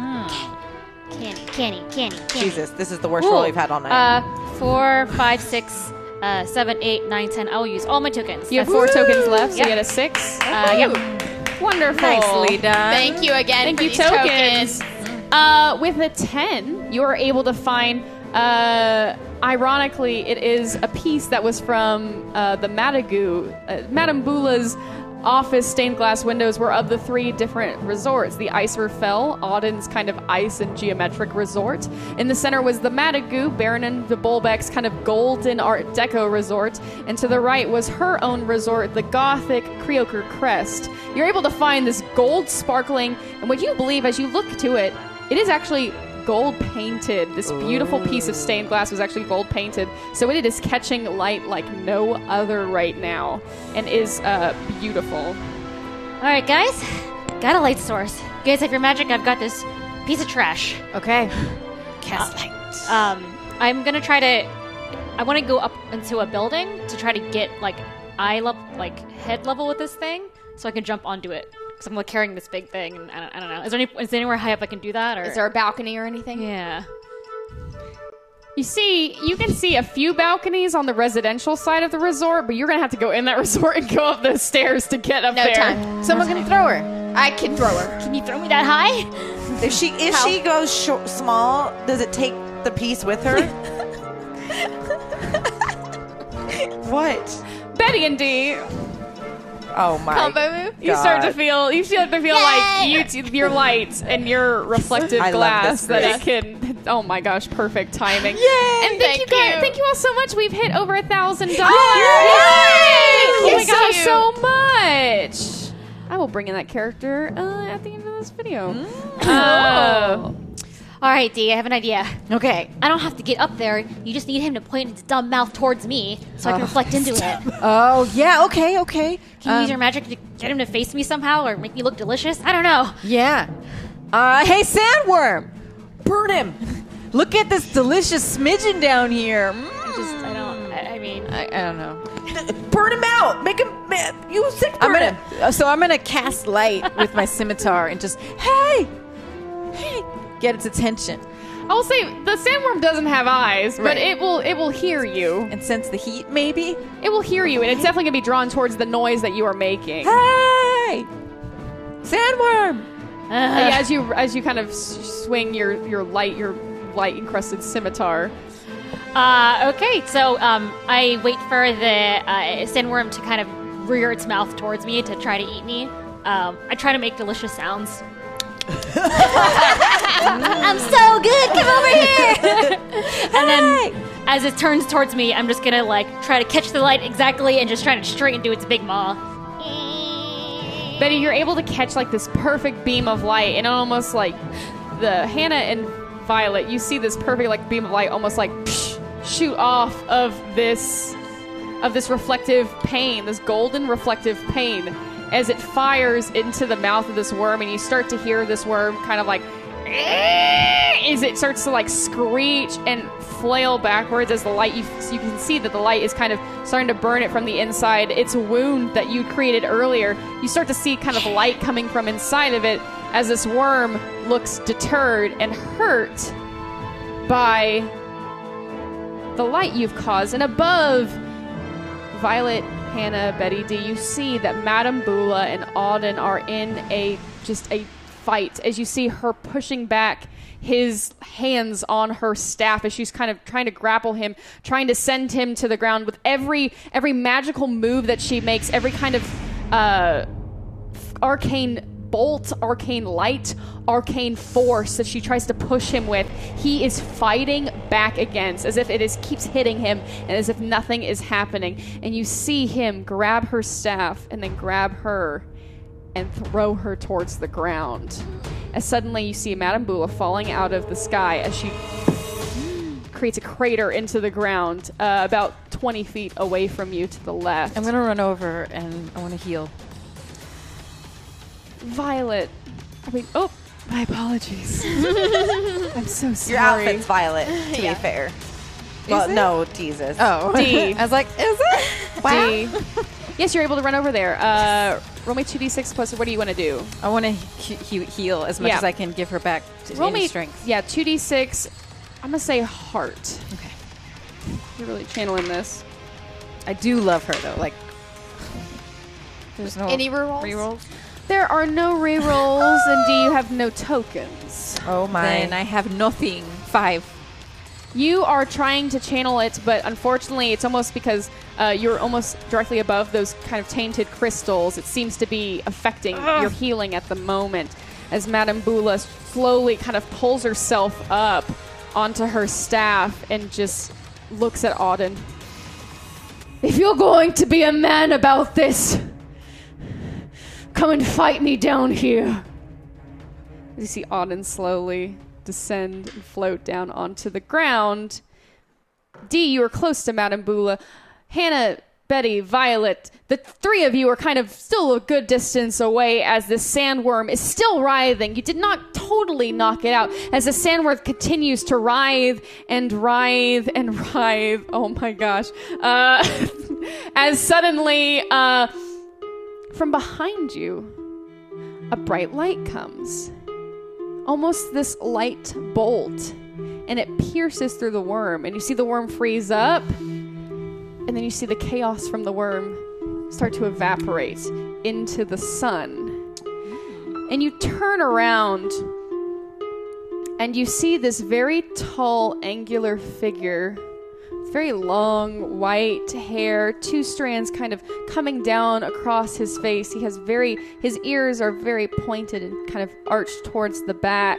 Canny, canny, canny, canny. Jesus, this is the worst roll we've had all night. Uh, four, five, six, uh, seven, eight, nine, ten. I will use all my tokens. You have That's- four tokens left, so Yep. you get a six. Uh, yep. Wonderful. Nicely done. Thank you again Thank for you, these tokens. Uh, with a 10, you are able to find, uh, ironically, it is a piece that was from uh, the Matagu. Uh, Madame Bula's office stained glass windows were of the three different resorts the Iserfell, Auden's kind of ice and geometric resort. In the center was the Matagu, Baronin de Bolbeck's kind of golden Art Deco resort. And to the right was her own resort, the Gothic Creoker Crest. You're able to find this gold sparkling, and what you believe as you look to it, it is actually gold painted. This beautiful piece of stained glass was actually gold painted, so it is catching light like no other right now, and is uh, beautiful. All right, guys. Got a light source. You guys have your magic. I've got this piece of trash. Okay. Cast light. Um, I'm gonna try to. I want to go up into a building to try to get like eye level, like head level with this thing, so I can jump onto it. Because I'm like carrying this big thing, and I don't, I don't know. Is there any? Is there anywhere high up I can do that? Or Is there a balcony or anything? Yeah. You see, you can see a few balconies on the residential side of the resort, but you're gonna have to go in that resort and go up those stairs to get up No there. time. Someone can throw her. I can throw her. Can you throw me that high? if she if she goes short, small, does it take the piece with her? what? Betty and Dee, Oh my! Combo move. you start to feel you start to feel like you your light and your reflective I love glass this that it can. Oh my gosh, perfect timing! Yay! And thank, Thank you guys, you. thank you all so much. We've hit over a thousand dollars. Yay! Oh my Thank gosh, you. so much! I will bring in that character uh, at the end of this video. Mm. Uh, All right, Dee. I have an idea. Okay. I don't have to get up there. You just need him to point his dumb mouth towards me, so I can reflect into it. Oh yeah. Okay. Okay. Can you use Um, your magic to get him to face me somehow, or make me look delicious? I don't know. Yeah. Uh, hey, sandworm. Burn him! Look at this delicious smidgen down here. Mm. I just, I don't. I, I mean, I, I don't know. Burn him out! Make him man, you sick I'm burn gonna. So I'm gonna cast light with my scimitar and just hey, hey, get its attention I will say the sandworm doesn't have eyes, but Right. it will it will hear you. and sense the heat. Maybe. It will hear you, and it's definitely gonna be drawn towards the noise that you are making. Hey, sandworm. Yeah, as you as you kind of s- swing your your light your light encrusted scimitar. Uh, okay, so um, I wait for the uh, sandworm to kind of rear its mouth towards me to try to eat me. Um, I try to make delicious sounds. I'm so good. Come over here. and then, as it turns towards me, I'm just gonna like try to catch the light exactly and just try to straight into its big maw. Betty, you're able to catch like this perfect beam of light, and almost like the Hannah and Violet, you see this perfect like beam of light, almost like psh, shoot off of this of this reflective pane, this golden reflective pane, as it fires into the mouth of this worm, and you start to hear this worm kind of like Eh, as it starts to like screech and flail backwards as the light you you can see that the light is kind of starting to burn it from the inside. Its a wound that you created earlier. You start to see kind of light coming from inside of it as this worm looks deterred and hurt by the light you've caused. And above Violet, Hannah, Betty Dee, you see that Madame Bula and Auden are in a just a fight as you see her pushing back his hands on her staff as she's kind of trying to grapple him, trying to send him to the ground with every every magical move that she makes, every kind of uh arcane bolt, arcane light, arcane force that she tries to push him with, he is fighting back against, as if it is keeps hitting him and as if nothing is happening. And you see him grab her staff and then grab her and throw her towards the ground. As suddenly you see Madame Bula falling out of the sky as she creates a crater into the ground uh, about 20 feet away from you to the left. I'm gonna run over and I want to heal. Violet. I mean, oh, my apologies. I'm so sorry. Your outfit's violet, to be fair. Well, it? no, Jesus. Oh, Dee. I was like, is it? Dee. Yes, you're able to run over there. Uh, roll me 2d6 plus. What do you want to do? I want to he- he- heal as much Yeah. as I can, give her back to Roll any me strength. Yeah, 2d6. I'm gonna say heart. Okay. You're really channeling this. I do love her though. Like, there's no Any rerolls? rerolls. There are no rerolls, and do you have no tokens. Oh my. Then I have nothing. Five. You are trying to channel it, but unfortunately, it's almost because uh, you're almost directly above those kind of tainted crystals. It seems to be affecting your healing at the moment. As Madame Bula slowly kind of pulls herself up onto her staff and just looks at Auden. If you're going to be a man about this, come and fight me down here. You see Auden slowly descend and float down onto the ground. Dee, you are close to Madame Bula. Hannah, Betty, Violet, the three of you are kind of still a good distance away as the sandworm is still writhing. You did not totally knock it out as the sandworm continues to writhe and writhe and writhe. Oh my gosh. Uh, as suddenly, uh, from behind you, a bright light comes almost this light bolt and it pierces through the worm. And you see the worm freeze up and then you see the chaos from the worm start to evaporate into the sun. And you turn around and you see this very tall angular figure very long white hair two strands kind of coming down across his face. He has very his ears are very pointed and kind of arched towards the back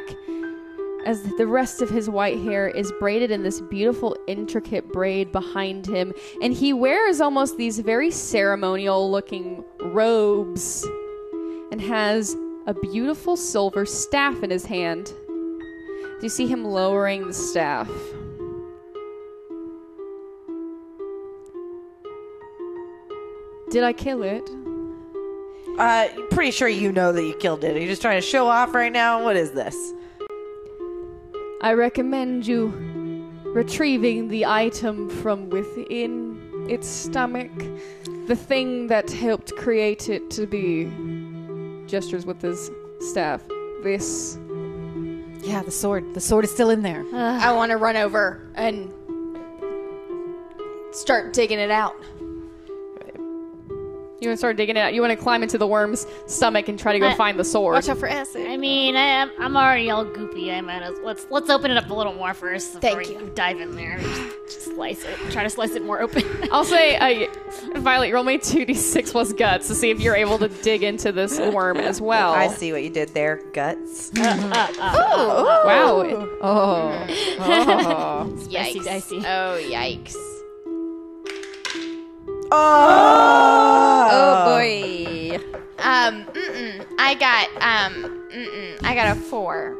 as the rest of his white hair is braided in this beautiful intricate braid behind him. And he wears almost these very ceremonial looking robes and has a beautiful silver staff in his hand. Do you see him lowering the staff did i kill it Uh, pretty sure you know that you killed it. Are you just trying to show off right now? What is this? I recommend you retrieving the item from within its stomach the thing that helped create it to be gestures with his staff. This Yeah, the sword. The sword is still in there. I want to run over and start digging it out. You want to start digging it out. You want to climb into the worm's stomach and try to go I- find the sword. Watch out for acid. I mean, I, am I'm already all goopy. I might as let's let's open it up a little more first before Thank you dive in there. Just, just slice it. Try to slice it more open. I'll say, uh, Violet, roll me two d six plus guts to see if you're able to dig into this worm as well. I see what you did there. Guts. oh Wow. Oh. oh. Yikes. dicey. Oh, yikes. Oh boy. Um, mm-mm. I got, um, mm-mm. I got a four.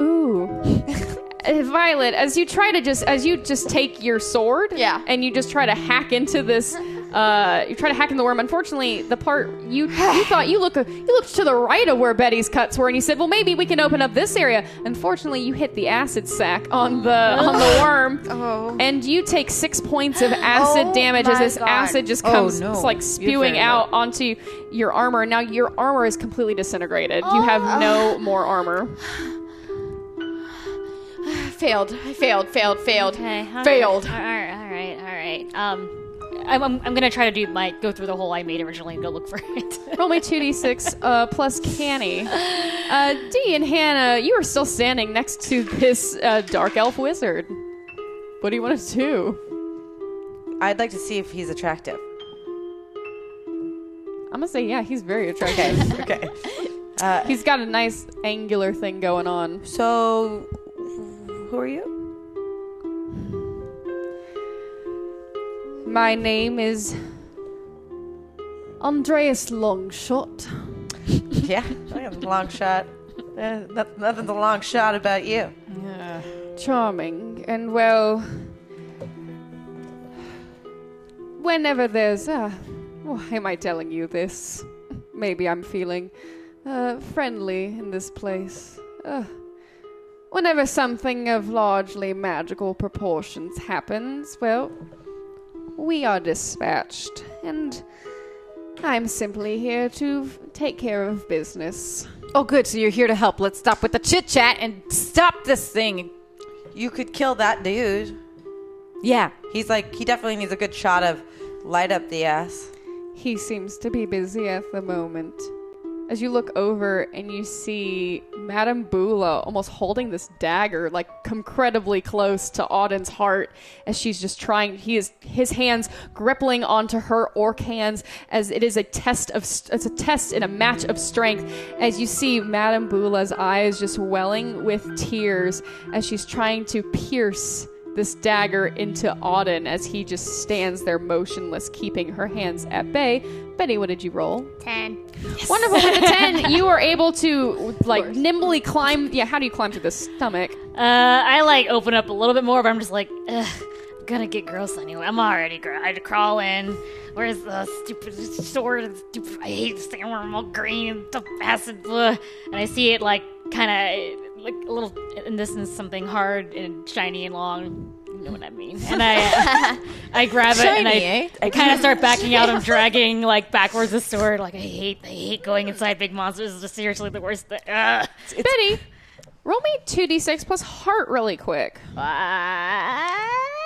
Ooh. Violet, as you try to just as you just take your sword, Yeah. and you just try to hack into this, uh, you try to hack in the worm. Unfortunately, the part you you thought you look you looked to the right of where Betty's cuts were, and you said, "Well, maybe we can open up this area." Unfortunately, you hit the acid sac on the on the worm, Oh. and you take six points of acid damage as this God. acid just Oh, comes no. it's like spewing very out onto your armor. Now your armor is completely disintegrated. You have no more armor. Failed. I failed, failed, failed. Okay. okay. Failed. All right. All right. All right. Um, I'm, I'm, I'm gonna try to do my go through the hole I made originally and go look for it. Roll me 2d6 uh, plus canny. Uh, Dee and Hannah, you are still standing next to this uh, dark elf wizard. What do you want to do? I'd like to see if he's attractive. I'm gonna say, yeah, he's very attractive. Okay. Uh, he's got a nice angular thing going on. so, who are you? My name is Andreas Longshot. Yeah, long shot. Uh, no- nothing's a long shot about you. Charming. And well, whenever there's, uh, why am I telling you this? Maybe I'm feeling uh, friendly in this place. Uh, whenever something of largely magical proportions happens, well, we are dispatched, and I'm simply here to f- take care of business. Oh, good. So you're here to help. Let's stop with the chit chat and stop this thing. You could kill that dude. Yeah. He's like, he definitely needs a good shot of light up the ass. He seems to be busy at the moment. As you look over and you see Madame Bula almost holding this dagger, like incredibly close to Auden's heart, as she's just trying. He is his hands gripping onto her orc hands, as it is a test of it's a test in a match of strength. As you see Madame Bula's eyes just welling with tears as she's trying to pierce this dagger into Auden as he just stands there motionless, keeping her hands at bay. Betty, what did you roll? Ten. Wonderful. With a 10, you are able to, like, nimbly climb. Yeah, how do you climb through the stomach? Uh, I like open up a little bit more, but I'm just like, ugh, I'm gonna get gross anyway. I'm already gross. I had to crawl in. Where's the stupid sword? and Stupid, I hate this thing. All green and stuff, acid. Blah. And I see it like kind of like a little and this is something hard and shiny and long. You know what I mean? And I, uh, I grab it and I, eh? I kind of start backing out. I'm dragging like backwards the sword. Like I hate, I hate going inside big monsters. It's just seriously the worst thing. Ugh. Betty, roll me 2d6 plus heart really quick. What?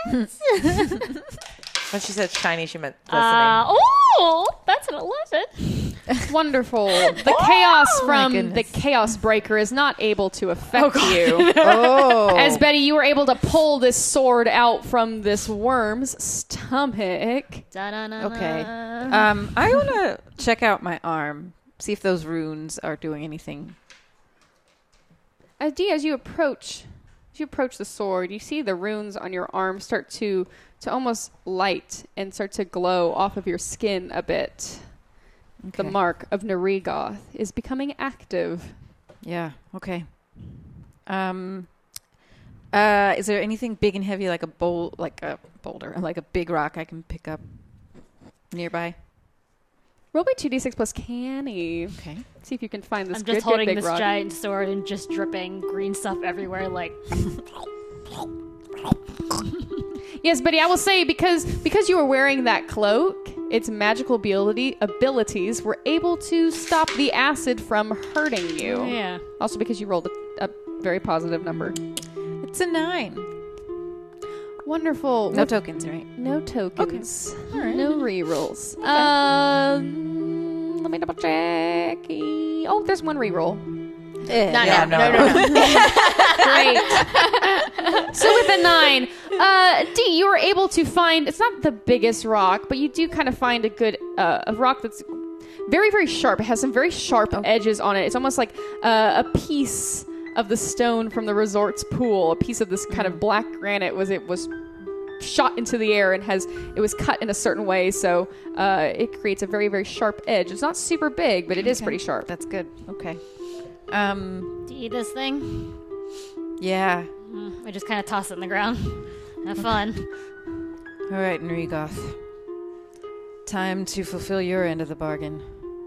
When she said shiny, she meant listening. Uh, oh, that's an 11. Wonderful. The chaos from the goodness. chaos breaker is not able to affect you. Oh. As Betty, you were able to pull this sword out from this worm's stomach. okay. Um, I want to check out my arm, see if those runes are doing anything. As Dee, as you approach, as you approach the sword, you see the runes on your arm start to to almost light and start to glow off of your skin a bit. The mark of Narigoth is becoming active. Yeah. Okay. Um. Uh, is there anything big and heavy like a bowl, like a boulder, like a big rock I can pick up nearby? Roll me two d six plus canny. Okay. See if you can find this I'm good, just good holding big this rock. giant sword and just dripping green stuff everywhere. Like, Yes, buddy. I will say because because you were wearing that cloak, its magical ability abilities were able to stop the acid from hurting you. Yeah. Also because you rolled a, a very positive number. It's a nine. Wonderful. No What- tokens, right? no tokens. No rerolls. Um, let me double check. Oh, there's one reroll. Not Yeah, now. no, No, no, no. Great. so with a nine, uh, Dee, you were able to find. It's not the biggest rock, but you do kind of find a good uh, a rock that's very very sharp. It has some very sharp edges on it. It's almost like uh, a piece of the stone from the resort's pool. A piece of this kind of black granite was it was shot into the air and has it was cut in a certain way, so uh, it creates a very very sharp edge. It's not super big, but it is pretty sharp. That's good. Okay. Um. Do you eat this thing? Yeah. I just kind of toss it in the ground. Have fun. All right, Narigoth. Time to fulfill your end of the bargain,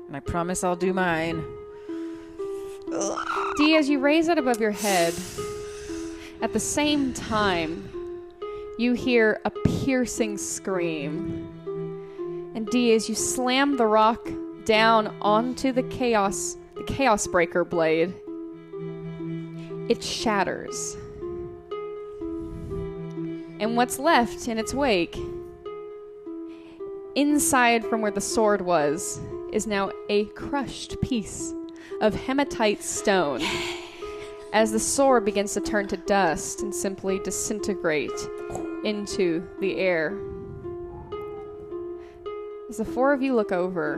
and I promise I'll do mine. Dee, as you raise it above your head, at the same time, you hear a piercing scream. And Dee, as you slam the rock down onto the chaos, the chaos breaker blade, it shatters. And what's left in its wake, inside from where the sword was, is now a crushed piece of hematite stone. As the sword begins to turn to dust and simply disintegrate into the air. As the four of you look over,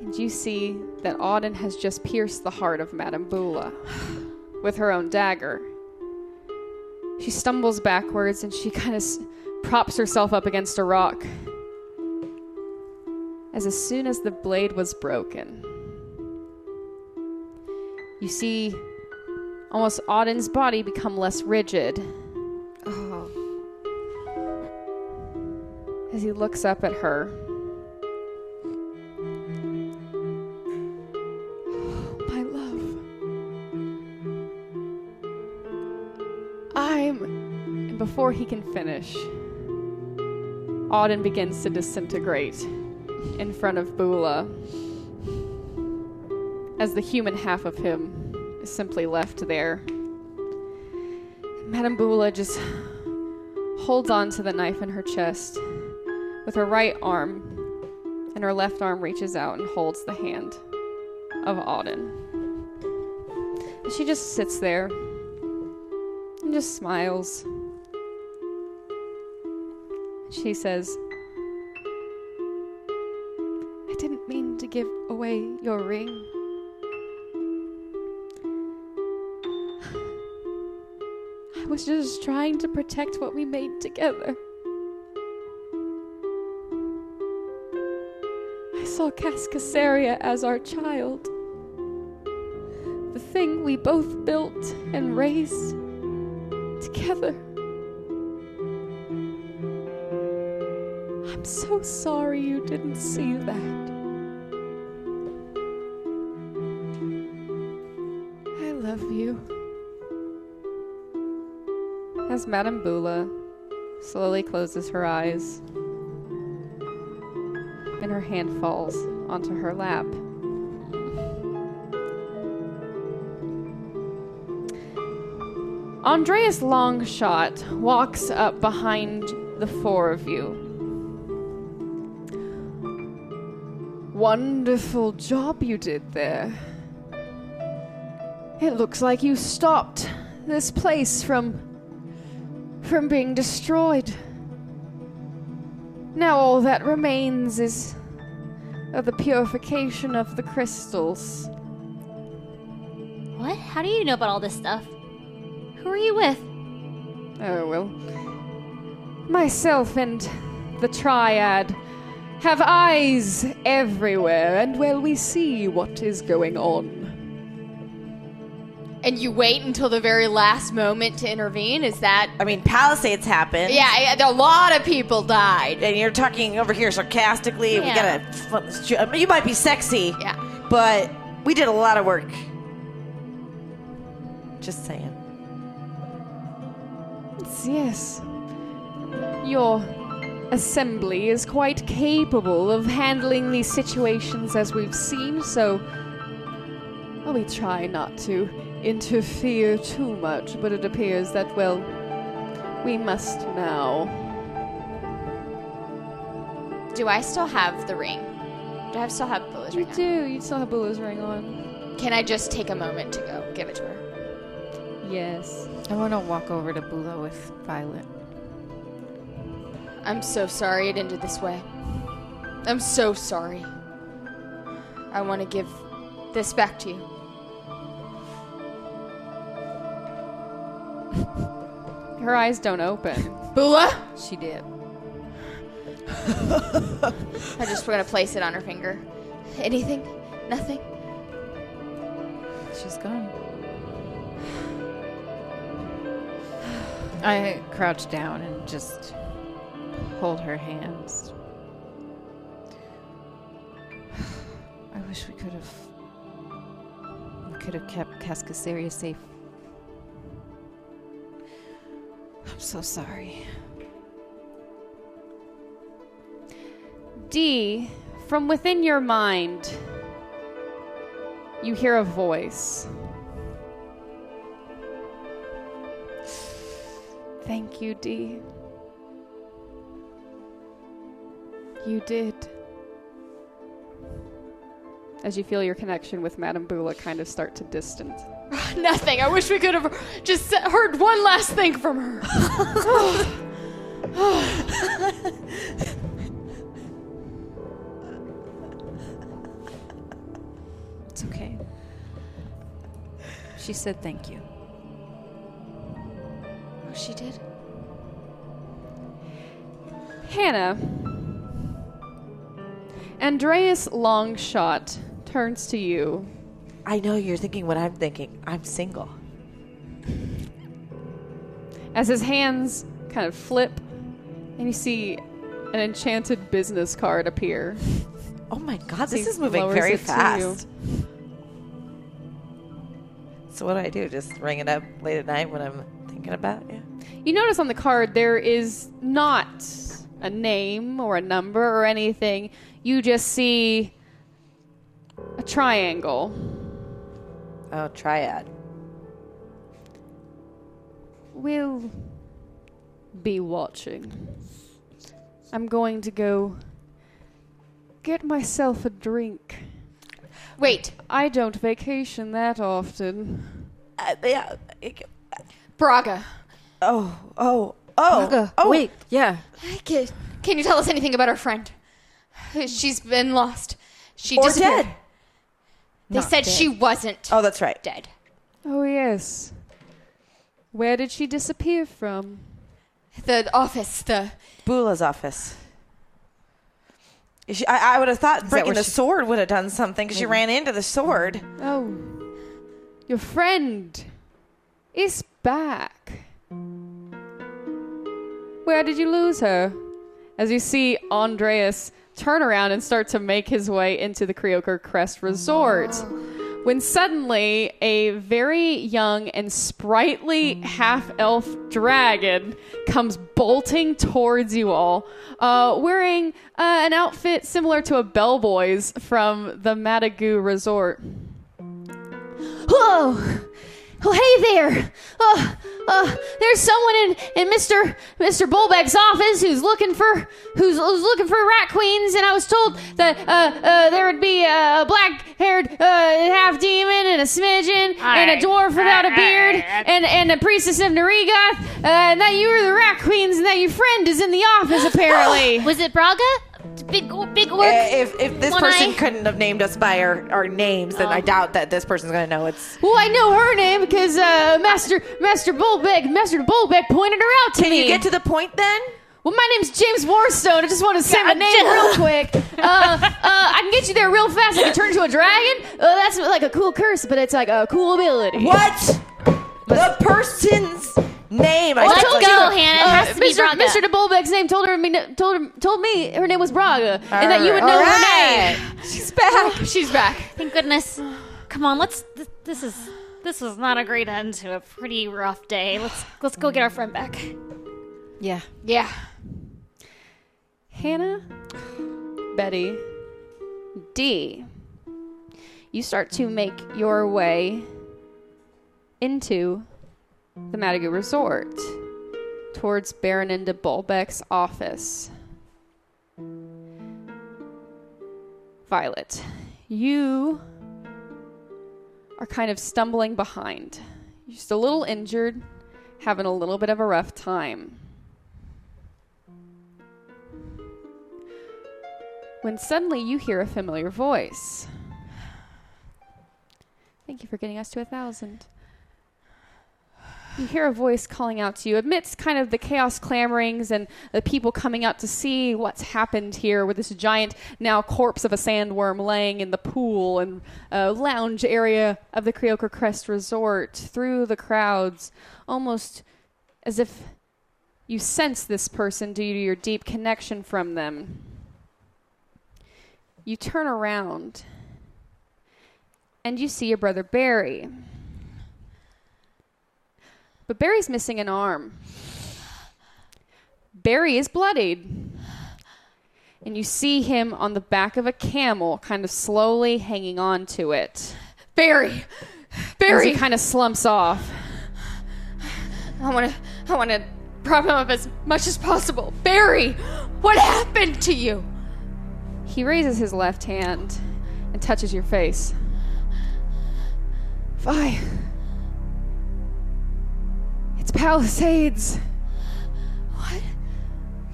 and you see that Auden has just pierced the heart of Madame Bula with her own dagger. She stumbles backwards and she kind of s- props herself up against a rock. As soon as the blade was broken, you see almost Auden's body become less rigid. Oh. As he looks up at her. My love. I'm. And before he can finish, Auden begins to disintegrate in front of Bula as the human half of him is simply left there. Madame Bula just holds on to the knife in her chest with her right arm, and her left arm reaches out and holds the hand of Auden. And she just sits there and just smiles. She says, didn't mean to give away your ring. I was just trying to protect what we made together. I saw Cascasaria as our child. The thing we both built and raised together. I'm so sorry you didn't see that. As Madame Bula slowly closes her eyes and her hand falls onto her lap. Andreas Longshot walks up behind the four of you. Wonderful job you did there. It looks like you stopped this place from from being destroyed. Now all that remains is of the purification of the crystals. What? How do you know about all this stuff? Who are you with? Oh well. Myself and the Triad have eyes everywhere, and well, we see what is going on. And you wait until the very last moment to intervene? Is that. I mean, Palisades happened. Yeah, yeah, a lot of people died. And you're talking over here sarcastically. Yeah. We gotta. flip this ju- I mean, You might be sexy. Yeah. But we did a lot of work. Just saying. Yes. Your assembly is quite capable of handling these situations as we've seen, so well, we try not to interfere too much, but it appears that, well, we must now. Do I still have the ring? Do I still have Bula's You ring? on? do. You still have Bula's ring on. Can I just take a moment to go give it to her? Yes. I want to walk over to Bula with Violet. I'm so sorry it ended this way. I'm so sorry. I want to give this back to you. Her eyes don't open. Bula? She did. I just we're gonna place it on her finger. Anything? Nothing? She's gone. I crouch down and just hold her hands. I wish we could have. We could have kept Cascasaria safe. I'm so sorry. Dee, from within your mind, you hear a voice. Thank you, Dee. You did. As you feel your connection with Madame Bula kind of start to distance. Nothing. I wish we could have just heard one last thing from her. It's okay. She said thank you. Oh, she did. Hannah. Andreas Longshot turns to you. I know you're thinking what I'm thinking. I'm single. as his hands kind of flip and you see an enchanted business card appear. Oh my god, this is moving very fast. So what do I do? Just ring it up late at night when I'm thinking about you? You notice on the card there is not a name or a number or anything. You just see a triangle. Oh, triad. We'll be watching. I'm going to go get myself a drink. Wait, I don't vacation that often. Uh, yeah. Braga. Oh, oh, oh, Braga, oh. wait, yeah. Can, can you tell us anything about our friend? She's been lost. She Or disappeared. dead. They said she wasn't Oh, that's right. dead. Oh, yes. Where did she disappear from? The office, the Bula's office. She, I, I would have thought breaking where the she- sword would have done something 'cause she ran into the sword. Oh, your friend is back. Where did you lose her? As you see Andreas turn around and start to make his way into the Creoker Crest Resort. When suddenly a very young and sprightly half elf dragon comes bolting towards you all, uh, wearing uh, an outfit similar to a bellboy's from the Matagu Resort. Whoa! Oh, hey there! Uh, uh, there's someone in, in Mr. Mr. Bolbeck's office who's looking for who's, who's looking for rat queens, and I was told that uh, uh, there would be a black-haired uh, half demon and a smidgen and a dwarf without a beard and and a priestess of Narigoth, uh, and that you were the rat queens, and that your friend is in the office apparently. Was it Braga? Big, big orc. Uh, If, if this One person eye? couldn't have named us by our, our names, then I doubt that this person's going to know it's. well, I know her name because uh, Master Master Bolbeck Master Bolbeck pointed her out to Can me. you get to the point then? Well, my name's James Warstone. I just want to say my name real quick. Uh, uh, I can get you there real fast. I can turn into a dragon. Uh, that's like a cool curse, but it's like a cool ability. What? The person's name. I Let's said, like, go, Hannah. It Uh, has to be Mr. Braga. Mr. de Bolbeck's name told her, me, told her, told me her name was Braga, and that you would All know right. her name. She's back. she's back. Thank goodness. Come on, let's. Th- this is. this was not a great end to a pretty rough day. Let's let's go get our friend back. Yeah. Yeah. Hannah, Betty, Dee. You start to make your way into the Matagu Resort towards Baronin de Bolbeck's office. Violet, you are kind of stumbling behind. You're just a little injured, having a little bit of a rough time. When suddenly you hear a familiar voice. Thank you for getting us to a thousand. You hear a voice calling out to you amidst kind of the chaos clamorings and the people coming out to see what's happened here with this giant now corpse of a sandworm laying in the pool and uh, lounge area of the Creoker Crest Resort through the crowds, almost as if you sense this person due to your deep connection from them. You turn around and you see your brother Barry. But Barry's missing an arm. Barry is bloodied. And you see him on the back of a camel, kind of slowly hanging on to it. Barry, Barry, he kind of slumps off. I want to, I want to prop him up as much as possible. Barry, what happened to you? He raises his left hand and touches your face. Vi. Palisades. What?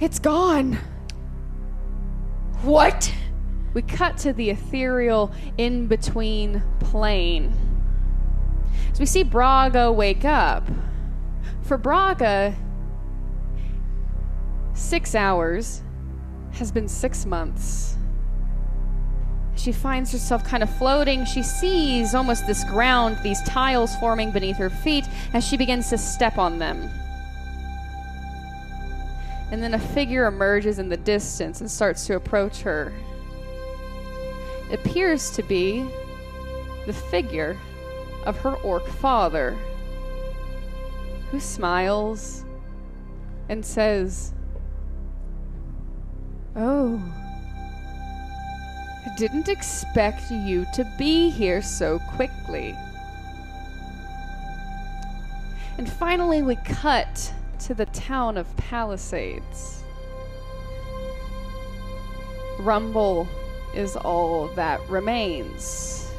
It's gone. What? We cut to the ethereal in between plane. So we see Braga wake up. For Braga, six hours has been six months. She finds herself kind of floating. She sees almost this ground, these tiles forming beneath her feet as she begins to step on them. And then a figure emerges in the distance and starts to approach her. It appears to be the figure of her orc father, who smiles and says, Oh, I didn't expect you to be here so quickly. And finally, we cut to the town of Palisades. Rumble is all that remains.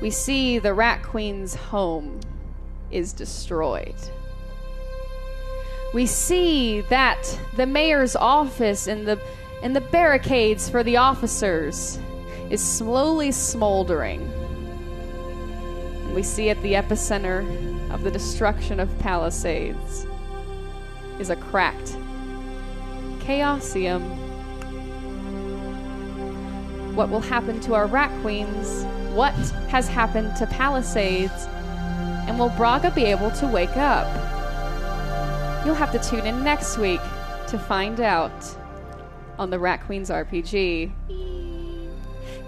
We see the Rat Queen's home is destroyed. We see that the mayor's office and the and the barricades for the officers is slowly smoldering. And we see at the epicenter of the destruction of Palisades is a cracked Chaosium. What will happen to our rat queens? What has happened to Palisades? And will Braga be able to wake up? You'll have to tune in next week to find out on the Rat Queens RPG.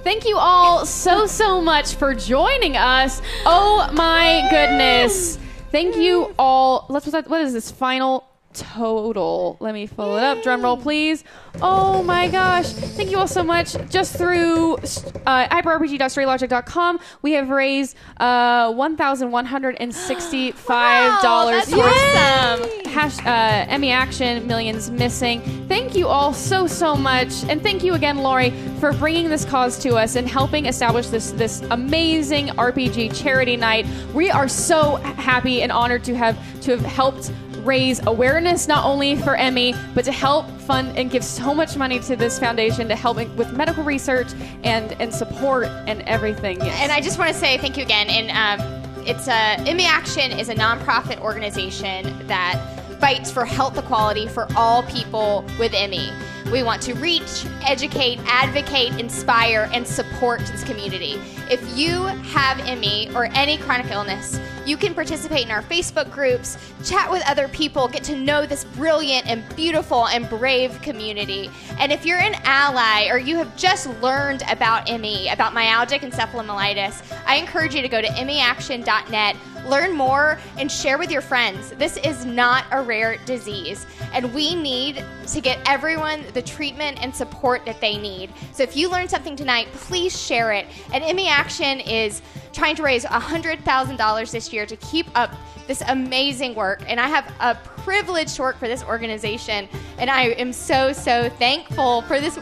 Thank you all so, so much for joining us. Oh my goodness. Thank you all. Let's, what is this final total? Let me pull it up. Drum roll, please. Oh my gosh. Thank you all so much. Just through uh, hyperrpg.storylogic.com, we have raised uh, $1,165 towards awesome. hash, uh, ME Action Millions Missing. Thank you all so so much, and thank you again, Lori, for bringing this cause to us and helping establish this this amazing RPG charity night. We are so happy and honored to have to have helped raise awareness not only for ME, but to help fund and give so much money to this foundation to help with medical research and and support and everything. Yes. And I just want to say thank you again. And um, it's a ME Action is a nonprofit organization that fights for health equality for all people with ME. We want to reach, educate, advocate, inspire, and support this community. If you have ME or any chronic illness, you can participate in our Facebook groups, chat with other people, get to know this brilliant and beautiful and brave community. And if you're an ally or you have just learned about ME, about myalgic encephalomyelitis, I encourage you to go to meaction.net, learn more, and share with your friends. This is not a rare disease, and we need to get everyone the treatment and support that they need. So if you learned something tonight, please share it. And ME Action is trying to raise $100,000 this year to keep up this amazing work. And I have a privilege to work for this organization, and I am so, so thankful for this.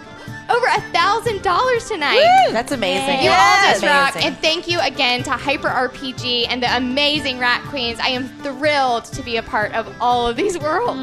Over a thousand dollars tonight. That's amazing. You all just rock. Amazing. And thank you again to Hyper RPG and the amazing Rat Queens. I am thrilled to be a part of all of these worlds.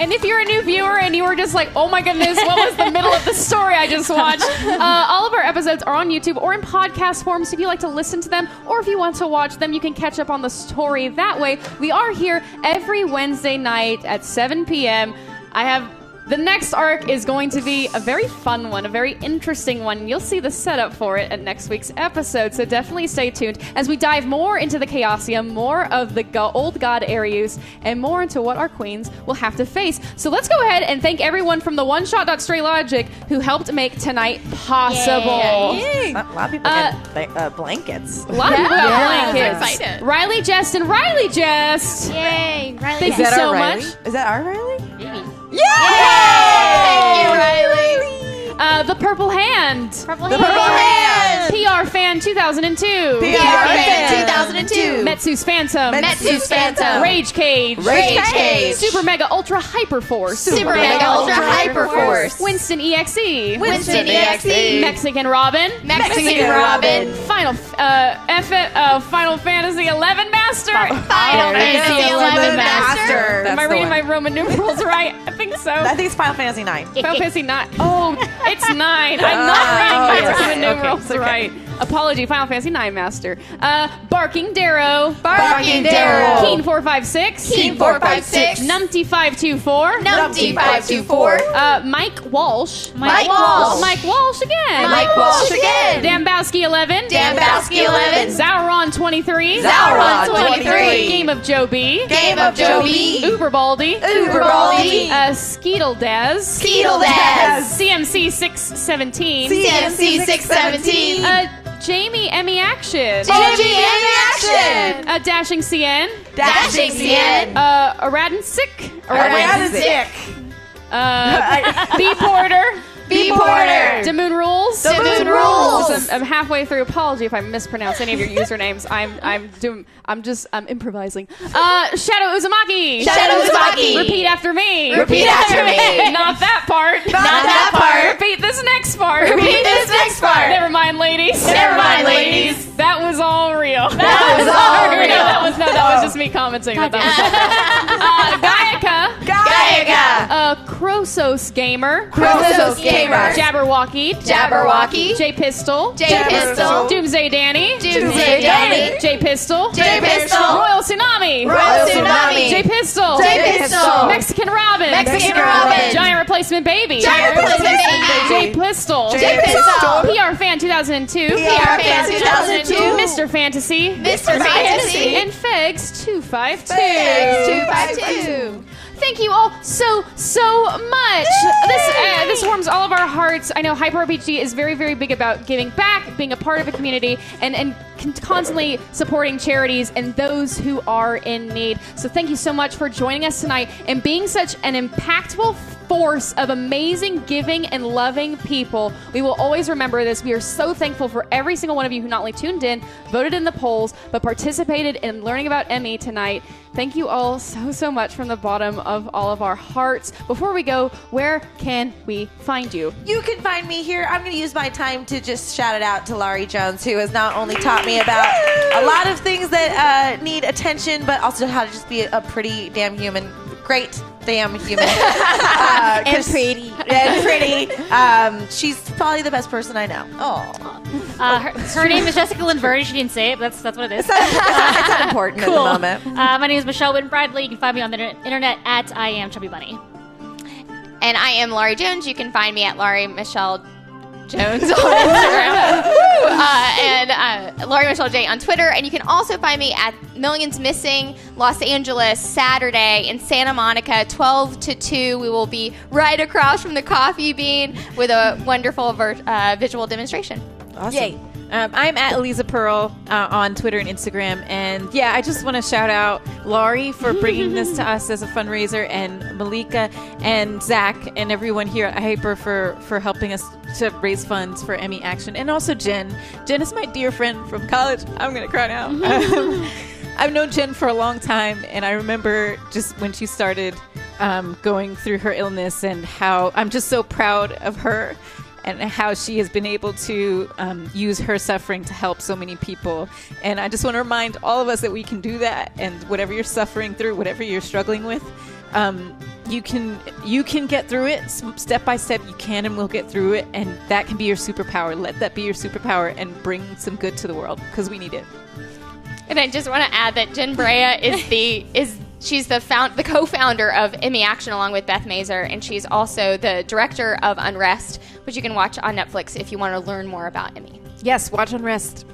And if you're a new viewer and you were just like, oh my goodness, what was the middle of the story I just watched? Uh, all of our episodes are on YouTube or in podcast form. So if you like to listen to them or if you want to watch them, you can catch up on the story that way. We are here every Wednesday night at 7 p.m. I have. The next arc is going to be a very fun one, a very interesting one. You'll see the setup for it at next week's episode, so definitely stay tuned as we dive more into the Chaosium, more of the go- old god Arius, and more into what our queens will have to face. So let's go ahead and thank everyone from the One Shot Stray Logic who helped make tonight possible. A lot of people Uh, get bla- uh, blankets. A lot of people got blankets. I'm excited. Riley Jest and Riley Jest. Yay, Riley. Thank Is you that so our Riley? much. Is that our Riley? Thank you, Riley. Uh, the Purple Hand. Purple The hand. purple hand. PR Fan 2002. PR Fan 2002. Metsu's Phantom. Metsu's Phantom. Rage Cage. Rage Cage. Super Mega Ultra Hyper Force. Super Mega Ultra Hyper Force. Winston EXE. Winston EXE. Mexican Robin. Mexican Robin. Final uh, F- uh, Final Fantasy 11 Master. Final Fantasy Fantasy 11 Master. Am I reading my Roman numerals right? I think so. I think it's Final Fantasy Nine. Final Fantasy 9. Oh, it's 9. I'm not ah, reading my yes. Roman Okay, numerals it's okay. right. Apology, Final Fantasy 9 Master. Uh, Barking Darrow. Barking Darrow. Keen 456. Keen 456. Numpty 524. Numpty 524. Uh, Mike Walsh. Mike Walsh. Mike Walsh again. Mike Walsh again. Dambowski 11. Dambowski 11. Sauron 23. Sauron 23. Game of Joe B. Game of Joe B. Uber Baldy. Uber Baldy. Uh, Skeetle Daz. Skeetle Daz. CMC 617. CMC 617. Uh, Jamie Emmy Action. Jamie Emmy Action. Uh, Dashing CN. Dashing CN. Uh, Aradan Sick. Aradan Sick. Uh, B Porter. B Porter. Damoon Rules. Damoon Rules. I'm, I'm halfway through. Apology if I mispronounce any of your usernames. I'm I'm doing. I'm just I'm improvising. Uh, Shadow Uzumaki. Shadow Uzumaki. Repeat after me. Repeat after me. Not that part. Not that part. Repeat this next part. Repeat this next part. Never mind, ladies. Never mind, ladies. That was all real. That was all real. that was no. That was just me commenting. That that was uh, Gaiaka. Gaiaga. Uh, Krosos Gamer. Krosos Gamer. Jabberwocky. Jabberwocky. J Pistol. J Pistol. Doomsday Danny. Doomsday Danny. J Pistol. J Pistol. Royal Tsunami. Royal Tsunami. J Pistol. J Pistol. Mexican Robin. Mexican Robin. Giant Replacement Baby. Giant Replacement Baby. J Pistol. J Pistol. PR Fan 2002. PR Fan 2002. Mr. Fantasy. Mr. Fantasy. And Fegs 252. Fegs 252. Thank you all so so much. This uh, this warms all of our hearts. I know Hyper RPG is very very big about giving back, being a part of a community, and and constantly supporting charities and those who are in need. So thank you so much for joining us tonight and being such an impactful force of amazing giving and loving people. We will always remember this. We are so thankful for every single one of you who not only tuned in, voted in the polls, but participated in learning about ME tonight. Thank you all so, so much from the bottom of all of our hearts. Before we go, where can we find you? You can find me here. I'm going to use my time to just shout it out to Laurie Jones, who has not only taught me about a lot of things that uh, need attention, but also how to just be a pretty damn human. Great damn human. Uh, And 'cause- pretty. And pretty. Um, she's probably the best person I know. Oh. Uh, her, her name is Jessica Lynn Verdi. She didn't say it, but that's, that's what it is. It's not important at the moment. Uh, my name is Michelle Witten Bradley. You can find me on the internet at I am Chubby Bunny. And I am Laurie Jones. You can find me at Laurie Michelle Jones on Instagram. Uh, and uh, Laurie Michelle J on Twitter. And you can also find me at Millions Missing Los Angeles Saturday in Santa Monica, 12 to 2. We will be right across from the coffee bean with a wonderful ver- uh, visual demonstration. Awesome. Yay. Um, I'm at Eliza Pearl uh, on Twitter and Instagram. And yeah, I just want to shout out Laurie for bringing this to us as a fundraiser, and Malika and Zach and everyone here at Hyper for, for helping us to raise funds for ME Action. And also Jen. Jen is my dear friend from college. I'm going to cry now. Um, I've known Jen for a long time, and I remember just when she started um, going through her illness and how I'm just so proud of her and how she has been able to um, use her suffering to help so many people. And I just want to remind all of us that we can do that. And whatever you're suffering through, whatever you're struggling with, um, you can you can get through it step by step. You can and will get through it, and that can be your superpower. Let that be your superpower and bring some good to the world because we need it. And I just want to add that Jen Brea is the is she's the found the co-founder of ME Action along with Beth Mazur, and she's also the director of Unrest, which you can watch on Netflix if you want to learn more about ME. Yes, watch Unrest.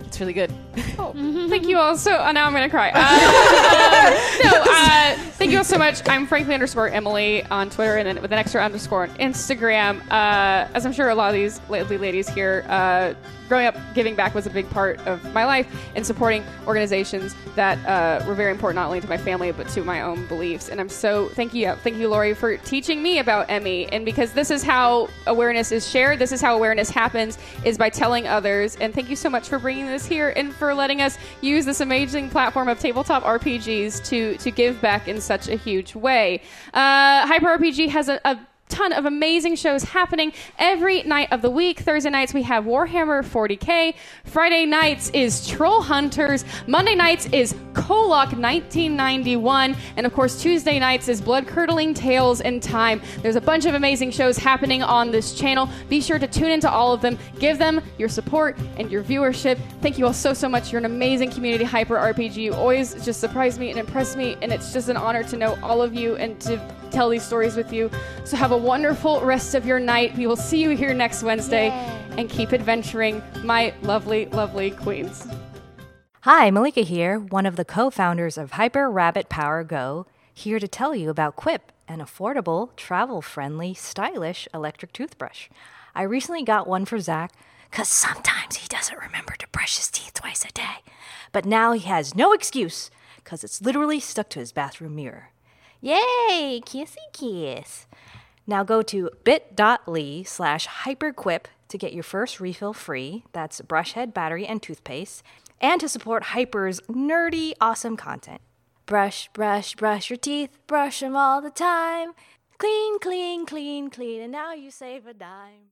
It's really good. Oh, Thank you all so. Uh, now I'm gonna cry. Uh, no, uh, thank you all so much. I'm frankly underscore Emily on Twitter, and then with an extra underscore on Instagram. Uh, as I'm sure a lot of these lovely ladies here, uh, growing up, giving back was a big part of my life, and supporting organizations that uh, were very important not only to my family but to my own beliefs. And I'm so thank you, thank you, Laurie, for teaching me about ME, and because this is how awareness is shared. This is how awareness happens is by telling others. And thank you so much for bringing this here and for letting us use this amazing platform of tabletop RPGs to to give back in such a huge way. Uh, Hyper RPG has a, a ton of amazing shows happening every night of the week. Thursday nights we have Warhammer 40k. Friday nights is Troll Hunters. Monday nights is Kolok 1991, and of course Tuesday nights is Blood Curdling Tales in Time. There's a bunch of amazing shows happening on this channel. Be sure to tune into all of them. Give them your support and your viewership. Thank you all so so much. You're an amazing community hyper RPG. You always just surprise me and impress me, and it's just an honor to know all of you and to tell these stories with you. So have a wonderful rest of your night. We will see you here next Wednesday and keep adventuring, my lovely, lovely queens. Hi, Malika here, one of the co founders of Hyper Rabbit Power Go, here to tell you about Quip, an affordable, travel friendly, stylish electric toothbrush. I recently got one for Zach because sometimes he doesn't remember to brush his teeth twice a day. But now he has no excuse because it's literally stuck to his bathroom mirror. Yay! Kissy kiss. Now go to bit.ly slash hyperquip to get your first refill free. That's brush head, battery, and toothpaste. And to support Hyper's nerdy, awesome content. Brush, brush, brush your teeth, brush them all the time. Clean, clean, clean, clean, and now you save a dime.